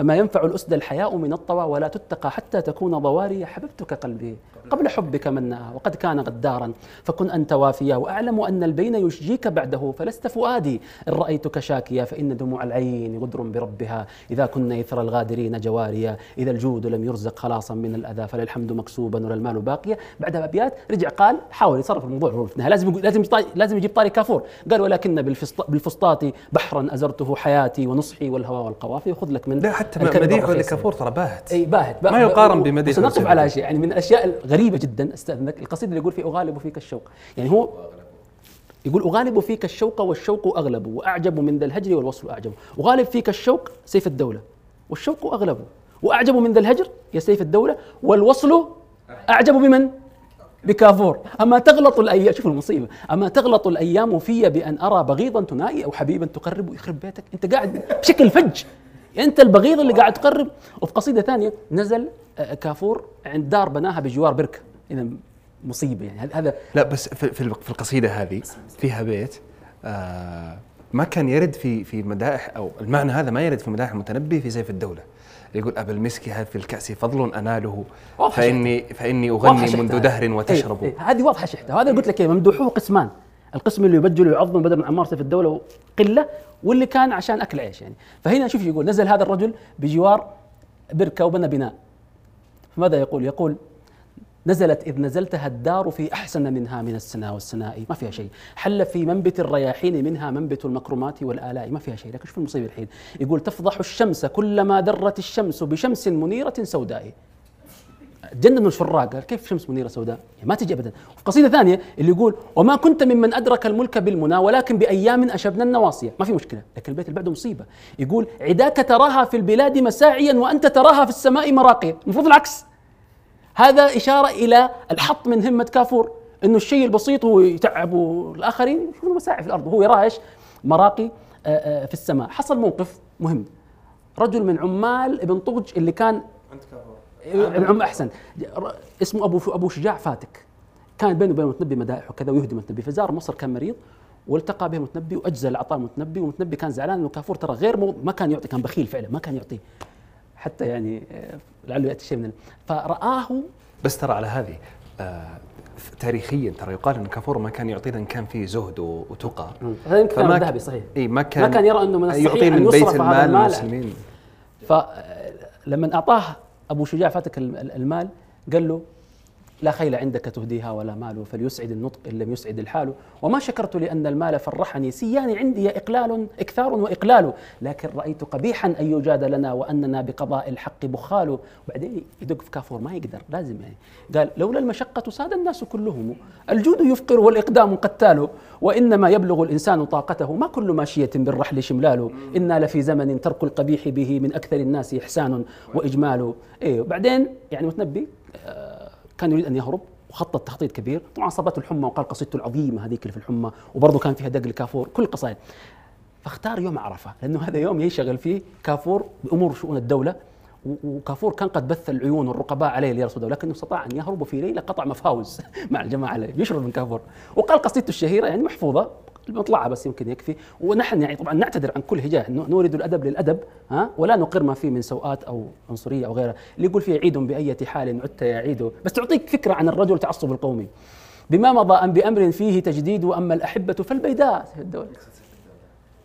فما ينفع الأسد الحياء من الطوى ولا تتقى حتى تكون ضواري حببتك قلبي. قبل حبك منا وقد كان غدارا. فكن أنت وافيا وأعلم أن البين يشجيك بعده فلست فؤادي. إن رأيتك شاكيا فإن دموع العين غدر بربها. إذا كنا إثر الغادرين جواريا. إذا الجود لم يرزق خلاصا من الأذى فللحمد مكسوبا ولا المال باقيا بعدها أبيات رجع قال حاول يصرف الموضوع. لازم لازم لازم يجيب طاري كافور. قال ولكن بالفسطاط بحرا أزرته حياتي ونصحي والهوى والقوافيا. وخذ لك من لا حتى مديحه لكافور ترى باهت. أي باهت ما يقارن بمديح سنقف على شيء يعني من الاشياء الغريبه جدا استاذنك القصيده اللي يقول فيه أغالب فيك الشوق. يعني هو يقول أغالب فيك الشوق والشوق أغلب وأعجب من ذا الهجر والوصل أعجب. أغالب فيك الشوق سيف الدولة والشوق أغلب. وأعجب من ذا الهجر يا سيف الدولة والوصل أعجب بمن؟ بكافور. أما تغلط الأيام شوف المصيبة. أما تغلط الأيام في بأن أرى بغيضا تنائي أو حبيبا تقرب يخرب بيتك أنت قاعد بشكل فج. انت البغيض اللي قاعد تقرب. وفي قصيدة ثانية نزل آه، كافور عند دار بناها بجوار بركه إذا مصيبة يعني. هذا لا بس في, في القصيدة هذه فيها بيت آه ما كان يرد في في مدائح أو المعنى هذا ما يرد في مدائح المتنبي في سيف الدولة. يقول أبا المسك هذا في الكأس فضل أناله فاني فإني أغني منذ دهر وتشرب. إيه إيه هذه واضحة شحتة. هذا قلت لك ممدوحوه قسمان. القسم اللي يبجل ويعظم بدل من عمار سيف الدولة قله واللي كان عشان أكل عيش يعني. فهنا شوف يقول نزل هذا الرجل بجوار بركة وبنى بناء. فماذا يقول؟ يقول نزلت إذ نزلتها الدار في أحسن منها من السناء والسناء. ما فيها شيء. حل في منبت الرياحين منها منبت المكرمات والآلاء. ما فيها شيء. لكن شوف المصيبة الحين. يقول تفضح الشمس كلما درت الشمس بشمس منيرة سوداء. جنن الشراق قال كيف شمس منيرة سوداء؟ يعني ما تجي ابدا. وفي قصيده ثانية اللي يقول وما كنت ممن أدرك الملك بالمنى ولكن بأيام أشبنا النواصيه ما في مشكلة لكن البيت اللي بعده مصيبة. يقول عداك تراها في البلاد مساعيا وأنت تراها في السماء مراقيا المفروض العكس. هذا إشارة إلى الحط من همة كافور إنه الشيء البسيط هو يتعب الاخرين يشوفون مساعي في الأرض وهو يراه إيش؟ مراقي في السماء. حصل موقف مهم. رجل من عمال ابن طغج اللي كان عند كافور. العم أحسن. اسمه أبو أبو شجاع فاتك. كان بينه وبين المتنبي مدائح وكذا ويهدي المتنبي فزار مصر كان مريض والتقى به المتنبي وأجزل عطاء المتنبي والمتنبي كان زعلان إنه كافور ترى غير مو ما كان يعطي كان بخيل فعلا ما كان يعطيه. حتى يعني آه، لعله يأتي شيء من فرآه. بس ترى على هذه آه تاريخيا ترى يقال إن كافور ما كان يعطينا ان كان فيه زهد و- وتقى. هذا يمكن فما الذهبي صحيح. إي ما كان ما كان يرى إنه من الصحيح يعطي من بيت المال المال. للمسلمين فلما أعطاه أبو شجاع فاتك الم- المال قال له لا خيل عندك تهديها ولا مال فليسعد النطق إن لم يسعد الحال. وما شكرت لأن المال فرحني سيان عندي إقلال إكثار وإقلال. لكن رأيت قبيحا أن يجاد لنا وأننا بقضاء الحق بخال. وبعدين يدق في كافور ما يقدر لازم يعني. قال لولا المشقة ساد الناس كلهم. الجود يفقر والإقدام قتال. وإنما يبلغ الإنسان طاقته. ما كل ماشية بالرحل شملال. إنا لفي زمن ترك القبيح به من أكثر الناس إحسان وإجمال. إيه وبعدين يعني متنبي آه، كان يريد أن يهرب وخطط تخطيط كبير طبعا صابته الحمى وقال قصيدته العظيمه هذيك اللي في الحمى وبرضه كان فيها دق الكافور كل القصائد فاختار يوم عرفة لأنه هذا يوم يشغل فيه كافور بأمور شؤون الدولة وكافور كان قد بث العيون والرقباء عليه ليرصده لكنه استطاع أن يهرب في ليلة قطع مفاوز مع الجماعة عليه يشرب من كافور. وقال قصيدته الشهيرة يعني محفوظة مطلعها بس يمكن يكفي. ونحن يعني طبعا نعتذر عن كل هجاء. نورد الأدب للأدب ها؟ ولا نقر ما فيه من سوءات أو عنصرية أو غيرها. اللي يقول فيه عيد باية حال عدت يا عيد. بس تعطيك فكرة عن الرجل تعصب القومي. بما مضى أم بأمر فيه تجديد وأما الأحبة فالبيداء. الدولة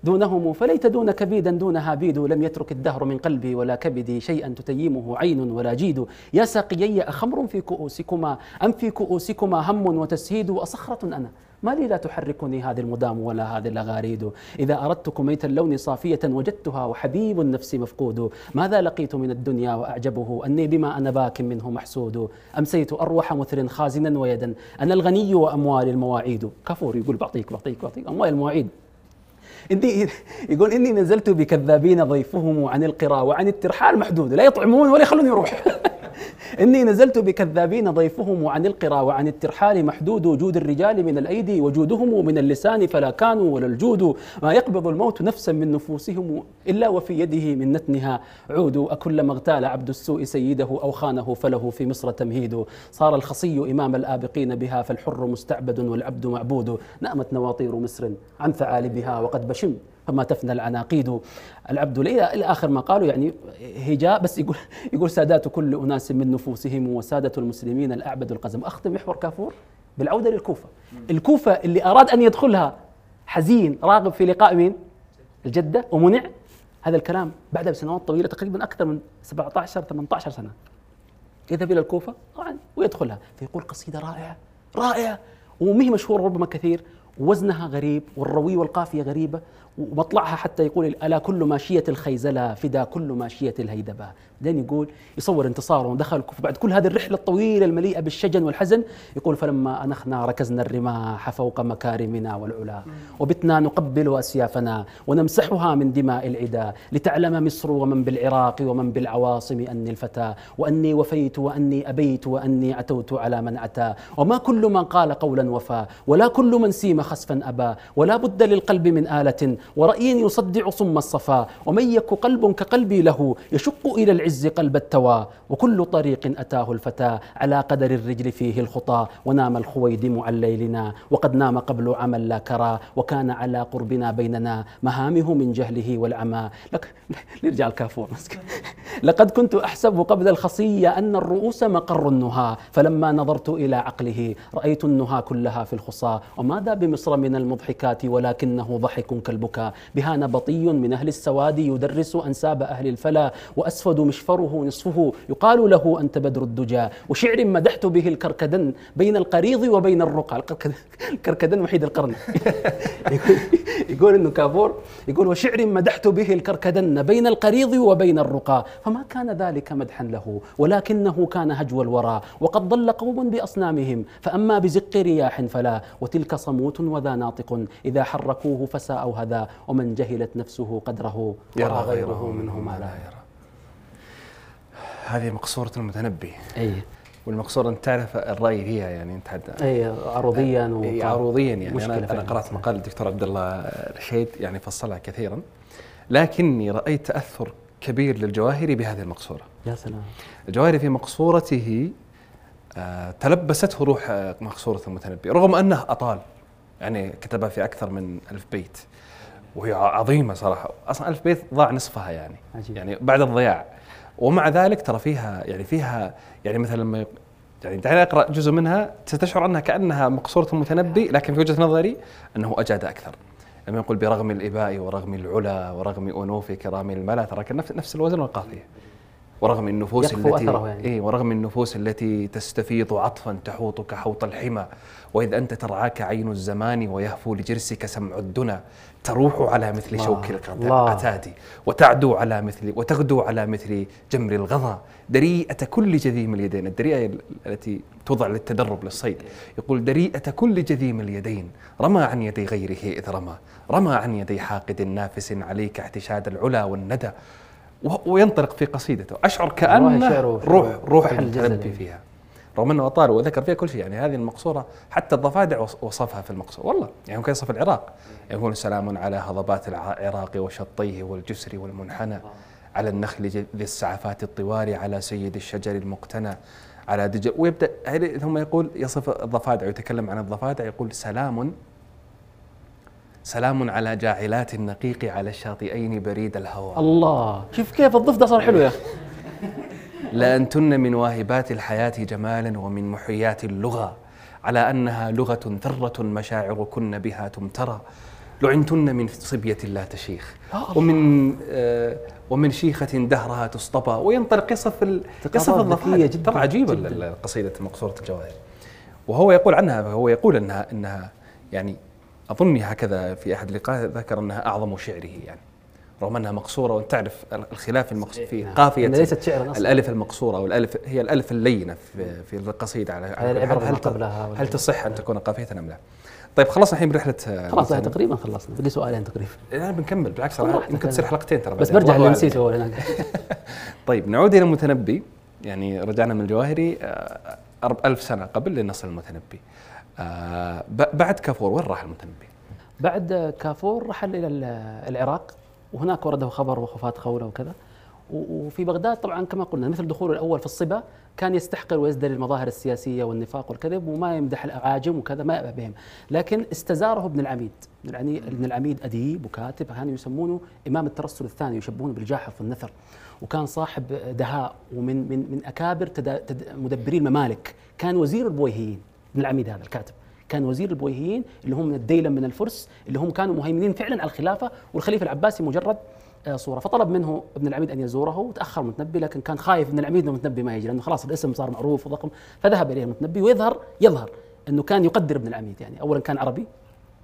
دونهم فليت دونك بيدا دونها بيد لم يترك الدهر من قلبي ولا كبدي شيئا تتيمه عين ولا جيد. يا ساقيي أخمر في كؤوسكما. أم في كؤوسكما هم وتسهيد. وأصخرة أنا. ما لي لا تحركني هذه المدام ولا هذه الأغاريد؟ إذا أردت كميت اللون صافية وجدتها وحبيب النفس مفقود ماذا لقيت من الدنيا وأعجبه؟ أني بما أنا باك منه محسود. أمسيت أروح مثر خازنا ويدا. أنا الغني وأموال المواعيد. كافور يقول بعطيك بعطيك بعطيك. أموال المواعيد. إني يقول إني نزلت بكذابين ضيفهم عن القرى وعن الترحال محدود. لا يطعمون ولا يخلون يروح إني نزلت بكذابين ضيفهم عن القرى وعن الترحال محدود جود الرجال من الأيدي وجودهم من اللسان فلا كانوا ولا الجود. ما يقبض الموت نفسا من نفوسهم إلا وفي يده من نتنها. عود أكلما اغتال عبد السوء سيده أو خانه فله في مصر تمهيد. صار الخصي إمام الآبقين بها فالحر مستعبد والعبد معبود. نأمت نواطير مصر عن ثعالبها وقد بشم فما تفنى العناقيد. العبد إلى إلى آخر ما قالوا يعني هجاء بس يقول يقول سادات كل أناس من نفوسهم وسادة المسلمين الأعبد القزم. اختم محور كافور؟ بالعودة للكوفة. الكوفة اللي أراد أن يدخلها حزين راغب في لقاء مين؟ الجدة ومنع هذا الكلام بعدها بسنوات طويلة تقريبا أكثر من 17 18 سنة. يذهب إلى الكوفة طبعا ويدخلها. فيقول قصيدة رائعة رائعة ومهي مشهوره ربما كثير وزنها غريب والروي والقافية غريبة ومطلعها حتى يقول الا كل ماشية الخيزلة فدا كل ماشية الهيدبة. بعدين يقول يصور انتصاره ودخل الكوفة. بعد كل هذه الرحلة الطويلة المليئة بالشجن والحزن يقول فلما أنخنا ركزنا الرماح فوق مكارمنا والعلا. وبتنا نقبل أسيافنا ونمسحها من دماء العدا لتعلم مصر ومن بالعراق ومن بالعواصم أني الفتى. وأني وفيت وأني أبيت وأني عتوت على من عتى وما كل من قال قولا وفى ولا كل من سيم خسفا أبى. ولا بد للقلب من آلة ورأي يصدع صم الصفا. ومن يك قلب كقلبي له يشق إلى العز قلب التوى وكل طريق أتاه الفتى على قدر الرجل فيه الخطى. ونام الخويدم عن ليلنا وقد نام قبل عمل لا كرى. وكان على قربنا بيننا مهامه من جهله والعمى. لك نرجع الكافور. لقد كنت أحسب قبل الخصية أن الرؤوس مقر النهى. فلما نظرت إلى عقله رأيت النهى كلها في الخصى. وماذا بمصر من المضحكات؟ ولكنه ضحك كالبكاء. بها نبطي من أهل السواد يدرس أنساب أهل الفلا. وأسفد مشفره نصفه. يقال له أنت بدر الدجى. وشعر مدحت به الكركدن بين القريض وبين الرقى. الكركدن, وحيد القرن. يقول, يقول إنه كافور. يقول وشعر مدحت به الكركدن بين القريض وبين الرقى. فما كان ذلك مدحا له ولكنه كان هجو الورى. وقد ضل قوم بأصنامهم. فأما بزق رياح فلا. وتلك صموت وذا ناطق. إذا حركوه فساء هذا. ومن جهلت نفسه قدره يرى غيره منه ما لا يرى. هذه مقصورة المتنبي. أي. والمقصورة أنت تعرف الرأي فيها يعني أنت حد أي عروضيا إي عروضيا يعني. أنا فعلاً. قرأت مقال الدكتور عبد الله رشيد يعني فصلها كثيرا. لكني رأيت تأثر كبير للجواهري بهذه المقصورة. يا سلام. الجواهري في مقصورته آه، تلبسته روح آه، مقصورة المتنبي رغم أنه أطال. يعني كتبها في أكثر من ألف بيت. وهي عظيمة صراحة. أصلا ألف بيت ضاع نصفها يعني. عجيب. يعني بعد الضياع. ومع ذلك ترى فيها يعني فيها يعني مثلا لما يعني دعني أقرأ جزء منها ستشعر أنها كأنها مقصورة المتنبي لكن في وجهة نظري أنه أجاد أكثر. لما يقول برغم الإباء ورغم العلا ورغم أنوف كرام الملا ترى كان نفس نفس الوزن والقافية. ورغم النفوس التي يعني. إيه ورغم النفوس التي تستفيض عطفا تحوطك حوط الحمى. وإذ أنت ترعاك عين الزمان ويهفو لجرسك سمع الدنا تروح على مثل. شوك الله. القتاد وتعدو على مثل وتغدو على مثل جمر الغضا. دريئة كل جذيم اليدين. الدريئة التي توضع للتدرب للصيد. يقول دريئة كل جذيم اليدين. رمى عن يدي غيره إذ رمى. رمى عن يدي حاقد نافس عليك احتشاد العلا والندى. وينطلق في قصيدته. أشعر كأنه شعره- روح روح جزل. فيها. رغم أنه اطال وذكر فيها كل شيء يعني هذه المقصورة حتى الضفادع وص- وصفها في المقصورة. والله يعني ممكن يصف العراق. يقول سلام على هضبات العراق وشطيه والجسر والمنحنى على النخل ذي السعفات الطوال على سيد الشجر المقتنى على دجل ويبدأ ثم يقول يصف الضفادع ويتكلم عن الضفادع يقول سلام سلام على جاعلات النقيق على الشاطئين بريد الهوى. الله شوف كيف الضفدع صار حلو يا أخي. لأنتن من واهبات الحياة جمالا ومن محيات اللغة على أنها لغة ذرة مشاعركن بها تمترى. لعنتن من صبية لا تشيخ. ومن آه ومن شيخة دهرها تصطبى وينطلق يصف يصف الضفادع جداً، ترى عجيبة جداً. القصيدة مقصورة الجواهر وهو يقول عنها هو يقول إنها إنها يعني أظني هكذا في أحد اللقاءات ذكر إنها أعظم شعره يعني. رغم أنها مقصورة وأنت تعرف الخلاف المقصود في نعم. قافية ليست شعراً. الألف المقصورة والالف هي الألف اللينة في في القصيدة على هل, هل, قبلها هل تصح أن تكون قافية أم لا؟ طيب خلصنا الحين برحلة آه، خلاص. تقريبا خلصنا بدي سؤالين تقريبا لا بنكمل بالعكس يمكن تصير حلقتين ترى بس. برجع اللي. نسيته هناك طيب نعود إلى المتنبي يعني رجعنا من الجواهري آه، ألف سنة قبل لنصل المتنبي آه، بعد كافور وين راح المتنبي؟ بعد كافور رحل إلى ال- العراق وهناك ورده خبر وفاه خولة وكذا. وفي بغداد طبعا كما قلنا مثل دخوله الأول في الصبا كان يستحقر ويزدري المظاهر السياسية والنفاق والكذب وما يمدح الأعاجم وكذا ما يأبه بهم. لكن استزاره ابن العميد. ابن العميد, أديب وكاتب كانوا يسمونه إمام الترسل الثاني يشبهونه بالجاحظ في النثر. وكان صاحب دهاء ومن من من أكابر مدبري الممالك. كان وزير البويهيين ابن العميد هذا الكاتب. كان وزير البويهيين اللي هم من الديلم من الفرس اللي هم كانوا مهيمنين فعلا على الخلافة والخليفة العباسي مجرد آه، صورة. فطلب منه ابن العميد أن يزوره وتأخر المتنبي لكن كان خايف ابن العميد المتنبي ما يجي لأنه خلاص الاسم صار معروف وضخم فذهب إليه المتنبي ويظهر يظهر إنه كان يقدر ابن العميد يعني اولا كان عربي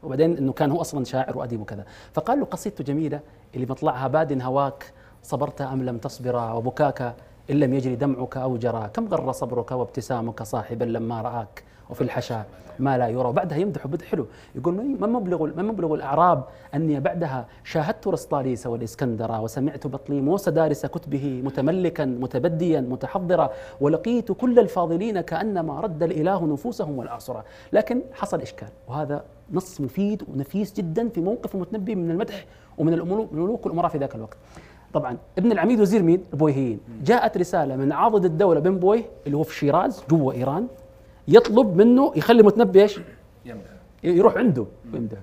وبعدين إنه كان هو أصلا شاعر وأديب وكذا. فقال له قصيدته جميلة اللي مطلعها باد هواك صبرت أم لم تصبرا وبكاك إن لم يجري دمعك أو جرى كم غر صبرك وابتسامك صاحبا لما رآك وفي الحشا. ما لا يرى. وبعدها يمدح بدء حلو. يقول ما مبلغ ما مبلغ الإعراب أني بعدها شاهدت رسطاليس والاسكندر وسمعت بطليموس دارس كتبه متملكا متبديا متحضرا ولقيت كل الفاضلين كأنما رد الإله نفوسهم والاعصرا لكن حصل إشكال وهذا نص مفيد ونفيس جدا في موقف المتنبي من المدح ومن الملوك والامراء في ذاك الوقت. طبعا ابن العميد وزير مين؟ البويهيين جاءت رسالة من عاضد الدولة بن بويه اللي هو في شيراز جوا إيران. يطلب منه يخلي المتنبي إيش؟ يروح عنده. ويمدح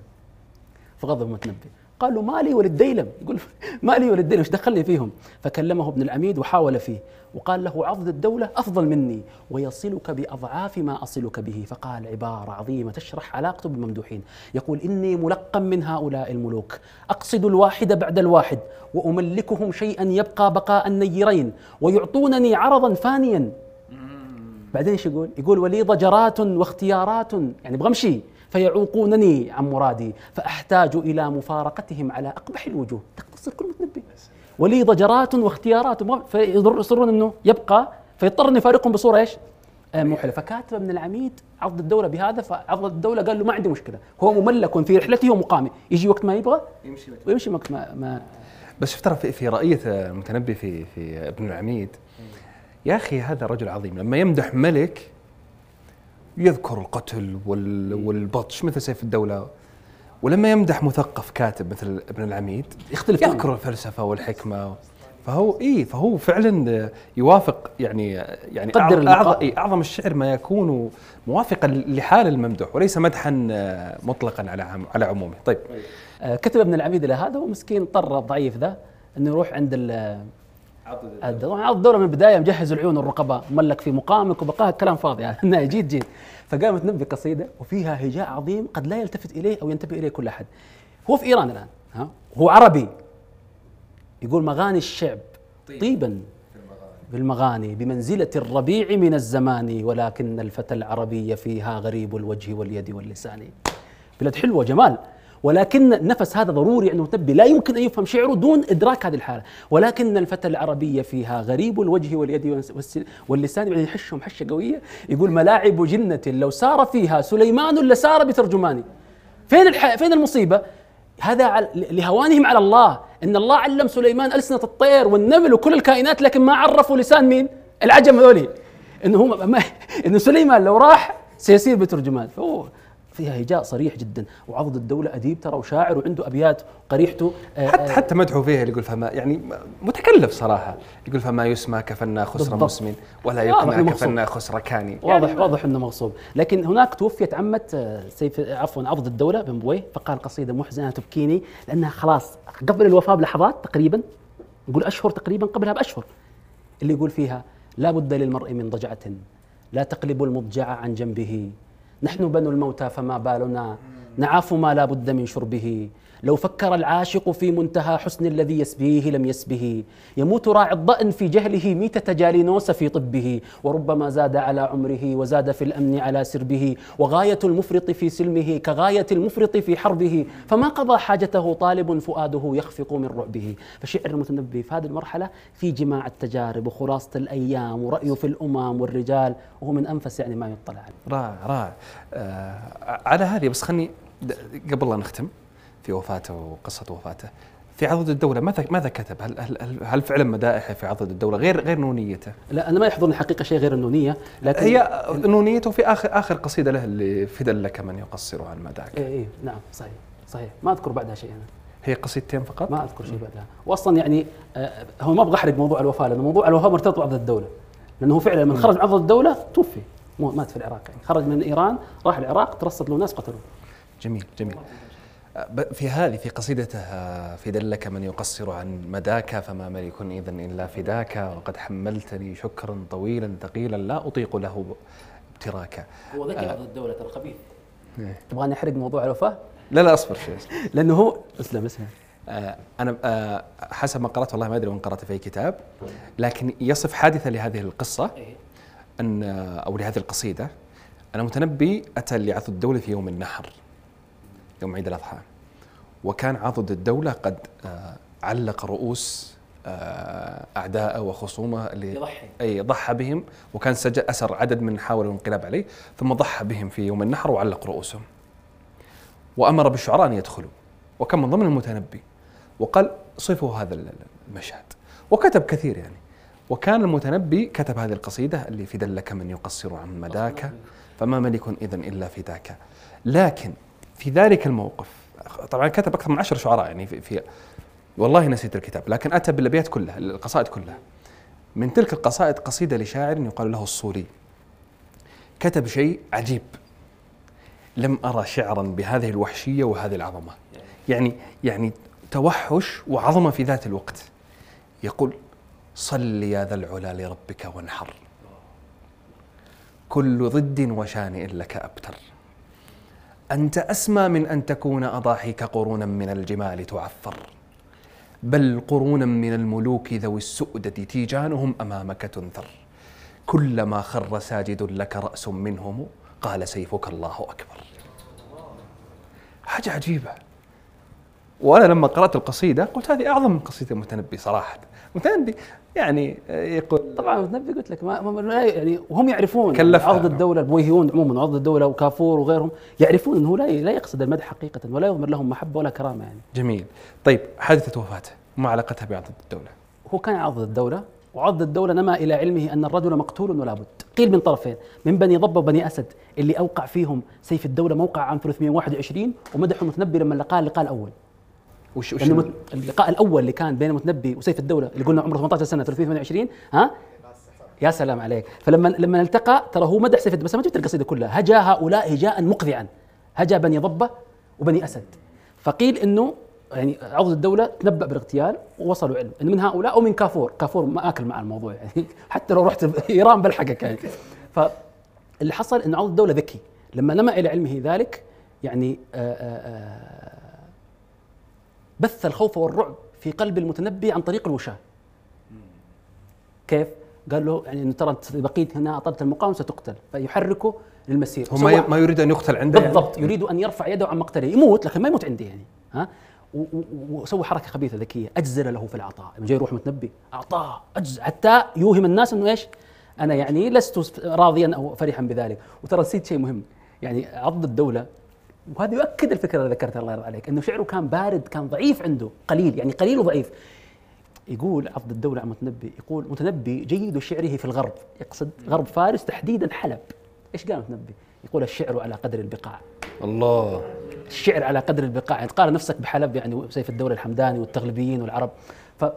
فغضب المتنبي. قال له مالي وللديلم يقول مالي وللديلم إيش دخلني فيهم؟ فكلمه ابن العميد وحاول فيه. وقال له عضد الدولة أفضل مني. ويصلك بأضعاف ما أصلك به. فقال عبارة عظيمة تشرح علاقته بالممدوحين يقول إني ملقم من هؤلاء الملوك. أقصد الواحد بعد الواحد. وأملكهم شيئا يبقى بقاء النيرين ويعطونني عرضا فانيا. بعدين إيش يقول؟ يقول ولي ضجرات واختيارات. يعني أبغى أمشي. فيعوقونني عن مرادي. فأحتاج إلى مفارقتهم على أقبح الوجوه. تقتصر كل متنبي. ولي ضجرات واختيارات. فيصرون إنه يبقى. فيضطر انه يفارقهم بصورة إيش؟ آه، موحله فكاتب ابن العميد عض الدولة بهذا. فعض الدولة قال له ما عندي مشكلة. هو مملك في رحلته ومقامه يجي وقت ما يبغى؟ يمشي ويمشي وقت ما, ما بس شوف ترى في, في رأية المتنبي في في ابن العميد يا أخي هذا رجل عظيم. لما يمدح ملك يذكر القتل وال والبطش مثل سيف الدولة. ولما يمدح مثقف كاتب مثل ابن العميد يختلف يذكر الفلسفة والحكمة. فهو إي فهو فعلا يوافق يعني يعني قدر أعظم, إيه أعظم الشعر ما يكون موافقا لحال الممدوح وليس مدحا مطلقا على عم على عمومه. طيب. آه، كتب ابن العميد إلى هذا ومسكين اضطر الضعيف ذا أنه يروح عند عض الدولة. من البداية مجهز العيون والرقباء ملك في مقامك وبقاء كلام فاضي. يعني جيد جيد فقام تنبي قصيدة وفيها هجاء عظيم قد لا يلتفت إليه أو ينتبه إليه كل أحد. هو في إيران الآن ها؟ هو عربي. يقول مغاني الشعب. طيبا. بالمغاني بمنزلة الربيع من الزمان ولكن الفتى العربي فيها غريب الوجه واليد واللسان. بلاد حلوة جمال ولكن النفس هذا ضروري انه متنبي لا يمكن أن يفهم شعره دون إدراك هذه الحالة. ولكن الفتى العربي فيها غريب الوجه واليد واللسان بعدين يحشهم حشة قوية. يقول ملاعب جنة لو سار فيها سليمان لسار بترجماني. فين الح... فين المصيبة؟ هذا. لهوانهم على الله. إن الله علم سليمان ألسنة الطير والنمل وكل الكائنات لكن ما عرفوا لسان مين؟ العجم هذولي. إنه هم ما... إنه سليمان لو راح سيصير بترجمان. فهو فيها هجاء صريح جدا. وعضد الدولة أديب ترى وشاعر وعنده أبيات قريحته. آه، حتى حتى مدحه فيها اللي يقول فما يعني متكلف صراحة. يقول فما يسمى كفنا خسر. مسمن ولا يقنع كفنا خسر كاني. واضح واضح إنه مغصوب لكن هناك توفيت عمة آه، سيف عفوا عضد الدولة بن بويه فقال قصيدة محزنة تبكيني لأنها خلاص قبل الوفاة بلحظات تقريبا نقول أشهر تقريبا قبلها بأشهر اللي يقول فيها لا بد للمرء من ضجعة لا تقلب المضجع عن جنبه. نحن بنو الموتى فما بالنا. نعاف ما لا بد من شربه. لو فكر العاشق في منتهى حسن الذي يسبيه لم يسبه. يموت راعي الضأن في جهله ميتة جالينوس في طبه. وربما زاد على عمره وزاد في الأمن على سربه. وغاية المفرط في سلمه كغاية المفرط في حربه. فما قضى حاجته طالب فؤاده يخفق من رعبه. فشعر المتنبي في هذه المرحلة في جماع التجارب وخلاصة الأيام ورأيه في الأمم والرجال. وهو من أنفس يعني ما يطلع عليه. رائع رائع. آه على هذه بس خلني قبل لا نختم في وفاته وقصة وفاته. في عضد الدولة ماذا ماذا كتب؟ هل هل هل, فعلا مدائحه في عضد الدولة غير غير نونيته؟ لا أنا ما يحضرني حقيقة شيء غير النونية لكن هي نونيته في اخر آخر قصيدة له اللي فدل لك من يقصر عن مداك إيه إيه نعم صحيح صحيح. ما أذكر بعدها شيء أنا. هي قصيدتين فقط؟ ما أذكر شيء بعدها. واصلا يعني آه، هو ما أبغى أحرق موضوع الوفاة لأنه موضوع الوفاة مرتبط بعض الدولة. لأنه هو فعلا من خرج من عضد الدولة توفي. مات في العراق يعني. خرج من إيران راح العراق ترصد له ناس قتلوه. جميل جميل. في هذه في قصيدته آه، في دلك من يقصر عن مداك فما ملك إذا إلا فداك وقد حملتني شكرا طويلا ثقيلا لا أطيق له ابتراكا هو ذكي عضد الدولة ترى خبيث إيه. تبغاني احرق موضوع الوفاة؟ لا لا أصبر شوي لأنه هو أسلم أسلم. آه، أنا آه، حسب ما قرأت والله ما أدري وين قرأت في أي كتاب لكن يصف حادثة لهذه القصة أن آه، أو لهذه القصيدة أن متنبي أتى لعضد الدولة في يوم النحر. يوم عيد الأضحى. وكان عضد الدولة قد آه، علق رؤوس آه، أعداءه وخصومه اللي يضحي. أي ضحى بهم وكان سجل أسر عدد من حاولوا الانقلاب عليه ثم ضحى بهم في يوم النحر وعلق رؤوسهم. وأمر بالشعراء أن يدخلوا. وكان من ضمن المتنبي. وقال صفوا هذا المشهد. وكتب كثير يعني. وكان المتنبي كتب هذه القصيدة اللي في دلك من يقصر عن مداك فما ملك إذا إلا فداك. لكن في ذلك الموقف. طبعا كتب أكثر من عشر شعراء يعني في, في والله نسيت الكتاب لكن أتى بالأبيات كلها القصائد كلها. من تلك القصائد قصيدة لشاعر يقال له الصوري. كتب شيء عجيب. لم أرى شعرا بهذه الوحشية وهذه العظمة. يعني يعني توحش وعظمة في ذات الوقت. يقول صل يا ذا العلا لربك وانحر. كل ضد وشانئ لك أبتر. أنت أسمى من أن تكون أضاحيك قرونا من الجمال تعفر بل قرونا من الملوك ذوي السؤدة تيجانهم أمامك تنثر. كلما خر ساجد لك رأس منهم قال سيفك الله أكبر. حاجة عجيبة. وأنا لما قرأت القصيدة قلت هذه أعظم من قصيدة المتنبي صراحة. المتنبي يعني يقول طبعا النبي قلت لك ما يعني وهم يعرفون كلفها. عضد الدولة البويهيون عموما عضد الدولة وكافور وغيرهم يعرفون إنه لا لا يقصد المدح حقيقة ولا يضمر لهم محبة ولا كرامة يعني. جميل. طيب حادثة وفاته ما علاقتها بعضد الدولة؟ هو كان عضد الدولة وعضد الدولة نما إلى علمه أن الرجل مقتول ولا بد. قيل من طرفين من بني ضبة وبني أسد اللي أوقع فيهم سيف الدولة موقع عام 321 ومدحوا المتنبي لما لقاه اللقاء الأول. وش وش مت- اللقاء الأول اللي كان بين المتنبي وسيف الدولة اللي قلنا عمره 18 سنة 328 ها؟ يا سلام عليك. فلما لما التقى ترى هو مدح سيف الدولة بس ما جبت القصيدة كلها. هجا هؤلاء هجاء مقذعا. هجا بني ضبة وبني أسد. فقيل أنه يعني عضو الدولة تنبأ بالاغتيال ووصلوا علم. إنه من هؤلاء أو من كافور، كافور ما أكل مع الموضوع. يعني حتى لو رحت إيران بلحقك يعني. فاللي حصل انه عضو الدولة ذكي. لما نما إلى علمه ذلك يعني آآ آآ بث الخوف والرعب في قلب المتنبي عن طريق الوشاة. كيف؟ قال له يعني ترى بقيت هنا اطلت المقاومه ستقتل. فيحركه للمسير. هو ما ما يريد أن يقتل عنده يعني؟ بالضبط يريد أن يرفع يده عن مقتله. يموت لكن ما يموت عندي يعني. ها؟ وسوى حركة خبيثة ذكية. اجزل له في العطاء. جاي يروح متنبي. أعطاه اجزل حتى يوهم الناس إنه إيش؟ أنا يعني لست راضيا أو فرحا بذلك. وترى نسيت شيء مهم. يعني عض الدولة وهذا يؤكد الفكرة اللي ذكرتها الله يرضى عليك إنه شعره كان بارد كان ضعيف عنده قليل يعني قليل وضعيف. يقول عض الدولة عن متنبي يقول متنبي جيد شعره في الغرب يقصد غرب فارس تحديدا حلب. إيش قال متنبي؟ يقول الشعر على قدر البقاع. الله. الشعر على قدر البقاع يعني تقارن نفسك بحلب يعني سيف الدولة الحمداني والتغلبيين والعرب. ف آه،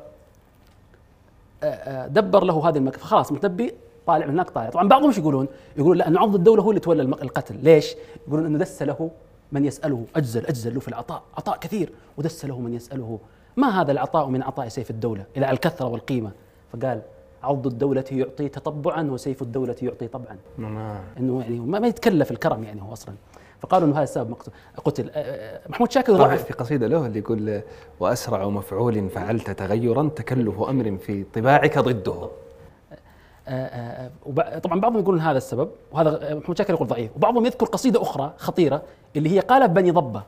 آه، دبر له هذه المكان فخلاص متنبي طالع من هناك طالع. طبعا بعضهم إيش يقولون؟ يقولون لا انه عض الدولة هو اللي تولى القتل. ليش؟ يقولون إنه دس له من يسأله أجزل أجزل له في العطاء. عطاء كثير ودس له من يسأله ما هذا العطاء من عطاء سيف الدولة؟ إلى الكثرة والقيمة. فقال عض الدولة يعطي تطبعا وسيف الدولة يعطي طبعا. نعم. إنه يعني ما, ما يتكلف الكرم يعني هو أصلا. فقالوا إنه هذا السبب مقتل قتل آه، محمود شاكر طبعا ضعف في قصيدة له اللي يقول وأسرع مفعول فعلت تغيرا تكلف أمر في طباعك ضده. طبعا بعضهم يقولون هذا السبب وهذا آه، محمود شاكر يقول ضعيف. وبعضهم يذكر قصيدة أخرى خطيرة اللي هي قالها بني ضبة.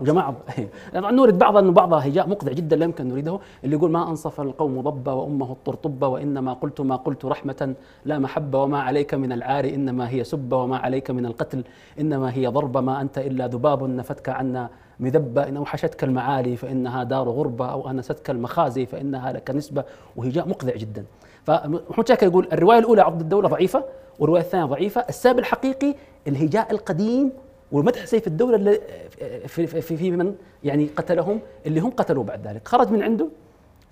وجماعه طبعا نورد بعضها انه بعضها هجاء مقطع جدا لا يمكن نريده اللي يقول ما أنصف القوم ضبة وأمه الطرطبة وإنما قلت ما قلت رحمة لا محبة وما عليك من العار إنما هي سبة وما عليك من القتل إنما هي ضربه ما أنت إلا ذباب نفتك عنا مذبة. إن اوحشتك المعالي فإنها دار غربة أو أنستك المخازي فإنها لك نسبة. وهجاء مقذع جدا. فمحمود شاكر يقول الرواية الأولى عبد الدولة ضعيفة والرواية الثانية ضعيفة. السبب الحقيقي الهجاء القديم ومدح سيف الدولة اللي في, في, في, من يعني قتلهم اللي هم قتلوا بعد ذلك. خرج من عنده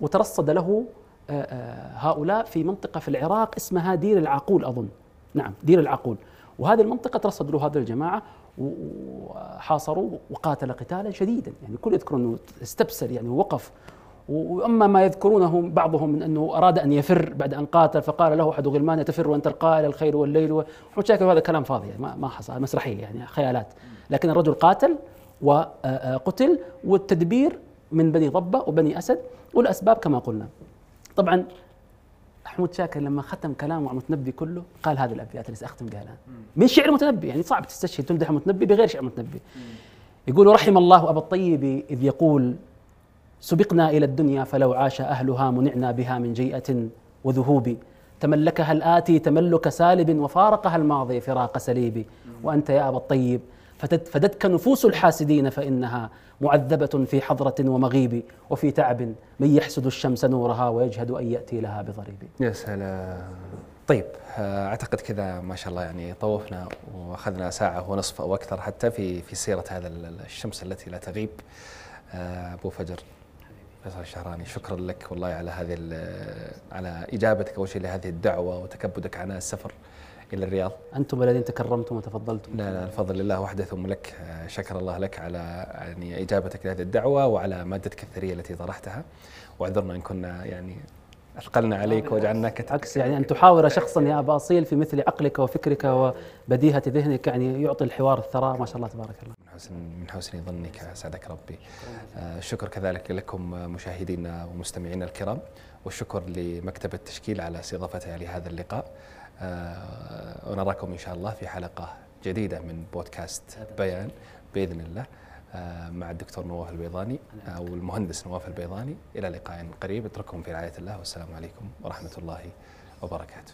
وترصد له آه، آه، هؤلاء في منطقة في العراق اسمها دير العقول أظن. نعم دير العقول. وهذه المنطقة ترصد له هذه الجماعة وحاصروا وقاتل قتالا شديدا. يعني الكل يذكر إنه استبسل يعني ووقف وأما ما يذكرونه بعضهم من أنه أراد أن يفر بعد أن قاتل فقال له أحد غلمان تفر وأنت القائل؟ الخير والليل ومحمود شاكر هذا كلام فاضي يعني ما ما حصل مسرحية يعني خيالات. لكن الرجل قاتل وقتل والتدبير من بني ضبة وبني أسد والأسباب كما قلنا. طبعا محمود شاكر لما ختم كلامه عن متنبي كله قال هذه الأبيات اللي سأختم بها الآن. من شعر متنبي يعني صعب تستشهد تمدح متنبي بغير شعر متنبي يقول رحم الله أبا الطيب إذ يقول سبقنا إلى الدنيا فلو عاش أهلها منعنا بها من جيئة وذهوب. تملكها الآتي تملك سالب وفارقها الماضي فراق سليب. وأنت يا أبا الطيب فدتك نفوس الحاسدين فإنها معذبة في حضرة ومغيب. وفي تعب من يحسد الشمس نورها ويجهد أن يأتي لها بضريب. يا سلام. طيب أعتقد كذا ما شاء الله يعني طوفنا وأخذنا ساعة ونصف أو أكثر حتى في في سيرة هذا ال- ال- الشمس التي لا تغيب. آه، أبو فجر. فيصل الشهراني شكرا لك والله على هذه على إجابتك أول شيء لهذه الدعوة وتكبدك عن السفر إلى الرياض. أنتم الذين تكرمتم وتفضلتم. لا لا الفضل لله وحده ثم لك. آه، شكر الله لك على يعني إجابتك لهذه الدعوة وعلى مادتك الثرية التي طرحتها. واعذرنا إن كنا يعني أثقلنا عليك وجعلناك تك- عكس يعني أن تحاور شخصا يا أبا أصيل في مثل عقلك وفكرك وبديهة ذهنك يعني يعطي الحوار الثراء. ما شاء الله تبارك الله. حسن من حسن ظنك اسعدك ربي. آه، الشكر كذلك لكم آه، مشاهدينا ومستمعينا الكرام والشكر لمكتب التشكيل على استضافتها لهذا اللقاء. آه، ونراكم إن شاء الله في حلقة جديدة من بودكاست بيان بإذن الله آه، مع الدكتور نواف البيضاني أو المهندس نواف البيضاني إلى لقاء قريب اترككم في رعاية الله والسلام عليكم ورحمة الله وبركاته.